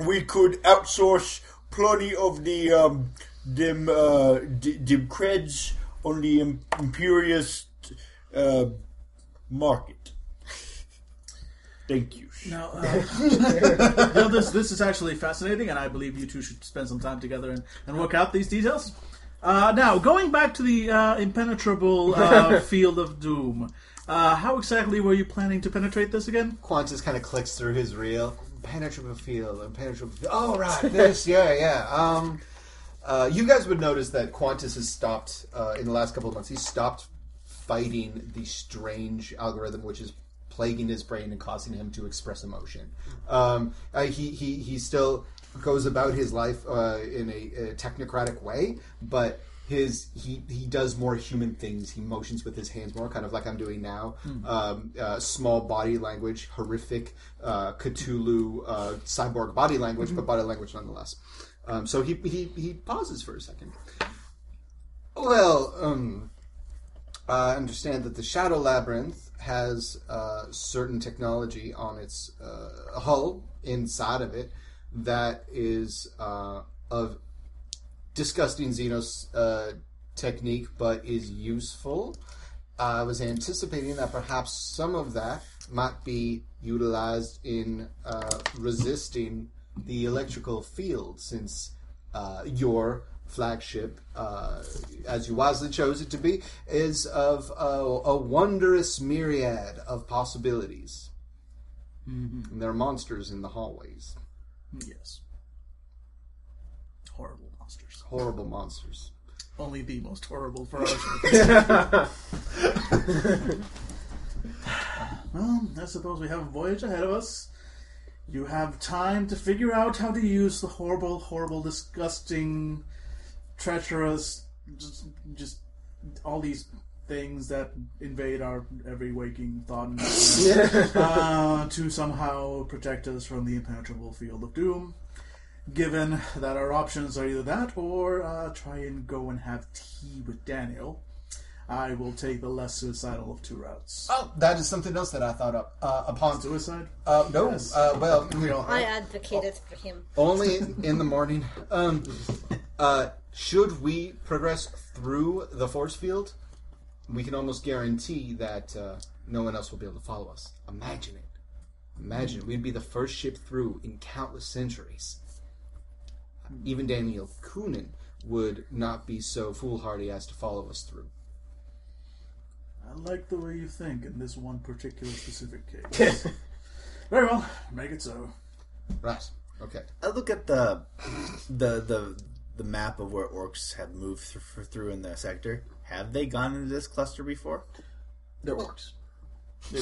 we could outsource plenty of the um, them uh, d- them creds on the im- imperious uh, market. Thank you.
No, uh, no, this this is actually fascinating, and I believe you two should spend some time together and, and work out these details. Uh, now, going back to the uh, impenetrable uh, field of doom, uh, how exactly were you planning to penetrate this again?
Qantas kind of clicks through his reel. Impenetrable field, impenetrable field. Oh, right, this, yeah, yeah. Um, uh, you guys would notice that Qantas has stopped, uh, in the last couple of months, he's stopped fighting the strange algorithm which is plaguing his brain and causing him to express emotion. Um, uh, he, he, he still goes about his life uh, in a, a technocratic way, but his he he does more human things. He motions with his hands more, kind of like I'm doing now. Um, uh, small body language, horrific uh, Cthulhu uh, cyborg body language, but body language nonetheless. Um, so he, he he pauses for a second. Well, um, I understand that the Shadow Labyrinth has uh, certain technology on its uh, hull inside of it that is uh, of disgusting Xenos uh, technique, but is useful. I was anticipating that perhaps some of that might be utilized in uh, resisting the electrical field, since uh, your flagship, uh, as you wisely chose it to be, is of a, a wondrous myriad of possibilities. And there are monsters in the hallways,
Yes. Horrible.
Horrible monsters.
Only the most horrible for us. well, I suppose we have a voyage ahead of us. You have time to figure out how to use the horrible, horrible, disgusting, treacherous, just, just all these things that invade our every waking thought and uh, to somehow protect us from the impenetrable field of doom. Given that our options are either that or uh, try and go and have tea with Daniel, I will take the less suicidal of two routes.
Oh, that is something else that I thought of. Uh, upon
Suicide?
uh, no,
Yes.
uh, well, you know,
I advocated for him.
only in, in the morning. Um, uh, should we progress through the force field, we can almost guarantee that uh, no one else will be able to follow us. Imagine it. Imagine it. We'd be the first ship through in countless centuries. Even Daniel Coonan would not be so foolhardy as to follow us through.
I like the way you think in this one particular specific case. Very well, make it so.
Right. Okay.
I look at the the the the map of where orcs have moved through, through in the sector. Have they gone into this cluster before?
They're orcs.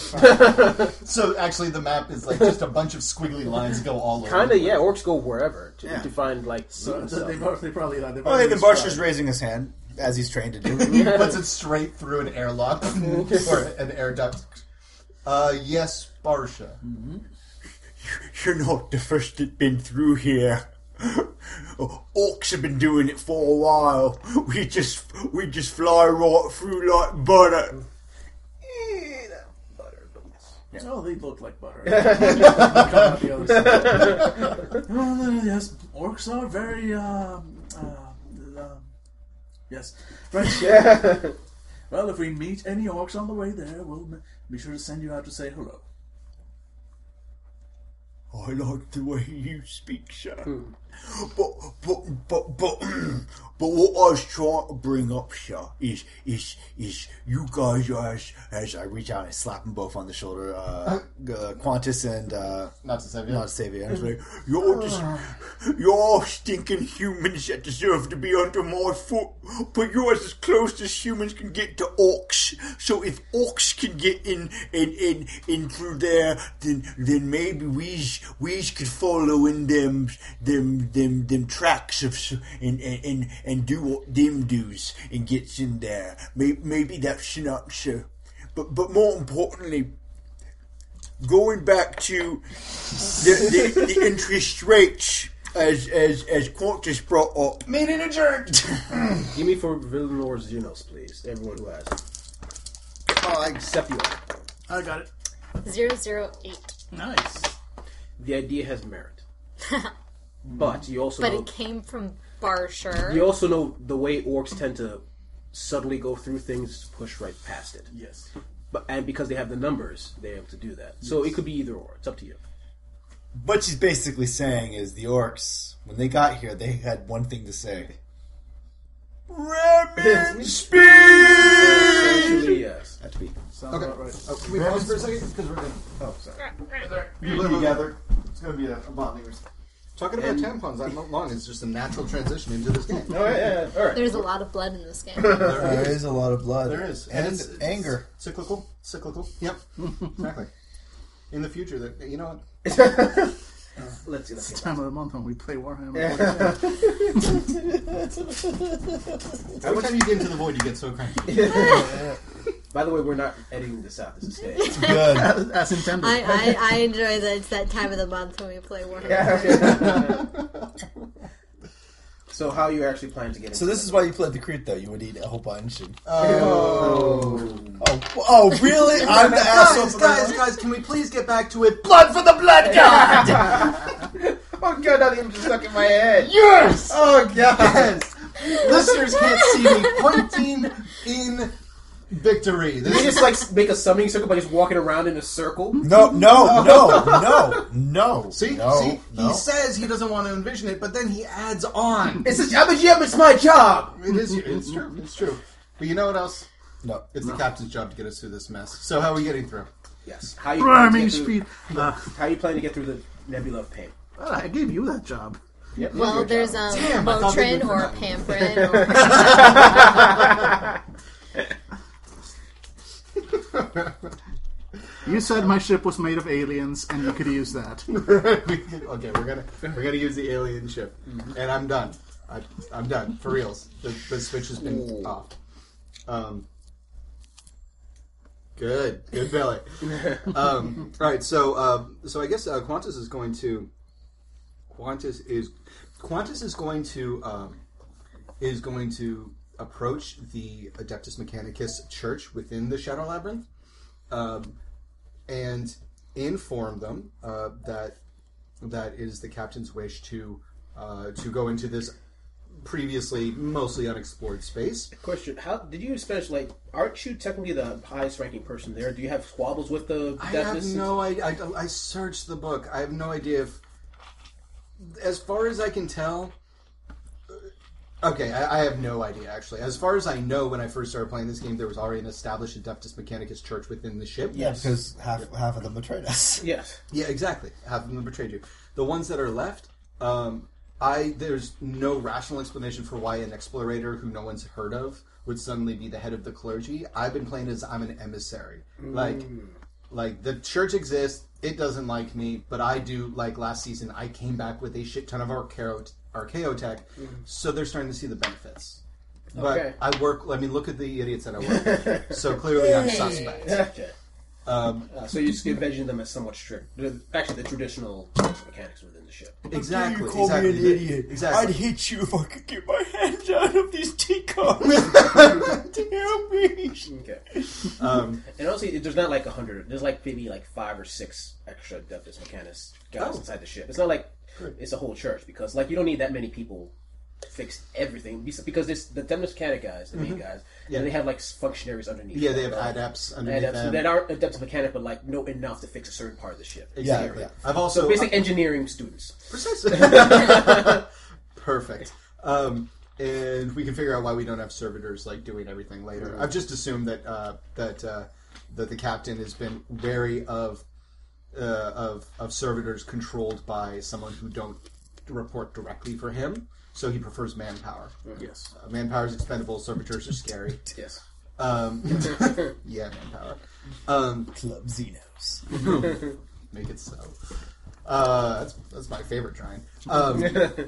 So actually, the map is like just a bunch of squiggly lines go all over.
Kind of, yeah. Orcs go wherever to,
Yeah.
to find like
So
loot and
they,
stuff.
both, they probably they
oh,
probably
then Barsha's raising his hand, as he's trained to do.
He puts it straight through an airlock or an air duct. Uh, yes, Barsha.
you're not the first that's been through here. Orcs have been doing it for a while. We just we just fly right through like butter.
Oh, they look like butter. Come out the other side. well, uh, yes, orcs are very. Um, uh, um, yes, right. well, if we meet any orcs on the way there, we'll be sure to send you out to say hello.
I like the way you speak, sir. But but but but but what I was trying to bring up, sir, is is is you guys as as I reach out and slap them both on the shoulder, uh, uh Qantas and uh,
Not to save you.
not Savia. And I was like, you're just you're stinking humans that deserve to be under my foot, but you're as close as humans can get to orcs. So if orcs can get in in in, in through there, then then maybe we we could follow in them them them them tracks of s- and and and, and do what them does and gets in there. Maybe, maybe that's an answer. But but more importantly, going back to the, the, the interest rates as as as Qantas brought up.
Meeting jerk.
Give me Forbidden Lore Xenos, please. Everyone who has.
Oh,
Except you.
I got it.
Zero zero eight.
Nice.
The idea has merit. but you also
But
know
it came from Barsher.
you also know the way orcs tend to subtly go through things to push right past it.
Yes.
But and because they have the numbers, they're able to do that. So it could be either or. It's up to you.
What she's basically saying is the orcs, when they got here, they had one thing to say. Ramen speed!
Essentially, yes.
Had to be.
Sounds
Okay.
about right.
Oh, can we pause for a second? Because we're gonna
Oh, sorry.
We live together. It's gonna be a, a bonding.
Talking about tampons that long is just a natural transition into this game.
All right, yeah, yeah. all right.
There's a lot of blood in this game.
There is a lot of blood.
There is,
and,
it's, it's
anger.
cyclical, cyclical. Yep, exactly. In the future, that you know what?
Let's see. Let's see.
Time of the month when we play Warhammer.
Every time you get into the void, you get so cranky.
By the way, we're not editing this out. This is staying.
Good.
As, as intended.
I, I, I enjoy that it's that time of the month when we play Warhammer. Yeah.
so, how you actually plan to get into
So this is why you played the Crete, though. You would eat a whole bunch. And...
Oh, um,
Oh, oh, oh really? I'm the asshole.
guys,
for
guys,
that
guys! Can we please get back to it? Blood for the blood god!
Oh god, that image is stuck in my head.
yes!
Oh god.
Yes! Listeners can't see me pointing in victory.
They
This is
just like make a summoning circle by just walking around in a circle.
No, no, no, no, no.
see,
no,
see.
no.
He says he doesn't want to envision it, but then he adds on.
It's a job, job. It's my job.
It is. It's true. It's true. But you know what else?
No.
It's the captain's job to get us through this mess. So how are we getting through?
Yes. How you plan to
Rhyming
get through,
speed. Uh,
How you plan to get through the nebula of pain?
I gave you that job.
Yep.
Well, there's um,
Damn, I thought they
Motrin
were
or
not.
Pamprin or
You said my ship was made of aliens, and you could use that.
okay, we're gonna we're gonna use the alien ship, and I'm done. I, I'm done for reals. The, the switch has been off. Um, good, good, Billy. um, all right, so um, so I guess uh, Qantas is going to Qantas is Qantas is going to um, is going to approach the Adeptus Mechanicus church within the Shadow Labyrinth. Um, and inform them uh, that that is the captain's wish to uh, to go into this previously mostly unexplored space.
Question: How did you especially like? Aren't you technically the highest ranking person there? Do you have squabbles with the?
I have no I, I I searched the book. I have no idea if, as far as I can tell. Okay, I, I have no idea actually. As far as I know, when I first started playing this game, there was already an established Adeptus Mechanicus church within the ship.
Yeah, because half half of them betrayed us.
Yes.
Yeah, exactly. Half of them betrayed you. The ones that are left, um, I there's no rational explanation for why an explorator who no one's heard of would suddenly be the head of the clergy. I've been playing as I'm an emissary. Like, like the church exists. It doesn't like me, but I do. Like last season, I came back with a shit ton of archeo archeo tech, so they're starting to see the benefits. But
Okay.
I work. I mean, look at the idiots that I work with. So clearly, I'm suspect.
Okay.
Um,
Uh, so you're just envisioning them as somewhat strict. Actually, the traditional mechanics within the ship.
exactly.
You call
exactly.
me an idiot.
Exactly.
I'd hit you if I could get my hands out of these teacups. Help me.
Okay.
Um,
And also, there's not like a hundred. There's like maybe like five or six extra Adeptus Mechanicus guys
Oh.
inside the ship. It's not like it's a whole church because like you don't need that many people to fix everything because this the Adeptus Mechanic guys, the main guys,
Mm-hmm. Yeah.
and they have like functionaries underneath.
yeah,
them,
they have
right?
adepts underneath
Adepts
them.
that aren't Adeptus Mechanic, but like know enough to fix a certain part of the ship.
Exactly.
yeah.
I've also
So basic engineering students.
Precisely. Perfect. Um, and we can figure out why we don't have servitors like doing everything later. I've just assumed that uh, that uh, that the captain has been wary of uh, of of servitors controlled by someone who don't report directly for him. So he prefers manpower.
Yes.
Uh, manpower is expendable. Servitors are scary.
Yes.
Um, yeah, manpower. Um,
Club Xenos.
Make it so. Uh, that's that's my favorite drawing. Um,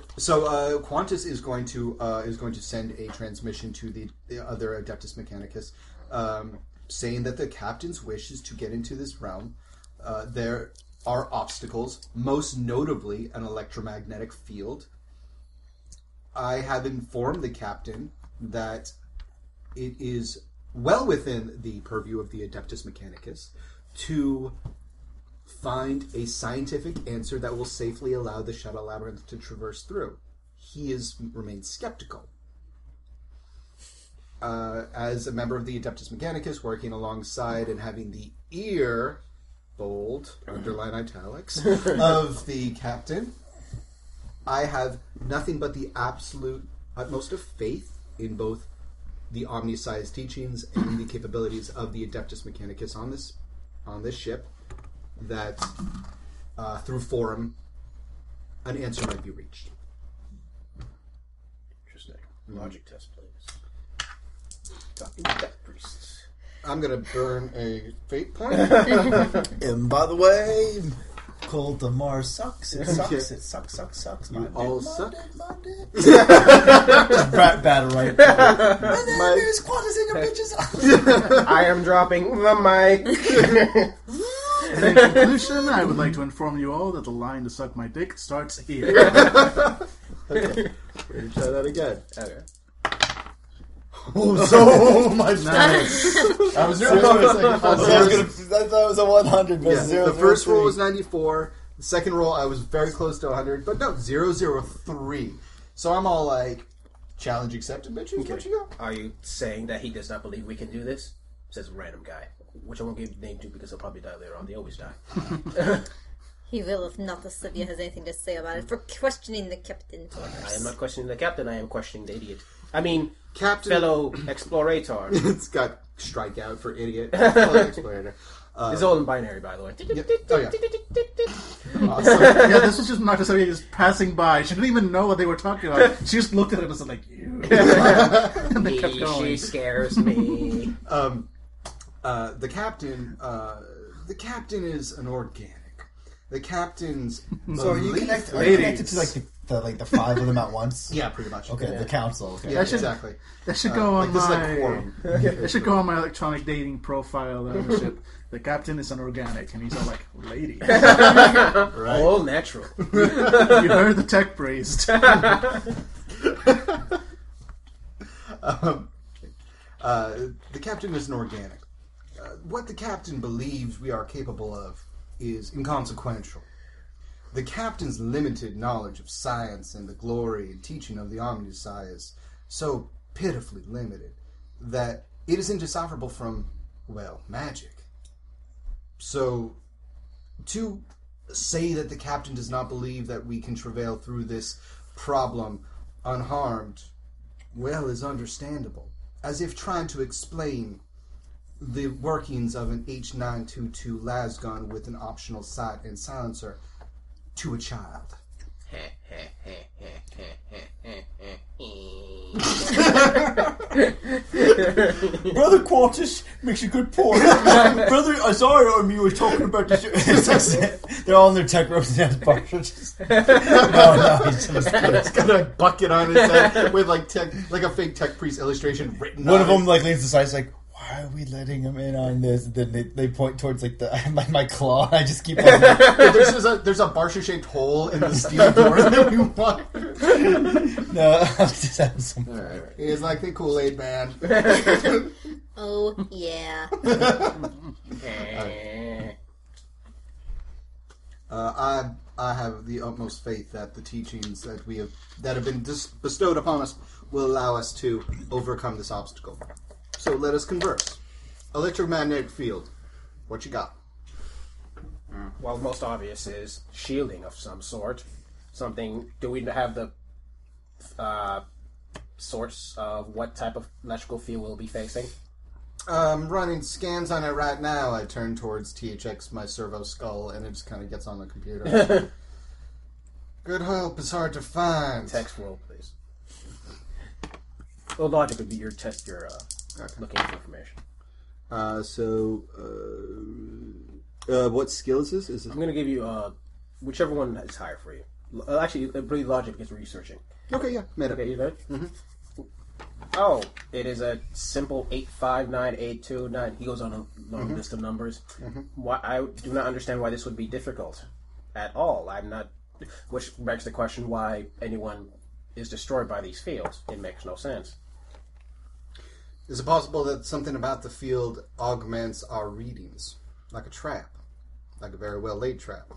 so uh, Qantas is going to uh, is going to send a transmission to the, the other Adeptus Mechanicus, um, saying that the captain's wish is to get into this realm. Uh, there are obstacles, most notably an electromagnetic field. I have informed the captain that it is well within the purview of the Adeptus Mechanicus to find a scientific answer that will safely allow the Shadow Labyrinth to traverse through. He is remains skeptical. Uh, as a member of the Adeptus Mechanicus, working alongside and having the ear, bold, underline italics, of the captain, I have nothing but the absolute utmost of faith in both the Omnissiah's teachings and the capabilities of the Adeptus Mechanicus on this on this ship that uh, through forum an answer might be reached.
Interesting. Logic test, please. Talking to death priests.
I'm gonna burn a fate point.
And by the way, Cult of Mars sucks. It sucks. It sucks. Sucks. Sucks.
You
My
all
dick, my
suck.
dick, my dick. Just bat, battle right. and then
My-
there's Qantas in your bitches.
I am dropping the mic.
And in conclusion, I would like to inform you all that the line to suck my dick starts here.
okay, we're gonna try that again.
okay.
Oh, so much.
Nice.
I was nervous for a second. I thought it was gonna- I thought it was a 100, but
Yeah,
zero,
the
zero,
first roll was 94. The second roll, I was very close to 100, but no, 003. So I'm all like, challenge accepted, bitches. What you go?
Are you saying that he does not believe we can do this? Says a random guy, which I won't give name to because he'll probably die later on. They always die.
He will if not the Sylvia has anything to say about it for questioning the captain.
I am not questioning the captain. I am questioning the idiot. I mean,
Captain.
fellow explorator.
it's got strikeout for idiot. Fellow explorator. Uh,
It's all in binary, by the way.
Oh, yeah. awesome.
yeah, this was just not necessarily just passing by. She didn't even know what they were talking about. She just looked at it and was like, you. and they kept going.
She scares me.
Um, uh, the captain. Uh, the captain is an organic. The captain's.
So are you, connect, are you connected to like the, the like the five of them at once?
Yeah, pretty much.
Okay, the council. Okay.
Yeah,
should-
exactly.
That should go
Uh,
on
like this is like
my.
quorum.
that should go on my electronic dating profile on the ship. The captain is an organic, and he's all like, "Lady,
Right.
All natural.
you heard the tech priest."
Um, uh, the captain is an organic. Uh, what the captain believes we are capable of is inconsequential. The captain's limited knowledge of science and the glory and teaching of the Omnissiah is so pitifully limited that it is indecipherable from, well, magic. So, to say that the captain does not believe that we can travail through this problem unharmed well is understandable, as if trying to explain the workings of an H922 lasgun with an optional sight and silencer to a child.
Brother Qantas makes a good point. Brother Isaiah and me were talking about this.
They're all in their tech robes and Barsha just. no, no, he's just
It's got a bucket on his head with like tech, like a fake tech priest illustration written.
One
on
of them
it.
like leans aside. Like, "Why Why are we letting him in on this? And Then they, they point towards like the my, my claw. I just keep on.
there's, there's a there's a Barsha shaped hole in the steel door that we want.
no, I'm just having some.
He's like the Kool Aid man.
Oh yeah.
Uh, I I have the utmost faith that the teachings that we have that have been dis- bestowed upon us will allow us to overcome this obstacle. So let us converse. Electromagnetic field. What you got?
Well, the most obvious is shielding of some sort. Something. Do we have the uh, source of what type of electrical field we'll be facing?
Um, running scans on it right now. I turn towards THX, my servo skull, and it just kind of gets on the computer. Good hope is hard to find.
Text roll, please. Well, logic would be your test. Your uh, looking for information.
Uh, so, uh, uh, what skill is this? Is
I'm going to give you uh, whichever one is higher for you. Uh, actually, pretty logic because researching.
Okay, yeah, made.
Okay, you good? Mm-hmm. Oh, it is a simple eight five nine eight two nine. He goes on a long list of numbers. Why I do not understand why this would be difficult at all. I'm not. Which begs the question why anyone is destroyed by these fields. It makes no sense.
Is it possible that something about the field augments our readings, like a trap, like a very well laid trap?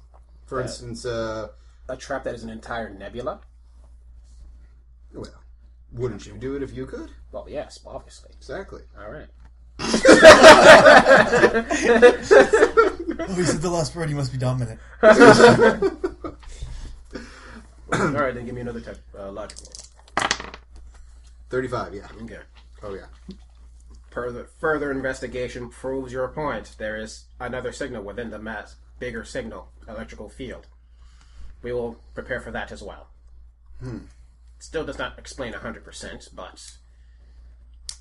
For
Uh,
instance, uh,
A trap that is an entire nebula.
well, wouldn't you do it if you could?
Well, yes, obviously.
Exactly.
All right.
Oh, he said the last word. He must be dominant.
All right, then give me another type uh, logic roll.
Thirty-five. Yeah.
Okay.
Oh yeah.
Further, further investigation proves your point. There is another signal within the mass, bigger signal electrical field. We will prepare for that as well. Hmm. Still does not explain 100%, but.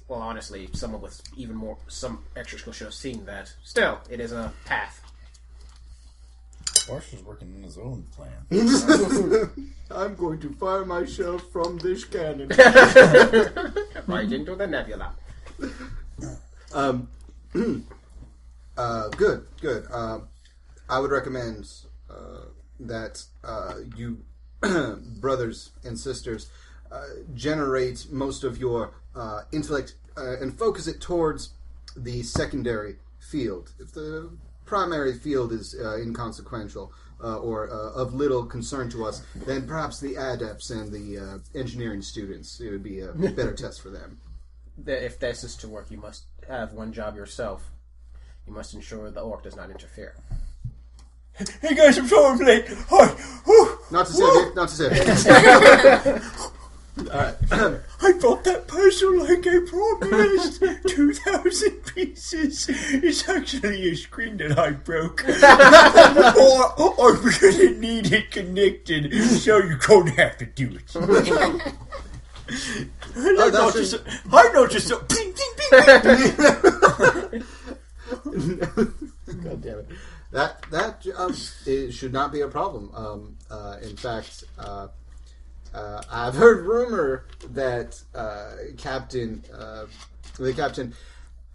Well, honestly, someone with even more. Some extra skill should have seen that. Still, it is a path.
Barsha's working on his own plan.
I'm going to fire myself from this cannon.
Right into the nebula.
um, uh, good, good. Um, I would recommend uh, that uh, you brothers and sisters uh, generate most of your uh, intellect uh, and focus it towards the secondary field. If the primary field is uh, inconsequential uh, or uh, of little concern to us, then perhaps the adepts and the uh, engineering students it would be a better test for them.
If this is to work, you must have one job yourself. You must ensure the orc does not interfere.
Hey guys, I'm sorry I'm late. Hi.
Not to say, it, not to say. it.
I bought that puzzle like I promised. Two thousand pieces. It's actually a screen that I broke. or, or because it needed connected, so you're going to have to do it. I
that's
noticed. I noticed. a Ping, ping, ping, ping.
God damn it. That that um, it should not be a problem. Um, uh, in fact, uh, uh, I've heard rumor that uh, Captain uh, the Captain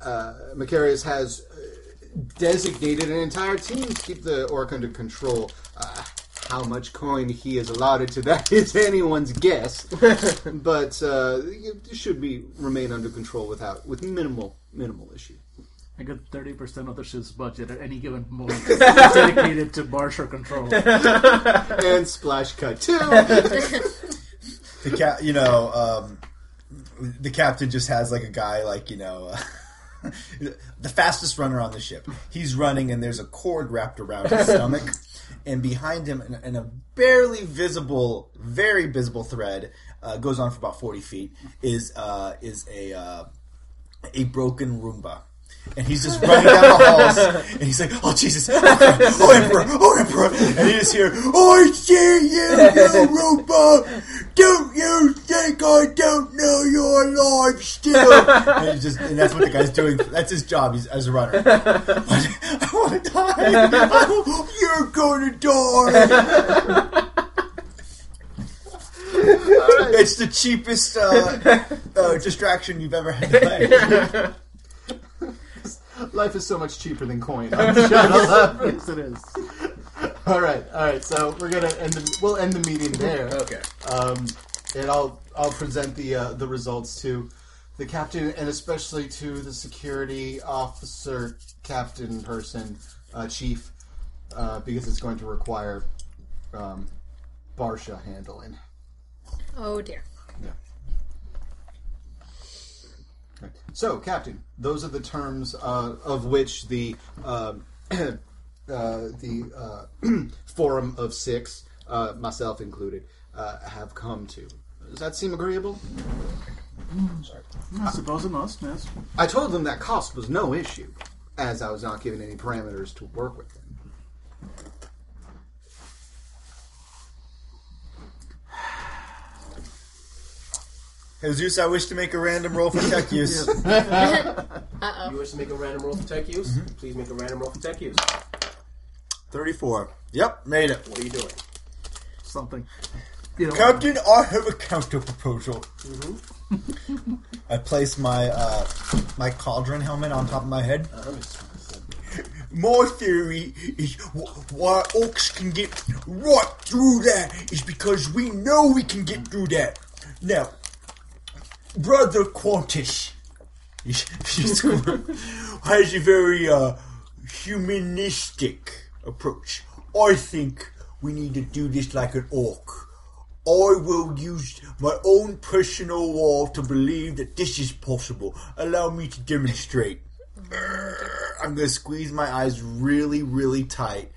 uh, Macarius has uh, designated an entire team to keep the orc under control. Uh, how much coin he is allotted to that is anyone's guess, but uh, it should be remain under control without with minimal minimal issue.
I got thirty percent of the ship's budget at any given moment dedicated to Barsha control.
and splash cut too.
The cat, you know, um, the captain just has like a guy, like you know, uh, the fastest runner on the ship. He's running, and there's a cord wrapped around his stomach, and behind him, in, in a barely visible, very visible thread, uh, goes on for about forty feet. Is uh, is a uh, a broken Roomba. And he's just running down the halls, and he's like, "Oh Jesus! Oh, crap. oh Emperor! Oh Emperor!" And he just hear, "I see you, you robot! Don't you think I don't know you're alive still?" And, he's just, and that's what the guy's doing. That's his job. He's as a runner. I want to die. You're gonna die. It's the cheapest uh, uh, distraction you've ever had to play.
Life is so much cheaper than coin. on the shuttle.
yes, it is.
all right, all right. So we're gonna end. The, we'll end the meeting there.
Okay.
Um, and I'll I'll present the uh, the results to the captain and especially to the security officer, captain person, uh, chief, uh, because it's going to require um, Barsha handling.
Oh dear.
Right. So, Captain, those are the terms uh, of which the um uh, the uh, Forum of Six, uh, myself included, uh, have come to. Does that seem agreeable? Sorry.
I suppose it must, yes.
I told them that cost was no issue, as I was not given any parameters to work with.
Jesus, I wish to make a random roll for tech use. Uh-oh.
You wish to make a random roll for tech use? Mm-hmm. Please make a random roll for tech use.
34. Yep, made it.
What are you doing?
Something. You know,
Captain, I have a counter proposal. Mm-hmm.
I place my uh, my cauldron helmet on top of my head. Uh-huh.
My theory is wh- why orcs can get right through that is because we know we can get through that. Now, Brother Quantus he's- has a very uh, humanistic approach. I think we need to do this like an orc. I will use my own personal wall to believe that this is possible. Allow me to demonstrate. I'm gonna squeeze my eyes really, really tight.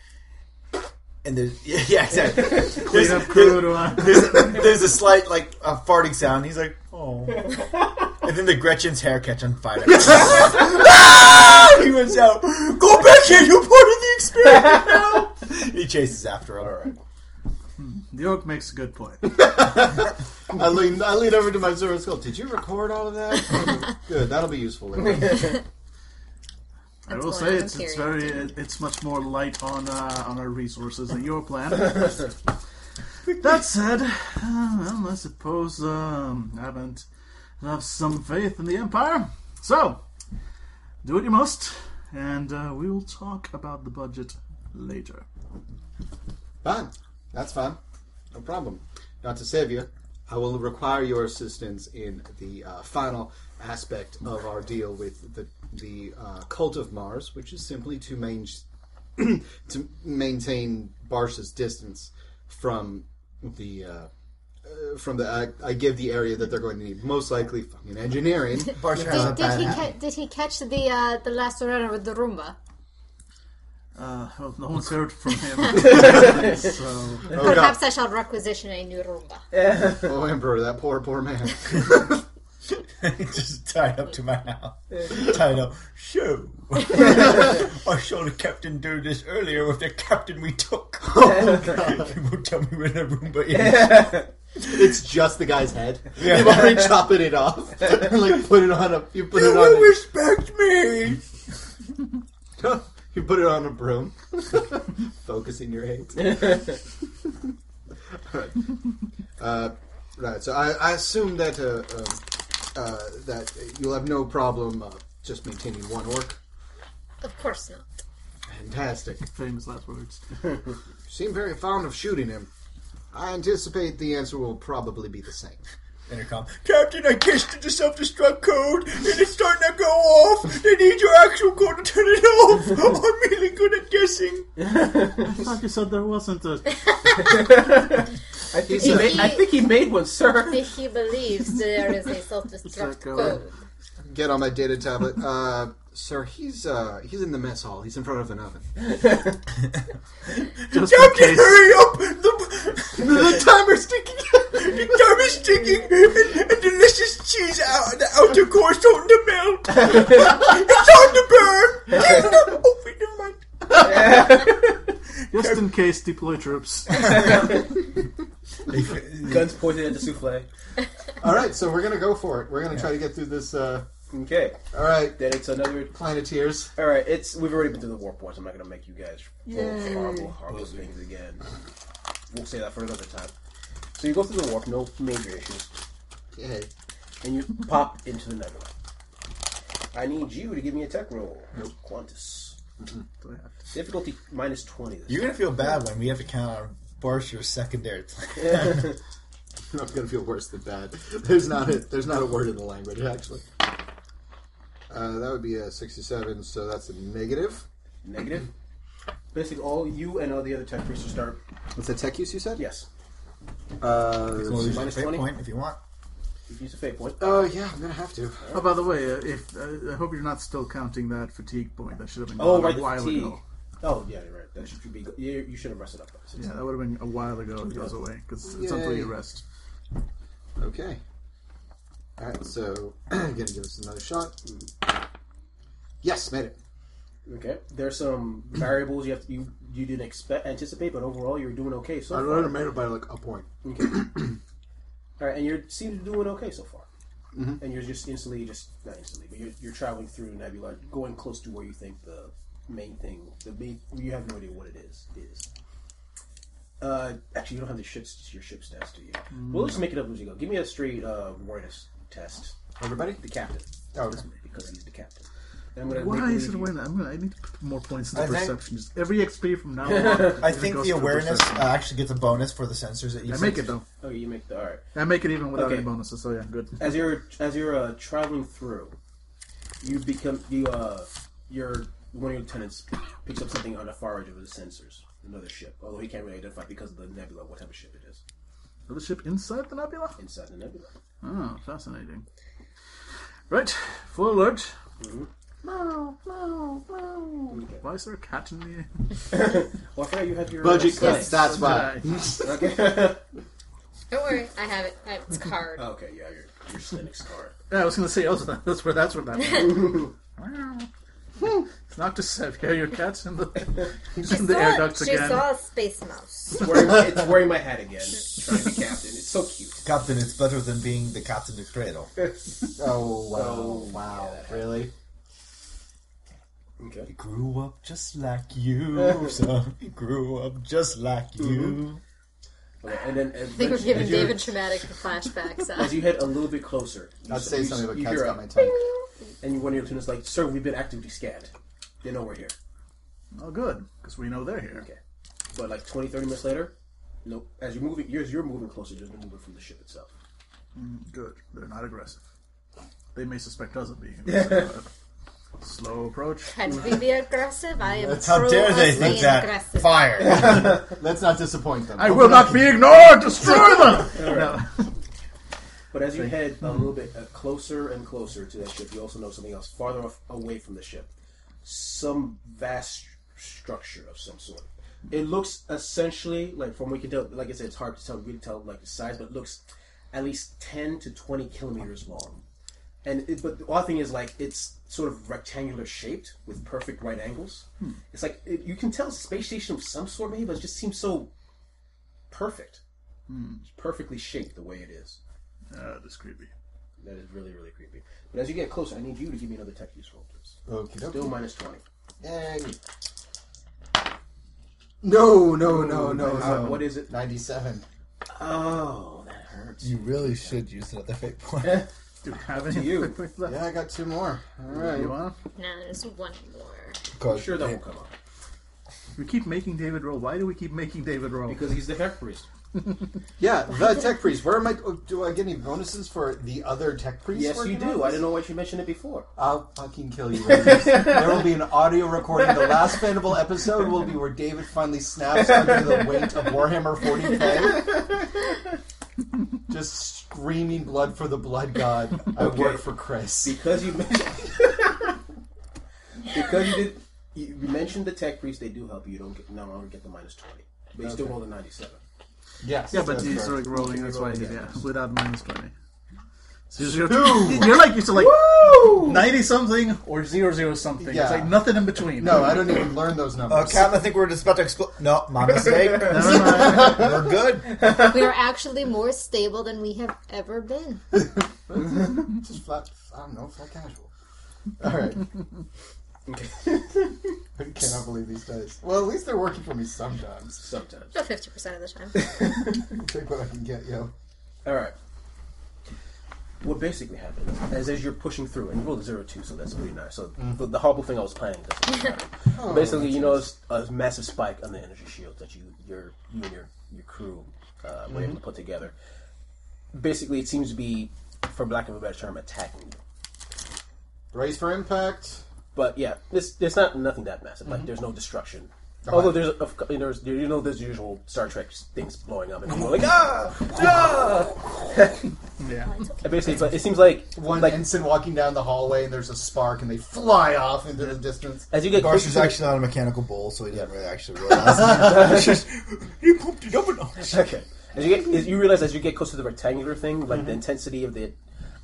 And there's yeah, yeah exactly. There's,
uh,
there's, there's a slight like a farting sound. He's like, oh. And then the Gretchin's hair catch on fire. Ah! he runs out. Go back here. You're part of the experiment now. he chases after him. All right.
the oak makes a good point.
I lean, I lean over to my Zora Skull. Did you record all of that? Good, that'll be useful later.
I will say it's, it's very
too.
it's much more light on uh, on our resources than your plan. That said, uh, well, I suppose um, I haven't have some faith in the empire. So, do what you must, and uh, we will talk about the budget later.
Fine. That's fine. No problem. Not to save you, I will require your assistance in the uh, final aspect of our deal with the the uh, cult of Mars, which is simply to main to maintain Barsha's distance from the. Uh, uh, from the, I, I give the area that they're going to need. Most likely, fucking engineering.
Barsha has a
Did, did he ca- did he catch the uh, the last runner with the Roomba?
Uh, well, no one's heard from him. so,
Oh,
Perhaps
God.
I shall requisition a new Roomba.
oh, Emperor, that poor, poor man.
just tied up to my house. Tied up. So, I saw the captain do this earlier with the captain we took. you won't tell me where the Roomba is.
It's just the guy's head.
Yeah.
You've already chopping it off, and like put it on a. You put
You
it
will
on.
respect me.
You put it on a broom. Focusing your hate. right. Uh, right. So I, I assume that uh, um, uh, that you'll have no problem uh, just maintaining one orc.
Of course not.
Fantastic.
famous last words.
You seem very fond of shooting him. I anticipate the answer will probably be the same.
Intercom. Captain, I guessed the self-destruct code, and it's starting to go off. They need your actual code to turn it off. I'm really good at guessing.
I thought you said there wasn't a.
I think he made, I think he made one, sir.
He believes there is a self-destruct
It's like, uh,
code.
Get on my data tablet. Uh, sir, he's uh, he's in the mess hall. He's in front of an oven.
Just in
Captain,
case.
hurry up! The, the timer's ticking. the timer's ticking, and, and delicious cheese out the outer core is starting to melt. it's starting to burn. oh, wait, never mind.
Just in case, deploy troops.
Guns pointed at the souffle.
All right, so we're gonna go for it. We're gonna try to get through this. Uh,
Okay,
all right,
then it's another.
Planeteers.
All right, it's we've already been through the warp points. I'm not gonna make you guys roll horrible, horrible things again. We'll say that for another time. So you go through the warp, no major issues,
Yay.
and you pop into the nebula. I need you to give me a tech roll. Nope. Qantas.
Do I
Difficulty minus 20. This
You're gonna feel bad when we have to count on your secondary plan.
I'm gonna feel worse than bad. There's not a there's not a word in the language actually. Uh, that would be a 67, so that's a negative.
Negative. Basically, all you and all the other tech priests will start.
What's the tech use you said?
Yes.
Uh,
You can use your
Minus
fate
20?
point if you want.
You can use a fate point.
uh, yeah, I'm gonna have to.
Oh, by the way, uh, if uh, I hope you're not still counting that fatigue point. That should have been
Oh,
gone
right,
a
the
while
fatigue.
ago.
Oh, yeah, you're right. That should be. You, you should have rested up. though.
Yeah, that would have been a while ago. It goes away because it's until
Yay.
you rest.
Okay. All right, so gonna give us another shot. Yes, made it.
Okay. There's some variables you have to, you you didn't expect anticipate, but overall you're doing okay so
I
far.
would have made it by like a point.
Okay. All right, and you seem to be doing okay so far. Mm-hmm. And you're just instantly, just not instantly, but you're, you're traveling through Nebula, going close to where you think the main thing, the main, you have no idea what it is. Is. Uh, actually, you don't have the ship's your ship stats, do you? We'll just make it up as you go. Give me a straight uh, awareness test.
Everybody?
The captain,
Oh, okay.
because he's the captain. And I'm gonna
Why is it
believe
awareness? I'm gonna. I need to put more points into
I think-
perception. Just every XP from now on.
I think the awareness uh, actually gets a bonus for the sensors that you
I
set
make it though.
Oh, you make the all right.
I make it even without
Okay.
any bonuses. So yeah, good.
as you're as you're uh, traveling through, you become you uh your one of your lieutenants picks up something on the far edge of the sensors, another ship. Although he can't really identify because of the nebula what type of ship it is
So the ship inside the nebula.
inside the nebula.
Oh, fascinating. Right, full alert. Why is there a cat in the?
Well, I forgot you had your
Budget
uh,
cuts.
stats.
That's why.
Okay.
Don't worry, I have it. I have its card.
okay, yeah, your your Slinix card.
Yeah, I was gonna say also that, that's where that's where that. it's not to Sev. Yeah, your cat's in the it's in the air ducts
she
again.
saw a space mouse.
It's wearing, my, it's wearing my hat again. Trying to be captain. It's so cute.
Captain, it's better than being the captain of cradle.
Oh wow!
Oh,
wow!
yeah.
Really?
Okay.
He grew up just like you, son. Grew up just like you. Mm-hmm.
Okay, and then as,
I think we're
as
giving
you're-
David traumatic flashbacks.
As
Uh,
you head a little bit closer, you
I'd
s-
say
you,
something,
s-
but
you
cat's
hear
got
a
my tongue.
and you one of your lieutenants like, "Sir, we've been actively scanned. They know we're here."
Oh, good, because we know they're here.
Okay. But like 20, 30 minutes later, nope. As you're moving, you're, you're moving closer. There's no movement from the ship itself.
Good. They're not aggressive. They may suspect us of being aggressive. But Slow approach.
Can we be aggressive? I am.
How
pro
dare they
us
think that?
aggressive.
Fire!
Let's not disappoint them.
I will not be ignored. Destroy them. No.
But as you head a little bit uh, closer and closer to that ship, you also know something else farther off, away from the ship. Some vast structure of some sort. It looks essentially like, from what we can tell, like I said, it's hard to tell, really tell like the size, but it looks at least ten to twenty kilometers long. And it, but the odd thing is like it's sort of rectangular shaped with perfect right angles. It's like it, you can tell it's a space station of some sort, maybe, but it just seems so perfect. It's perfectly shaped the way it is.
Uh, that's creepy.
That is really, really creepy. But as you get closer, I need you to give me another tech use roll, please.
Okay,
Still minus 20.
Yay. No, no, no, no,
Uh,
no.
what is it?
Ninety-seven.
Oh, that hurts.
you really should use another fate point.
Do you have any?
you.
left?
Yeah, I got two more. All right.
You want?
no, there's one more.
Cause
Sure, that won't come up.
We keep making David roll. Why do we keep making David roll?
Because he's the tech priest.
Yeah, the tech priest. Where am I? oh, Do I get any bonuses for the other tech priest?
Yes, you
working on
do. I
this?
didn't know why you mentioned it before.
I'll fucking kill you. Rangers. there will be an audio recording. The last Fandible episode will be where David finally snaps under the weight of Warhammer 40k. Just screaming blood for the blood god. I
Okay.
work for Chris.
Because you mentioned. because you did. You you mentioned the tech priest, they do help you. You don't get, no longer get the minus 20. But you still
Okay.
roll the 97.
Yes.
Yeah, but
that's
he's
correct.
like rolling. That's why.
Rolling,
He,
yeah.
yeah, without minus twenty. So you're, you're like used to like ninety something or zero zero something.
Yeah.
It's like nothing in between.
No, I don't even learn those numbers.
Uh, Captain, I think we're just about to explode. No, my mistake.
Never mind.
we're good.
We are actually more stable than we have ever been.
Just flat. I don't know, flat casual. All right. Okay. I cannot believe these dice. Well, at least they're working for me sometimes.
Sometimes.
About fifty percent of the time.
Take what I can get, yo.
All right. What basically happens is as you're pushing through, and you rolled a zero two, so that's pretty nice. So
Mm-hmm.
the, the horrible thing I was planning doesn't happen.
Oh,
basically, you notice a massive spike on the energy shield that you your you and your your crew uh, were
Mm-hmm.
able to put together. Basically, it seems to be, for lack of a better term, attacking you.
Brace for impact.
But yeah, it's it's not nothing that massive.
Mm-hmm.
Like there's no destruction. Although there's of co- there's you know there's usual Star Trek things blowing up and people are like ah ah.
Yeah.
And basically, but it seems like
One
like
ensign walking down the hallway, and there's a spark, and they fly off into the distance.
as you get closer
Barsha's
to the-
actually not a mechanical bull, so he doesn't really actually realize.
You pumped it up a notch.
Okay. As you get, as you realize as you get close to the rectangular thing, like
Mm-hmm.
the intensity of the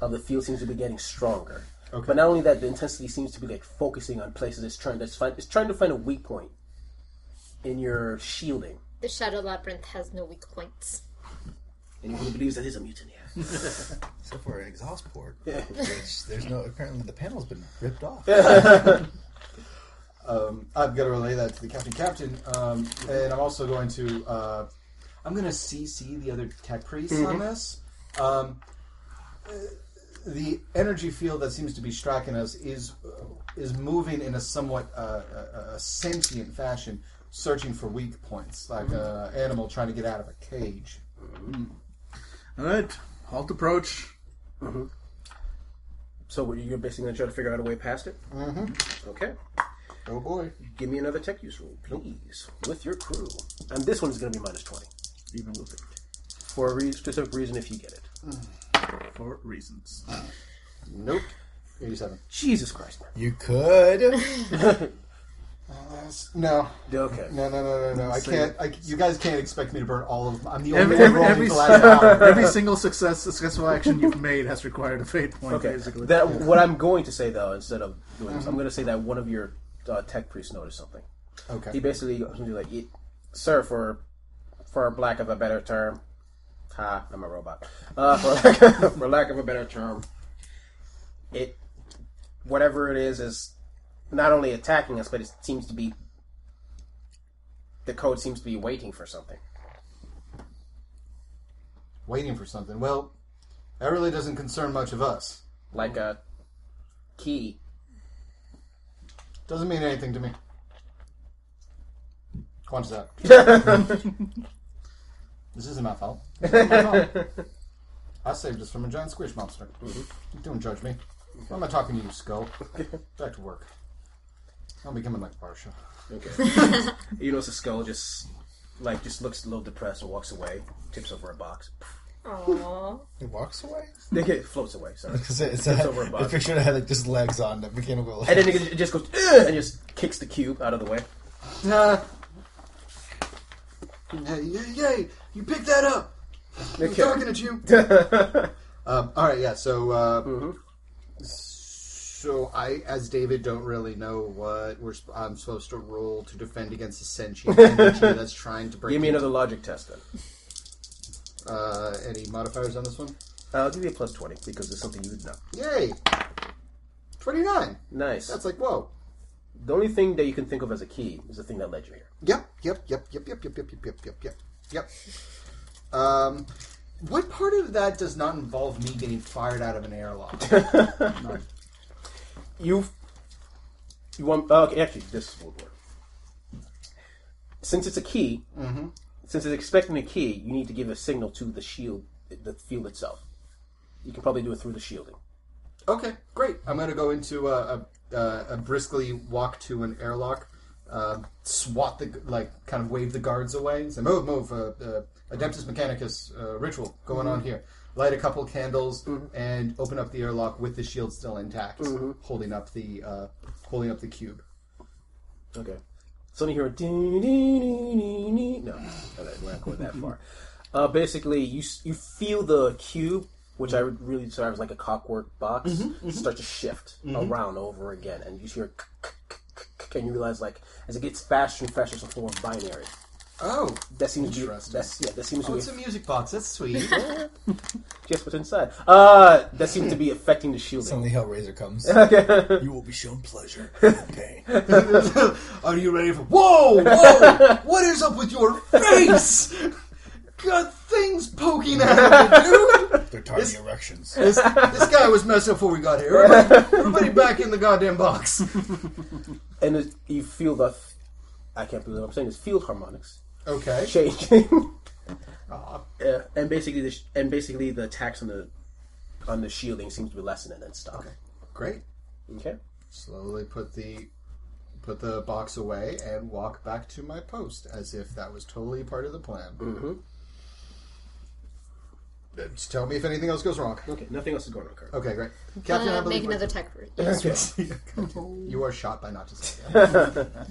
of the field seems to be getting stronger.
Okay.
But not only that, the intensity seems to be like focusing on places it's trying to find. It's trying to find a weak point in your shielding,
The Shadow Labyrinth has no weak points.
Anyone who believes that is a mutiny.
Except for an exhaust port.
Yeah.
Which there's no. Apparently, the panel's been ripped off.
Um, I've got to relay that to the captain. Captain, um, and I'm also going to. Uh, I'm going to CC the other tech priests on this. Um, uh, the energy field that seems to be striking us is uh, is moving in a somewhat uh, a, a sentient fashion, searching for weak points, like mm-hmm. an animal trying to get out of a cage. Mm-hmm.
All right. Halt approach. Mm-hmm.
So you're basically going to try to figure out a way past it. Mm-hmm. Okay.
Oh boy!
Give me another tech use roll, please, with your crew. And this one is going to be minus twenty
Even with it.
for a re- specific reason. If you get it. Mm.
For reasons.
Nope. Eighty-seven.
Jesus Christ, man.
You could.
No.
Okay.
No, no, no, no, no! I can't. I, you guys can't expect me to burn all of. I'm the
Every,
only one
every,
rolling
every,
the last hour.
every single success, successful action you've made has required a fate point,
Okay.
basically.
That what I'm going to say though, instead of doing this, I'm going to say that one of your uh, tech priests noticed something.
Okay.
He basically goes to like, "Sir, for for lack of a better term, ha, I'm a robot. Uh, for, for lack of a better term, it whatever it is is not only attacking us, but it seems to be the code seems to be waiting for something.
Waiting for something. Well, that really doesn't concern much of us.
Like a key.
Doesn't mean anything to me. Quanti's out. this isn't my fault. This isn't my fault. I saved us from a giant squish monster. Mm-hmm. Don't judge me. Why am I talking to you, Skull? Back to work. I'm becoming like Barsha.
Okay. you notice the skull just like just looks a little depressed and walks away, tips over a box.
Aww.
He walks away.
It floats away. Sorry.
Because it's
Tips
a,
over a
the
box.
picture had like just legs on the mechanical.
And then it just goes "Ugh," and just kicks the cube out of the way.
Nah. Hey, yay, yay! You picked that up! I'm talking at you! um, Alright, yeah, so, uh,
Mm-hmm.
So I, as David, don't really know what we're, I'm supposed to roll to defend against a sentient entity that's trying to break
Give me
into-
another logic test then.
Uh, any modifiers on this one?
I'll give you a plus twenty because it's something you would know.
Yay! 29!
Nice.
That's like, whoa.
the only thing that you can think of as a key is the thing that led you here.
Yep, yep, yep, yep, yep, yep, yep, yep, yep, yep, yep, yep. Um, what part of that does not involve me getting fired out of an airlock?
You, you want? oh, okay, actually, this will work. Since it's a key, since it's expecting a key, you need to give a signal to the shield, the field itself. You can probably do it through the shielding.
okay, great. I'm going to go into a, a, a, briskly walk to an airlock, uh, swat the, like, kind of wave the guards away, say, move, move, uh, uh, Adeptus Mechanicus uh, ritual going on here. Light a couple candles mm-hmm. and open up the airlock with the shield still intact, mm-hmm. holding up the uh, holding up the cube.
Okay. Suddenly you hear a ding, ding, ding, ding, ding. No, we're not going that far. Uh, basically, you you feel the cube, which I would really describe as like a clockwork box, mm-hmm, start to shift around over again, and you hear, and you realize like as it gets faster and faster, it's a form of binary.
Oh,
That seems to be
Interesting.
that's yeah, that seems to
oh
be
it's a music box. That's sweet.
guess what's inside. Uh, that seems to be affecting the shielding.
Suddenly, Hellraiser comes.
You will be shown pleasure and pain.
Are you ready for? Whoa, whoa! what is up with your face? Got things poking out of it, dude.
their tardy
This-
erections.
This, this guy was messed up before we got here. Everybody, everybody back in the goddamn box.
and it, you feel the. I can't believe what I'm saying. It's field harmonics
Okay.
changing.
Aw.
Yeah, and basically the sh- and basically the attacks on the on the shielding seems to be lessening and stuff.
Great.
Okay.
Slowly put the put the box away and walk back to my post as if that was totally part of the plan.
Mm-hmm.
Just tell me if anything else goes wrong.
Okay. Nothing else is going on currently.
Okay, great. Captain, I
Uh,
believe
make another tech route.
you are shot by not just. say that.